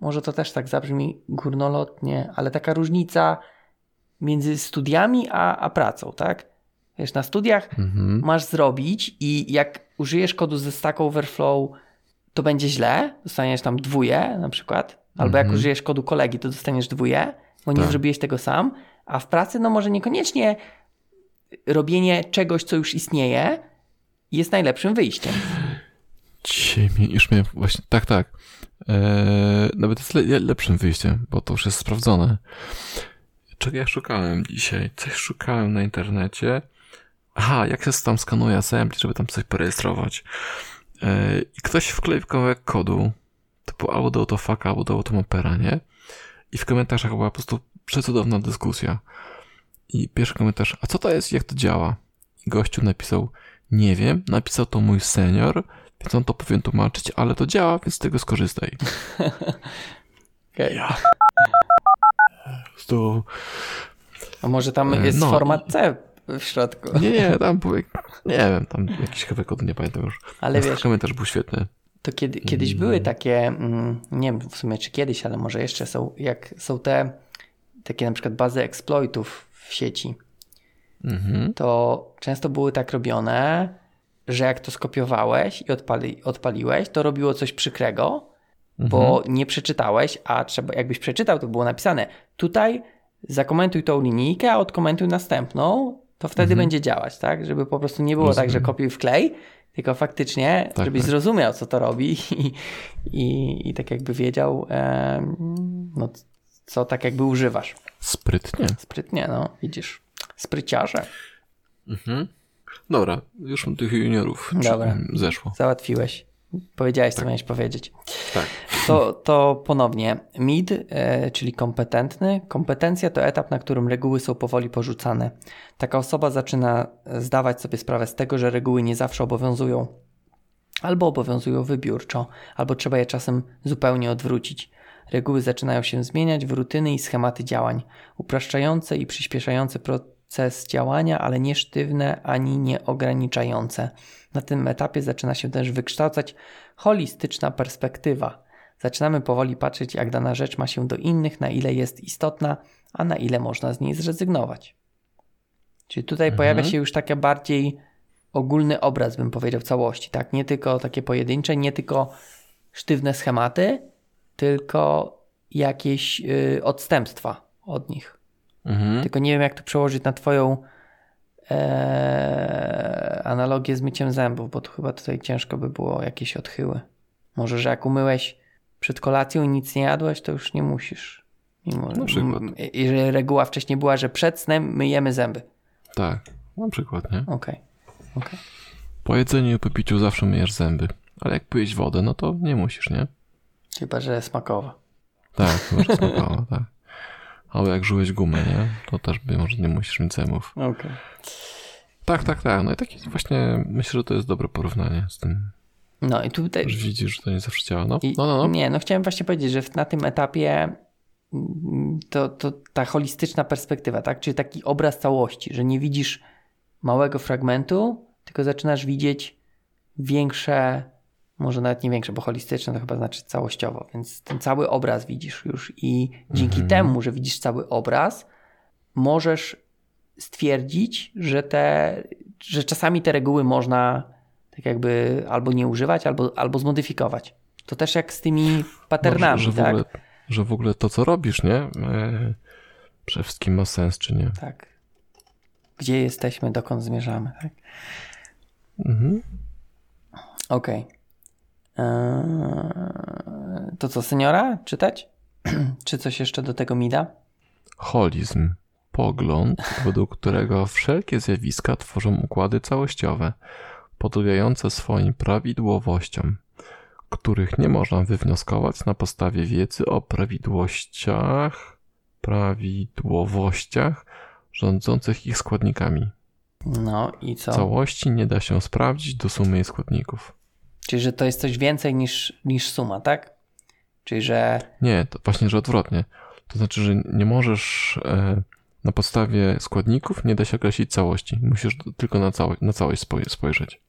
B: może to też tak zabrzmi górnolotnie, ale taka różnica między studiami a, a pracą, tak? Wiesz, na studiach
A: Mhm.
B: masz zrobić i jak użyjesz kodu ze Stack Overflow, to będzie źle, dostaniesz tam dwóje na przykład, albo jak
A: Mhm.
B: użyjesz kodu kolegi, to dostaniesz dwóje, bo nie
A: Tak.
B: zrobiłeś tego sam, a w pracy no może niekoniecznie robienie czegoś, co już istnieje, jest najlepszym wyjściem.
A: Ciemie, już miałem właśnie, tak, tak. Eee, nawet jest le, lepszym wyjściem, bo to już jest sprawdzone. Czego ja szukałem dzisiaj? Coś szukałem na internecie. Aha, jak się tam skanuje assembly, żeby tam coś porejestrować. Eee, I ktoś wkleił kawałek kodu, typu albo autofaka, albo do automapera, nie? I w komentarzach była po prostu przecudowna dyskusja. I pierwszy komentarz, a co to jest, jak to działa? I gościu napisał, nie wiem, napisał to mój senior, więc on to powinien tłumaczyć, ale to działa, więc z tego skorzystaj. [LAUGHS]
B: Okay.
A: Ja. To...
B: A może tam
A: E,
B: jest
A: no
B: format C w środku.
A: Nie, nie, tam był, nie wiem, tam jakiś kawałek kodu, nie pamiętam już.
B: Ale wiesz,
A: komentarz był świetny.
B: To kiedy, kiedyś były takie, mm, nie wiem w sumie czy kiedyś, ale może jeszcze są, jak są te takie na przykład bazy exploitów w sieci,
A: Mhm.
B: to często były tak robione, że jak to skopiowałeś i odpali, odpaliłeś, to robiło coś przykrego, bo nie przeczytałeś, a trzeba, jakbyś przeczytał, to było napisane tutaj zakomentuj tą linijkę, a odkomentuj następną, to wtedy będzie działać, tak? Żeby po prostu nie było tak, że
A: Rozumiem.
B: kopiuj wklej, tylko faktycznie,
A: Tak,
B: żebyś
A: tak.
B: zrozumiał, co to robi [LAUGHS] i, i, i tak jakby wiedział, em, no, co tak jakby używasz.
A: Sprytnie.
B: Sprytnie, no, widzisz. Spryciarze.
A: Mhm. Dobra, już tych juniorów.
B: Dobra.
A: Zeszło.
B: Załatwiłeś. Powiedziałeś, co miałeś powiedzieć.
A: Tak.
B: To, to ponownie. MID, e, czyli kompetentny. Kompetencja to etap, na którym reguły są powoli porzucane. Taka osoba zaczyna zdawać sobie sprawę z tego, że reguły nie zawsze obowiązują. Albo obowiązują wybiórczo, albo trzeba je czasem zupełnie odwrócić. Reguły zaczynają się zmieniać w rutyny i schematy działań, upraszczające i przyspieszające proces działania, ale nie sztywne ani nie ograniczające. Na tym etapie zaczyna się też wykształcać holistyczna perspektywa. Zaczynamy powoli patrzeć, jak dana rzecz ma się do innych, na ile jest istotna, a na ile można z niej zrezygnować. Czyli tutaj
A: Mhm.
B: pojawia się już taki bardziej ogólny obraz, bym powiedział, całości. Tak? Nie tylko takie pojedyncze, nie tylko sztywne schematy, tylko jakieś y, odstępstwa od nich.
A: Mhm.
B: Tylko nie wiem, jak to przełożyć na Twoją e, analogię z myciem zębów, bo to chyba tutaj ciężko by było jakieś odchyły. Może, że jak umyłeś przed kolacją i nic nie jadłeś, to już nie musisz. Mimo,
A: Na przykład.
B: m- Jeżeli reguła wcześniej była, że przed snem myjemy zęby.
A: Tak, na przykład, nie?
B: Okej. okej.
A: Po jedzeniu i po piciu zawsze myjesz zęby. Ale jak pijesz wodę, no to nie musisz, nie?
B: Chyba, że smakowa.
A: Tak, może [LAUGHS] smakowało, tak. Albo jak żułeś gumę, nie? To też by może nie musisz mieć zębów.
B: Okej.
A: Tak, tak, tak. No i takie właśnie myślę, że to jest dobre porównanie z tym.
B: No i tutaj...
A: Że widzisz, że to nie zawsze działa. No, no, no, no.
B: Nie, no chciałem właśnie powiedzieć, że na tym etapie mm, to, to ta holistyczna perspektywa, tak? Czyli taki obraz całości, że nie widzisz małego fragmentu, tylko zaczynasz widzieć większe, może nawet nie większe, bo holistyczne to chyba znaczy całościowo, więc ten cały obraz widzisz już i dzięki
A: Mhm.
B: temu, że widzisz cały obraz, możesz stwierdzić, że te, że czasami te reguły można tak jakby albo nie używać, albo, albo zmodyfikować. To też jak z tymi patternami,
A: że, że, w
B: tak?
A: ogóle, że w ogóle to, co robisz, nie? Przede wszystkim ma sens, czy nie?
B: Tak. Gdzie jesteśmy, dokąd zmierzamy, tak?
A: Mhm.
B: Okej. Eee, to co, seniora? Czytać? [CLEARS THROAT] Czy coś jeszcze do tego mi da?
A: Holizm. Pogląd, według którego wszelkie zjawiska tworzą układy całościowe, podlegające swoim prawidłowościom, których nie można wywnioskować na podstawie wiedzy o prawidłowościach, prawidłowościach rządzących ich składnikami.
B: No i co?
A: Całości nie da się sprawdzić do sumy jej składników.
B: Czyli, że to jest coś więcej niż, niż suma, tak? Czyli, że
A: Nie, to właśnie, że odwrotnie. To znaczy, że nie możesz e, na podstawie składników nie da się określić całości. Musisz tylko na, cało, na całość spoj- spojrzeć.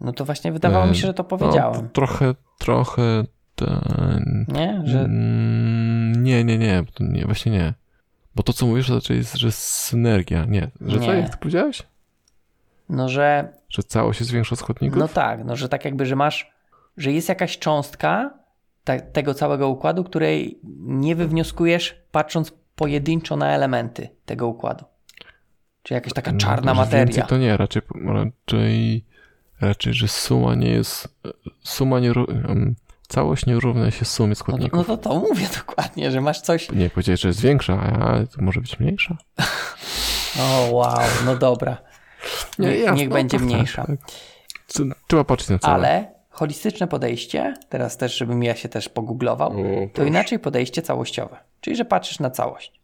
B: no to właśnie wydawało mi się, że to powiedziałem.
A: No, trochę, trochę ten...
B: Nie? Że
A: Mm, nie, nie, nie, nie, właśnie nie. Bo to, co mówisz, to raczej jest, że synergia. Nie, że co,
B: Nie.
A: jak ty powiedziałeś?
B: No, że
A: Że całość jest większa od składników?
B: No tak, no że tak jakby, że masz, że jest jakaś cząstka ta, tego całego układu, której nie wywnioskujesz patrząc pojedynczo na elementy tego układu. Czyli jakaś taka
A: No,
B: czarna
A: że
B: materia.
A: To nie, raczej, raczej, raczej, że suma nie jest, suma nie, em, całość nie równa się sumie
B: No
A: składników.
B: no to to mówię [LAUGHS] dokładnie, że masz coś.
A: Nie, powiedziałeś, że jest większa, a to może być mniejsza? [LAUGHS]
B: O wow, no dobra. Nie,
A: jasne,
B: niech
A: no
B: będzie
A: tak,
B: mniejsza.
A: tak. Trzeba patrzeć na całe.
B: Ale holistyczne podejście, teraz też, żebym ja się też pogooglował,
A: O,
B: to
A: proszę.
B: inaczej podejście całościowe. Czyli, że patrzysz na całość.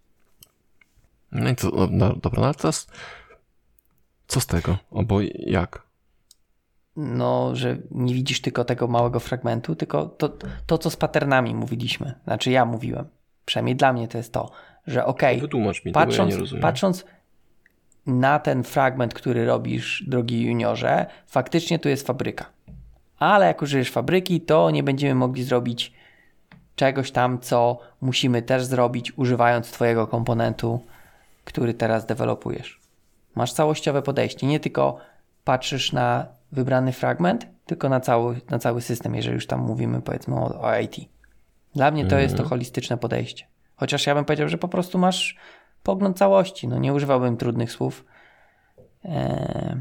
A: No i co, no, no, dobra, no ale teraz co z tego? Albo jak?
B: no, że nie widzisz tylko tego małego fragmentu, tylko to, to co z patternami mówiliśmy. Znaczy ja mówiłem. Przynajmniej dla mnie to jest to, że okej,
A: Wytłumacz mi,
B: patrząc,
A: ja nie rozumiem.
B: patrząc na ten fragment, który robisz, drogi juniorze, faktycznie tu jest fabryka. Ale jak użyjesz fabryki, to nie będziemy mogli zrobić czegoś tam, co musimy też zrobić, używając Twojego komponentu, który teraz dewelopujesz. Masz całościowe podejście, nie tylko patrzysz na wybrany fragment, tylko na cały, na cały system, jeżeli już tam mówimy powiedzmy o, o IT. Dla mnie to jest to holistyczne podejście. Chociaż ja bym powiedział, że po prostu masz pogląd całości. No nie używałbym trudnych słów. Eee,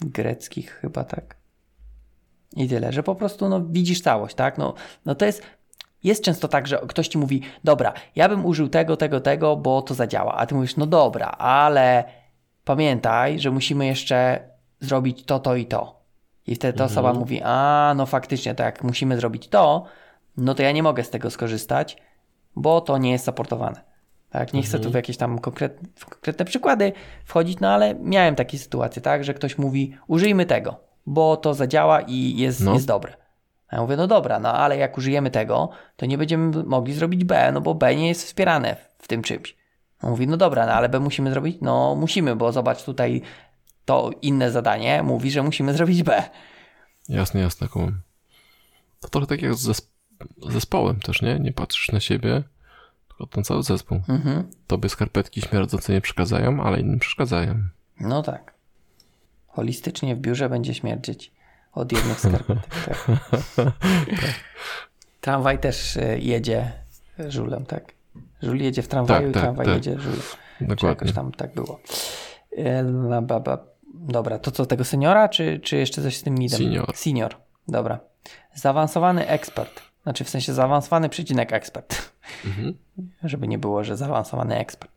B: greckich chyba tak. I tyle, że po prostu no, widzisz całość, tak? No, no to jest. Jest często tak, że ktoś ci mówi, dobra, ja bym użył tego, tego, tego, bo to zadziała. A ty mówisz, no dobra, ale pamiętaj, że musimy jeszcze zrobić to, to i to. I wtedy ta osoba mówi, a no faktycznie, to jak musimy zrobić to, no to ja nie mogę z tego skorzystać, bo to nie jest supportowane. Tak, nie chcę tu w jakieś tam konkret, w konkretne przykłady wchodzić, no ale miałem takie sytuacje, tak, że ktoś mówi, użyjmy tego, bo to zadziała i jest,
A: No.
B: jest dobre. A ja mówię, no dobra, no ale jak użyjemy tego, to nie będziemy mogli zrobić B, no bo B nie jest wspierane w tym czymś. On mówi, no dobra, no ale B musimy zrobić? No musimy, bo zobacz tutaj to inne zadanie mówi, że musimy zrobić B.
A: Jasne, jasne, kumam. To trochę tak jak z zespołem też, nie? Nie patrzysz na siebie, tylko ten cały zespół.
B: Mhm.
A: Tobie skarpetki śmierdzące nie przeszkadzają, ale innym przeszkadzają.
B: No tak. Holistycznie w biurze będzie śmierdzieć od jednych skarpetek. [LAUGHS] Tak. Tramwaj też y, jedzie żulem, tak? Żul jedzie w tramwaju
A: Tak,
B: i
A: tak,
B: tramwaj
A: tak.
B: jedzie żulem. Czy
A: Dokładnie.
B: jakoś tam tak było. E, ba. Dobra, to co, tego seniora, czy, czy jeszcze coś z tym midem?
A: Senior.
B: Senior, dobra. Zaawansowany ekspert. Znaczy w sensie zaawansowany przecinek ekspert.
A: Mhm.
B: Żeby nie było, że zaawansowany ekspert.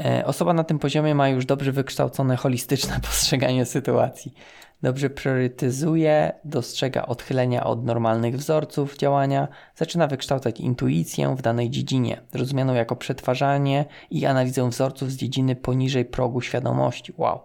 B: E, Osoba na tym poziomie ma już dobrze wykształcone holistyczne [LAUGHS] postrzeganie sytuacji. Dobrze priorytetyzuje, dostrzega odchylenia od normalnych wzorców działania, zaczyna wykształcać intuicję w danej dziedzinie, rozumianą jako przetwarzanie i analizę wzorców z dziedziny poniżej progu świadomości. Wow.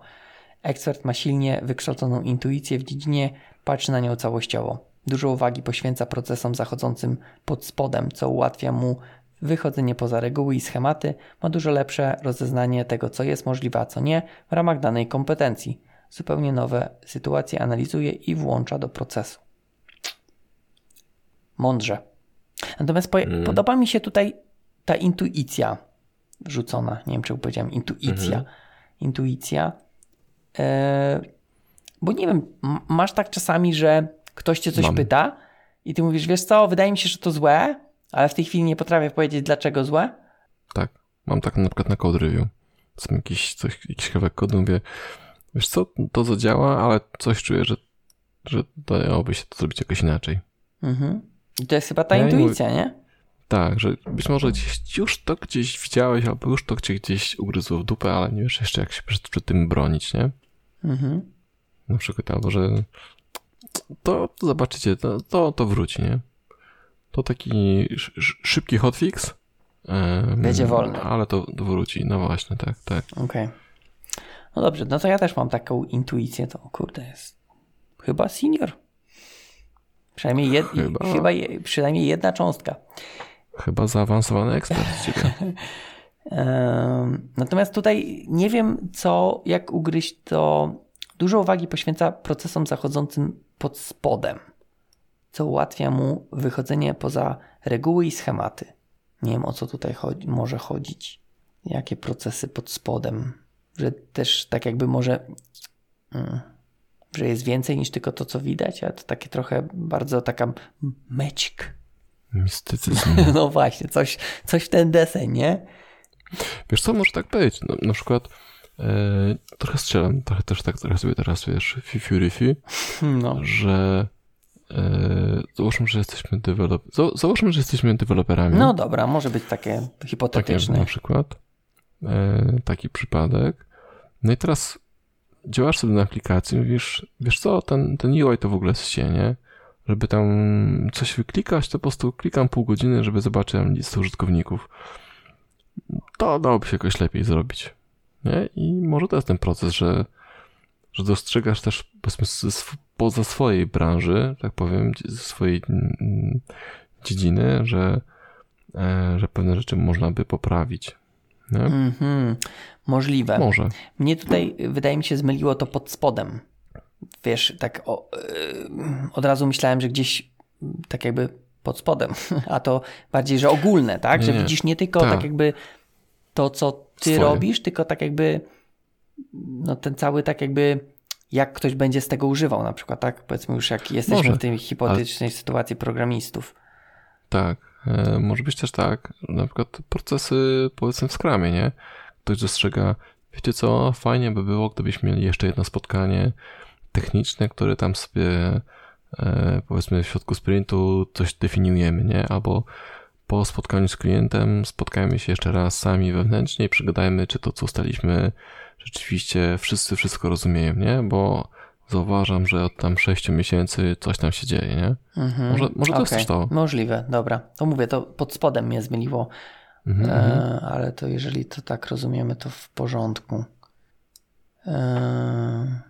B: Ekspert ma silnie wykształconą intuicję w dziedzinie, patrzy na nią całościowo. Dużo uwagi poświęca procesom zachodzącym pod spodem, co ułatwia mu wychodzenie poza reguły i schematy, ma dużo lepsze rozeznanie tego, co jest możliwe, a co nie w ramach danej kompetencji. Zupełnie nowe sytuacje analizuje i włącza do procesu. Mądrze. Natomiast po, mm. podoba mi się tutaj ta intuicja rzucona. Nie wiem, czy powiedziałem intuicja. Mm -hmm. Intuicja. E, bo nie wiem, masz tak czasami, że ktoś cię coś Mam. pyta i ty mówisz, wiesz co, wydaje mi się, że to złe, ale w tej chwili nie potrafię powiedzieć, dlaczego złe?
A: Tak. Mam tak na przykład na code review. Są jakiś, coś, jakiś kawałek kodu, mówię, wiesz co, to zadziała, ale coś czuję, że, że dałoby się to zrobić jakoś inaczej.
B: Mhm. I to jest chyba ta ja intuicja, nie? nie?
A: Tak, że być może gdzieś, już to gdzieś widziałeś, albo już to cię gdzieś ugryzło w dupę, ale nie wiesz jeszcze, jak się przed, przed tym bronić, nie? Mhm. Na przykład, albo że to, zobaczycie, to, to, to wróci, nie? To taki szybki hotfix.
B: Będzie wolny.
A: Ale to, to wróci, no właśnie, tak, tak.
B: Okej. Okay. No dobrze, no to ja też mam taką intuicję, to kurde jest chyba senior. Przynajmniej, jed, chyba... chyba je, przynajmniej jedna cząstka.
A: Chyba zaawansowany ekspert z ciebie. [LAUGHS]
B: Natomiast tutaj nie wiem, co, jak ugryźć to. Dużo uwagi poświęca procesom zachodzącym pod spodem, co ułatwia mu wychodzenie poza reguły i schematy. Nie wiem, o co tutaj chodzi, może chodzić. Jakie procesy pod spodem, że też tak jakby może. Hmm, że jest więcej niż tylko to, co widać, a to takie trochę bardzo taka mecik.
A: Mistycyzm. [LAUGHS]
B: No właśnie, coś, coś w ten deseń, nie?
A: Wiesz co, może tak być. No, na przykład trochę strzelam, trochę też tak trochę sobie teraz, wiesz, fi fi, no. że e, załóżmy, że jesteśmy dewelop... Załóżmy, że jesteśmy deweloperami.
B: No dobra, może być takie hipotetyczne.
A: Takie na przykład. E, taki przypadek. No i teraz działasz sobie na aplikacji, mówisz, wiesz co, ten, ten UI to w ogóle jest nie? Żeby tam coś wyklikać, to po prostu klikam pół godziny, żeby zobaczyć listę użytkowników. To dałoby się jakoś lepiej zrobić. Nie? I może to jest ten proces, że, że dostrzegasz też poza swojej branży, tak powiem, ze swojej mm, dziedziny, że, e, że pewne rzeczy można by poprawić. Mm -hmm.
B: Możliwe.
A: Może.
B: Mnie tutaj, wydaje mi się, zmyliło to pod spodem. Wiesz, tak o, yy, od razu myślałem, że gdzieś tak jakby pod spodem, [LAUGHS] a to bardziej, że ogólne, tak? Nie, że widzisz nie tylko tak. tak jakby to, co ty Swoje. robisz, tylko tak jakby no ten cały tak jakby jak ktoś będzie z tego używał na przykład, tak? Powiedzmy już jak jesteśmy Może, w tej hipotetycznej ale... sytuacji programistów.
A: Tak. E, może być też tak, na przykład procesy powiedzmy w skramie, nie? Ktoś dostrzega, wiecie co, fajnie by było, gdybyśmy mieli jeszcze jedno spotkanie techniczne, które tam sobie e, powiedzmy w środku sprintu coś definiujemy, nie? Albo po spotkaniu z klientem spotkajmy się jeszcze raz sami wewnętrznie i przegadajmy, czy to, co ustaliśmy, rzeczywiście wszyscy wszystko rozumieją, nie? Bo zauważam, że od tam 6 miesięcy coś tam się dzieje, nie? Mhm. Może, może to okay. jest to.
B: Możliwe, dobra. To mówię, to pod spodem mnie zmyliło, mhm, e, mhm. ale to jeżeli to tak rozumiemy, to w porządku. E,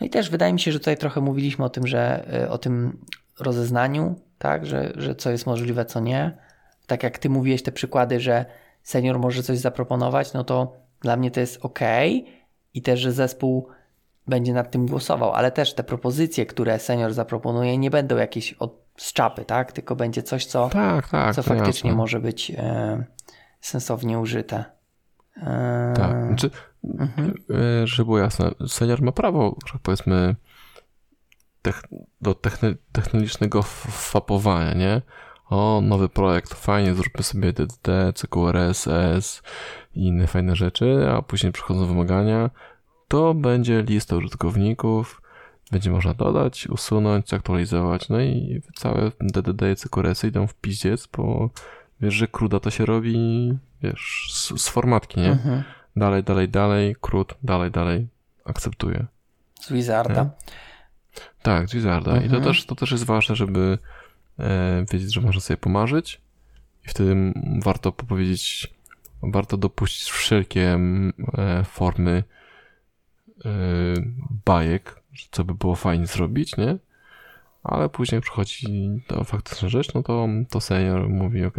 B: no i też wydaje mi się, że tutaj trochę mówiliśmy o tym, że e, o tym rozeznaniu, tak, że, że co jest możliwe, co nie. Tak jak ty mówiłeś te przykłady, że senior może coś zaproponować, no to dla mnie to jest ok i też, że zespół będzie nad tym głosował, ale też te propozycje, które senior zaproponuje, nie będą jakieś od z czapy, tak? Tylko będzie coś, co,
A: tak, tak,
B: co faktycznie jasne. może być e, sensownie użyte.
A: E, tak, znaczy, mhm. e, żeby było jasne, senior ma prawo, że powiedzmy, do technologicznego fapowania, nie? O, nowy projekt, fajnie, zróbmy sobie DDD, CQRS, S i inne fajne rzeczy, a później przychodzą wymagania, to będzie lista użytkowników, będzie można dodać, usunąć, aktualizować, no i całe DDD i CQRS idą w pizdziec, bo wiesz, że kruda to się robi, wiesz, z, z formatki, nie? Mhm. Dalej, dalej, dalej, krót, dalej, dalej, akceptuję.
B: Z Wizarda. Nie?
A: Tak, z Wizarda. Mhm. I to mhm. też, to też jest ważne, żeby wiedzieć, że można sobie pomarzyć i wtedy warto powiedzieć, warto dopuścić wszelkie e, formy bajek, co by było fajnie zrobić, nie? Ale później przychodzi ta faktyczna rzecz, no to, to senior mówi, ok,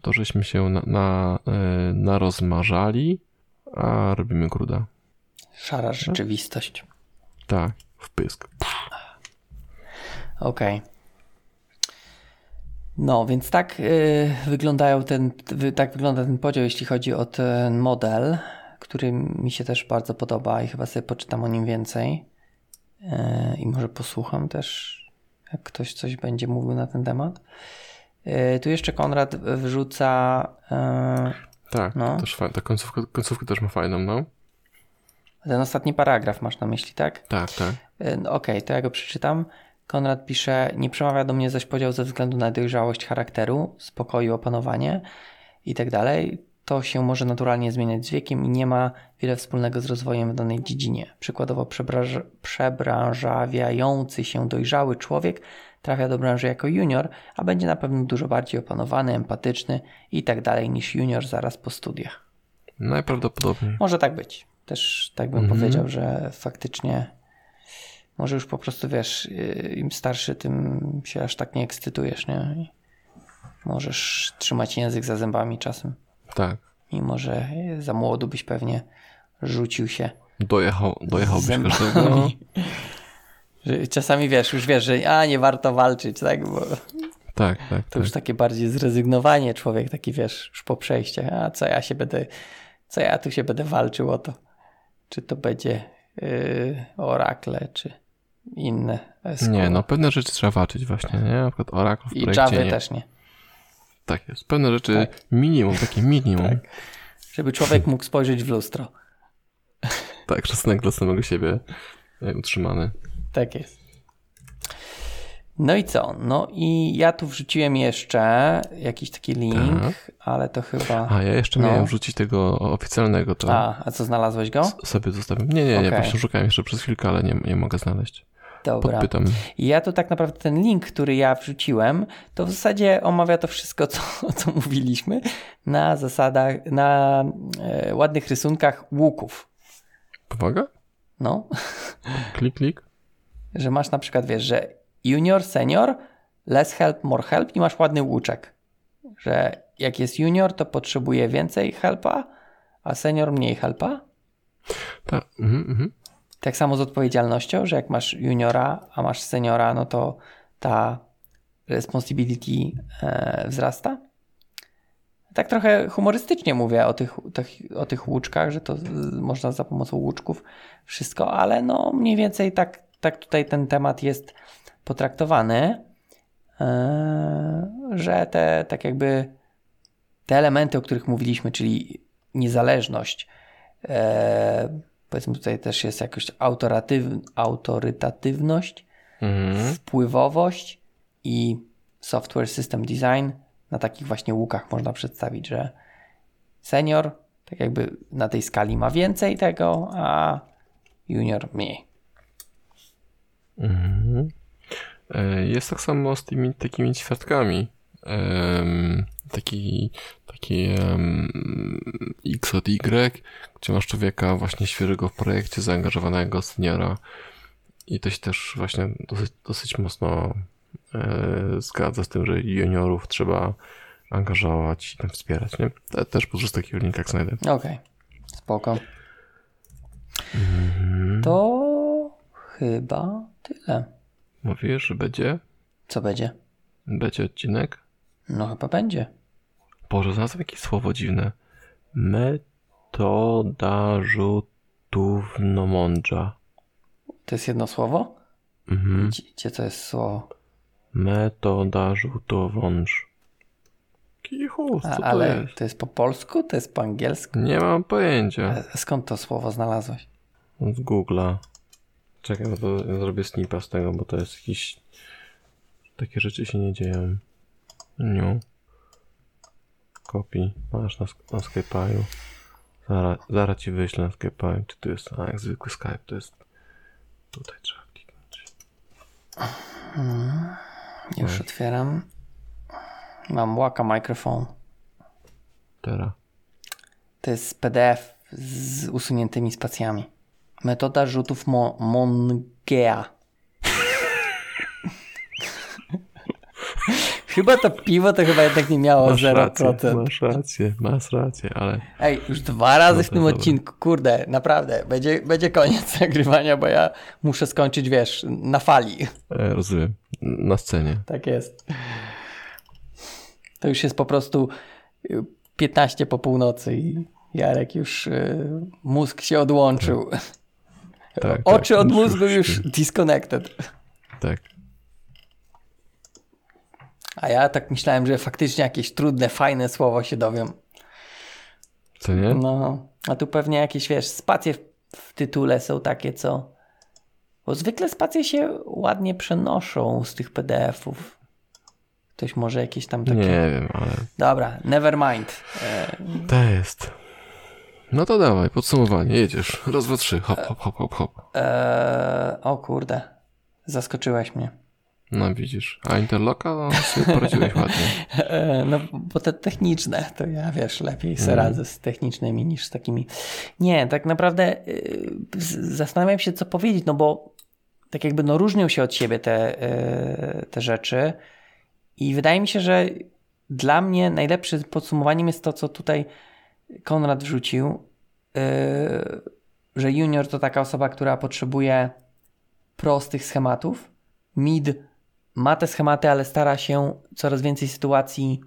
A: to żeśmy się na, na, narozmarzali, a robimy gruda.
B: Szara rzeczywistość.
A: Tak, w pysk.
B: Okej. Okay. No, więc tak yy, wyglądają ten, tak wygląda ten podział, jeśli chodzi o ten model, który mi się też bardzo podoba i chyba sobie poczytam o nim więcej. Yy, I może posłucham też, jak ktoś coś będzie mówił na ten temat. Yy, tu jeszcze Konrad wrzuca. Yy,
A: tak, no. też fajne. Ta końcówka, końcówka też ma fajną, no.
B: Ten ostatni paragraf masz na myśli, tak?
A: Tak, tak.
B: Yy, Okej, okay, to ja go przeczytam. Konrad pisze, nie przemawia do mnie zaś podział ze względu na dojrzałość charakteru, spokoju, opanowanie i tak. To się może naturalnie zmieniać z wiekiem i nie ma wiele wspólnego z rozwojem w danej dziedzinie. Przykładowo przebranż przebranżawiający się dojrzały człowiek trafia do branży jako junior, a będzie na pewno dużo bardziej opanowany, empatyczny i tak niż junior zaraz po studiach.
A: Najprawdopodobniej.
B: Może tak być. Też tak bym mhm. powiedział, że faktycznie może już po prostu wiesz, y, im starszy, tym się aż tak nie ekscytujesz, nie? I możesz trzymać język za zębami czasem.
A: Tak.
B: Mimo, że za młodu byś pewnie rzucił się.
A: Dojechał, dojechałbyś
B: każdego. [LAUGHS] Czasami wiesz, już wiesz, że a nie warto walczyć, tak? Bo
A: tak, tak.
B: To
A: tak.
B: już takie bardziej zrezygnowanie człowiek, taki wiesz, już po przejściach. A co ja się będę, co ja tu się będę walczył o to? Czy to będzie yy, orakle, czy inne
A: SQL. Nie, no pewne rzeczy trzeba walczyć właśnie, nie? Na przykład Oracle w I
B: Java nie. też nie.
A: Tak jest. Pewne rzeczy tak. minimum, takie minimum. Tak.
B: Żeby człowiek mógł spojrzeć w lustro.
A: tak, szacunek dla samego siebie e, utrzymany.
B: Tak jest. No i co? No i ja tu wrzuciłem jeszcze jakiś taki link, tak. ale to chyba.
A: A ja jeszcze no. miałem wrzucić tego oficjalnego. To
B: a, a co znalazłeś go?
A: sobie zostawiam. Nie, nie, nie, okay. właśnie szukałem jeszcze przez chwilkę, ale nie, nie mogę znaleźć.
B: Dobra.
A: Podpytam.
B: I ja tu tak naprawdę ten link, który ja wrzuciłem, to w zasadzie omawia to wszystko, co, [LAUGHS] co mówiliśmy na zasadach, na e, ładnych rysunkach łuków.
A: Powaga?
B: No. [LAUGHS]
A: Klik, klik.
B: że masz na przykład, wiesz, że junior, senior, less help, more help i masz ładny łuczek. Że jak jest junior, to potrzebuje więcej helpa, a senior mniej helpa.
A: Tak. Mhm, mhm.
B: Tak samo z odpowiedzialnością, że jak masz juniora, a masz seniora, no to ta responsibility e, wzrasta. Tak trochę humorystycznie mówię o tych, tych, o tych łuczkach, że to można za pomocą łuczków wszystko, ale no mniej więcej tak, tak tutaj ten temat jest potraktowany, e, że te tak jakby te elementy, o których mówiliśmy, czyli niezależność, e, powiedzmy tutaj też jest jakoś autorytatywność, mhm. wpływowość i software system design na takich właśnie łukach można przedstawić, że senior tak jakby na tej skali ma więcej tego, a junior mniej.
A: Mhm. E, jest tak samo z tymi takimi ćwiartkami. Taki, taki um, X od Y, gdzie masz człowieka właśnie świeżego w projekcie, zaangażowanego seniora i to się też właśnie dosyć, dosyć mocno e, zgadza z tym, że juniorów trzeba angażować i tam wspierać, nie? Te, też po prostu takiego linka znajdę.
B: Okej, okay. spoko. Mm. To chyba tyle.
A: Mówisz, że będzie?
B: Co będzie?
A: Będzie odcinek?
B: No chyba będzie.
A: Boże, znalazłem jakieś słowo dziwne. Metoda rzutównomądrza.
B: To jest jedno słowo?
A: Mhm.
B: Gdzie to jest słowo?
A: Metoda rzutowąż. Kichu, co A, ale to jest?
B: to jest po polsku? To jest po angielsku?
A: Nie mam pojęcia.
B: A skąd to słowo znalazłeś?
A: Z Google'a. Czekaj, bo to zrobię snipa z tego, bo to jest jakiś... Takie rzeczy się nie dzieją. Nie. Kopii. Masz na, na Skype'u. Zaraz, zaraz ci wyślę na Skype'u. Czy to jest... A, jak zwykły Skype, to jest... Tutaj trzeba kliknąć.
B: Hmm. Już otwieram. Mam Waka Microphone.
A: Teraz.
B: To jest PDF z usuniętymi spacjami. Metoda rzutów Mo Mongea. Chyba to piwo to chyba jednak nie miało
A: Masz
B: 0%.
A: rację, masz rację, masz rację, ale
B: Ej, już dwa razy
A: No
B: w tym
A: dobra.
B: odcinku, kurde, naprawdę, będzie, będzie koniec [LAUGHS] nagrywania, bo ja muszę skończyć, wiesz, na fali.
A: e, rozumiem. Na scenie.
B: Tak jest. To już jest po prostu y, 15 po północy i Jarek już, y, mózg się odłączył.
A: Tak,
B: Oczy
A: tak,
B: od mózgu
A: już- [LAUGHS]
B: już disconnected.
A: Tak.
B: A ja tak myślałem, że faktycznie jakieś trudne, fajne słowo się dowiem.
A: Co nie?
B: No, a tu pewnie jakieś, wiesz, spacje w, w tytule są takie, co... Bo zwykle spacje się ładnie przenoszą z tych PDF-ów. Ktoś może jakieś tam takie...
A: Nie wiem, ale
B: Dobra, never mind. E,
A: to jest. No to dawaj, podsumowanie, jedziesz. Raz, dwa, trzy, hop, hop, hop, hop, hop.
B: e, o kurde, zaskoczyłeś mnie.
A: No widzisz. A Interloka, no sobie poradziłeś ładnie. [LAUGHS]
B: E, no, bo te techniczne, to ja wiesz, lepiej sobie
A: Mm.
B: radzę z technicznymi niż z takimi. Nie, tak naprawdę y, zastanawiam się, co powiedzieć, no bo tak jakby no różnią się od siebie te, y, te rzeczy i wydaje mi się, że dla mnie najlepszym podsumowaniem jest to, co tutaj Konrad wrzucił, y, że junior to taka osoba, która potrzebuje prostych schematów. Mid ma te schematy, ale stara się coraz więcej sytuacji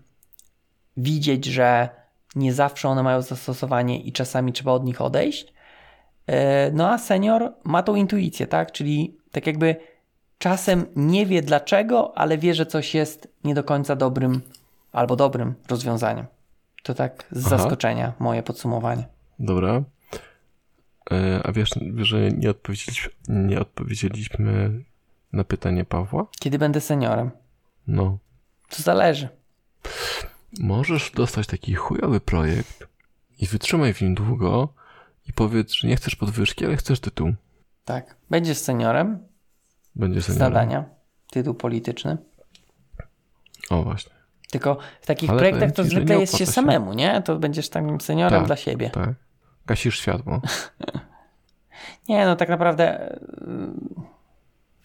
B: widzieć, że nie zawsze one mają zastosowanie i czasami trzeba od nich odejść. E, No a senior ma tą intuicję, tak? Czyli tak jakby czasem nie wie dlaczego, ale wie, że coś jest nie do końca dobrym albo dobrym rozwiązaniem. To tak z
A: Aha.
B: zaskoczenia moje podsumowanie.
A: Dobra. E, a wiesz, że nie odpowiedzieliśmy, nie odpowiedzieliśmy na pytanie Pawła?
B: Kiedy będę seniorem?
A: No.
B: To zależy.
A: Możesz dostać taki chujowy projekt i wytrzymaj w nim długo i powiedz, że nie chcesz podwyżki, ale chcesz tytuł.
B: Tak. Będziesz seniorem,
A: Będzie seniorem.
B: zadania, tytuł polityczny.
A: O właśnie.
B: Tylko w takich
A: Ale
B: projektach to
A: ci,
B: zwykle jest się
A: się.
B: samemu, nie? To będziesz takim seniorem
A: Tak,
B: dla siebie.
A: Tak. Gasisz światło. [LAUGHS]
B: Nie, no tak naprawdę.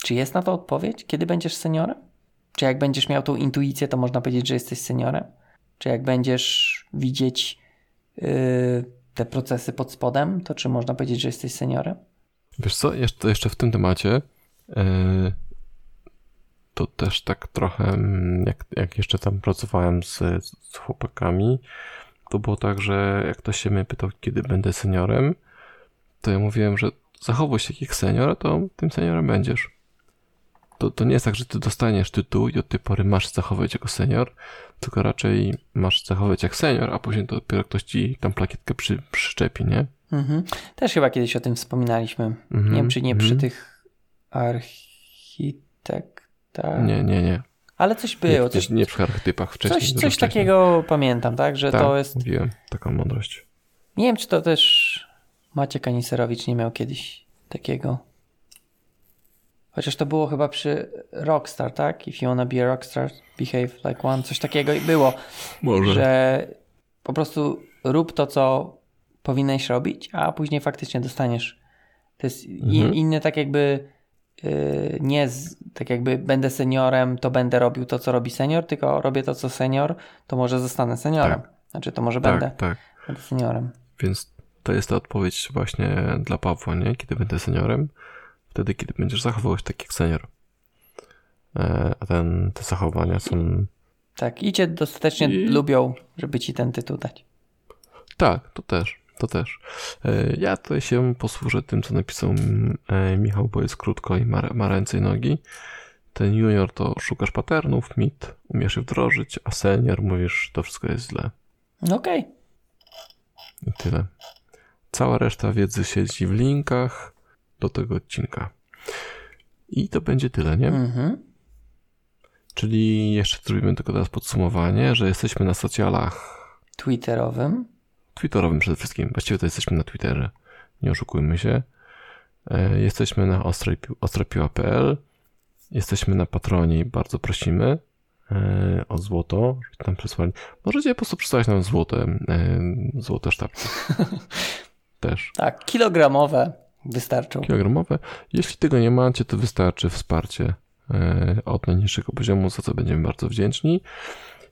B: Yy, Czy jest na to odpowiedź? Kiedy będziesz seniorem? Czy jak będziesz miał tą intuicję, to można powiedzieć, że jesteś seniorem? Czy jak będziesz widzieć yy, te procesy pod spodem, to czy można powiedzieć, że jesteś seniorem?
A: Wiesz co, jeszcze, jeszcze w tym temacie e, to też tak trochę, mm, jak, jak jeszcze tam pracowałem z, z chłopakami, to było tak, że jak ktoś się mnie pytał, kiedy będę seniorem, to ja mówiłem, że zachowuj się jak senior, to tym seniorem będziesz. To, to nie jest tak, że ty dostaniesz tytuł i od tej pory masz zachować jako senior, tylko raczej masz zachować jak senior, a później to dopiero ktoś ci tam plakietkę przy, przyczepi, nie?
B: Mhm. Też chyba kiedyś o tym wspominaliśmy.
A: Mhm,
B: Nie wiem, czy nie przy
A: mhm.
B: tych architektach.
A: Nie, nie, nie.
B: Ale coś było.
A: nie,
B: Coś,
A: nie, nie przy archetypach wcześniej.
B: coś, coś
A: wcześniej.
B: takiego pamiętam, tak? Że
A: tak,
B: to jest.
A: mówiłem taką mądrość.
B: Nie wiem, czy to też Maciek Aniserowicz nie miał kiedyś takiego. Chociaż to było chyba przy Rockstar, tak? If you wanna be a rockstar, behave like one. Coś takiego i było,
A: Może.
B: że po prostu rób to, co powinieneś robić, a później faktycznie dostaniesz. To jest
A: Mhm.
B: inny tak jakby yy, nie z, tak jakby będę seniorem, to będę robił to, co robi senior, tylko robię to, co senior, to może zostanę seniorem. Znaczy, to może będę,
A: Tak, tak.
B: będę seniorem.
A: Więc to jest ta odpowiedź właśnie dla Pawła, nie? Kiedy będę seniorem? Wtedy, kiedy będziesz zachowywał się tak jak senior. E, A ten, te zachowania są...
B: Tak, i cię dostatecznie
A: I-
B: lubią, żeby ci ten tytuł dać.
A: Tak, to też, to też. E, Ja tutaj się posłużę tym, co napisał e, Michał, bo jest krótko i ma, ma ręce i nogi. Ten junior to szukasz patternów, mit, umiesz je wdrożyć, a senior mówisz, to wszystko jest źle.
B: No Okej,
A: I tyle. Cała reszta wiedzy siedzi w linkach do tego odcinka. I to będzie tyle, nie?
B: mhm.
A: Czyli jeszcze zrobimy tylko teraz podsumowanie, że jesteśmy na socjalach
B: Twitterowym.
A: twitterowym przede wszystkim. Właściwie to jesteśmy na Twitterze. Nie oszukujmy się. E, Jesteśmy na ostropiła.pl. Jesteśmy na Patronie i bardzo prosimy e, o złoto, żeby tam przesłali. Możecie po prostu przysłać nam złote, e, złote sztabki. [LAUGHS] Też.
B: Tak, kilogramowe Wystarczą.
A: kilogramowe. Jeśli tego nie macie, to wystarczy wsparcie e, od najniższego poziomu, za co będziemy bardzo wdzięczni.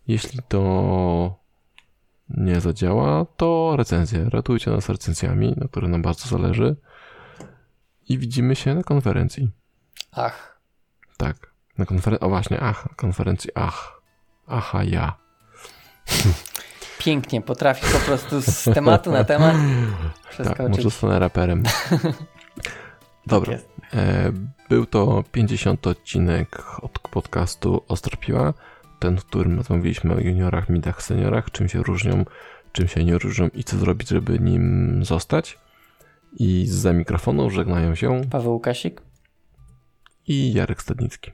A: Jeśli to nie zadziała, to recenzje. Ratujcie nas recenzjami, na które nam bardzo zależy. I widzimy się na konferencji.
B: Ach,
A: Tak. Na konferencji. O właśnie, ach, na konferencji. Ach. Aha, ja. [LAUGHS]
B: pięknie. Potrafi po prostu z tematu na temat
A: Tak,
B: przeskoczyć.
A: może zostanę raperem. [LAUGHS] Dobra.
B: Jest.
A: E, Był to 50 odcinek od podcastu Ostropiła. Ten, w którym rozmawialiśmy o juniorach, midach, seniorach, czym się różnią, czym się nie różnią i co zrobić, żeby nim zostać. I za mikrofonu żegnają się
B: Paweł Łukasik.
A: i Jarek Stadnicki.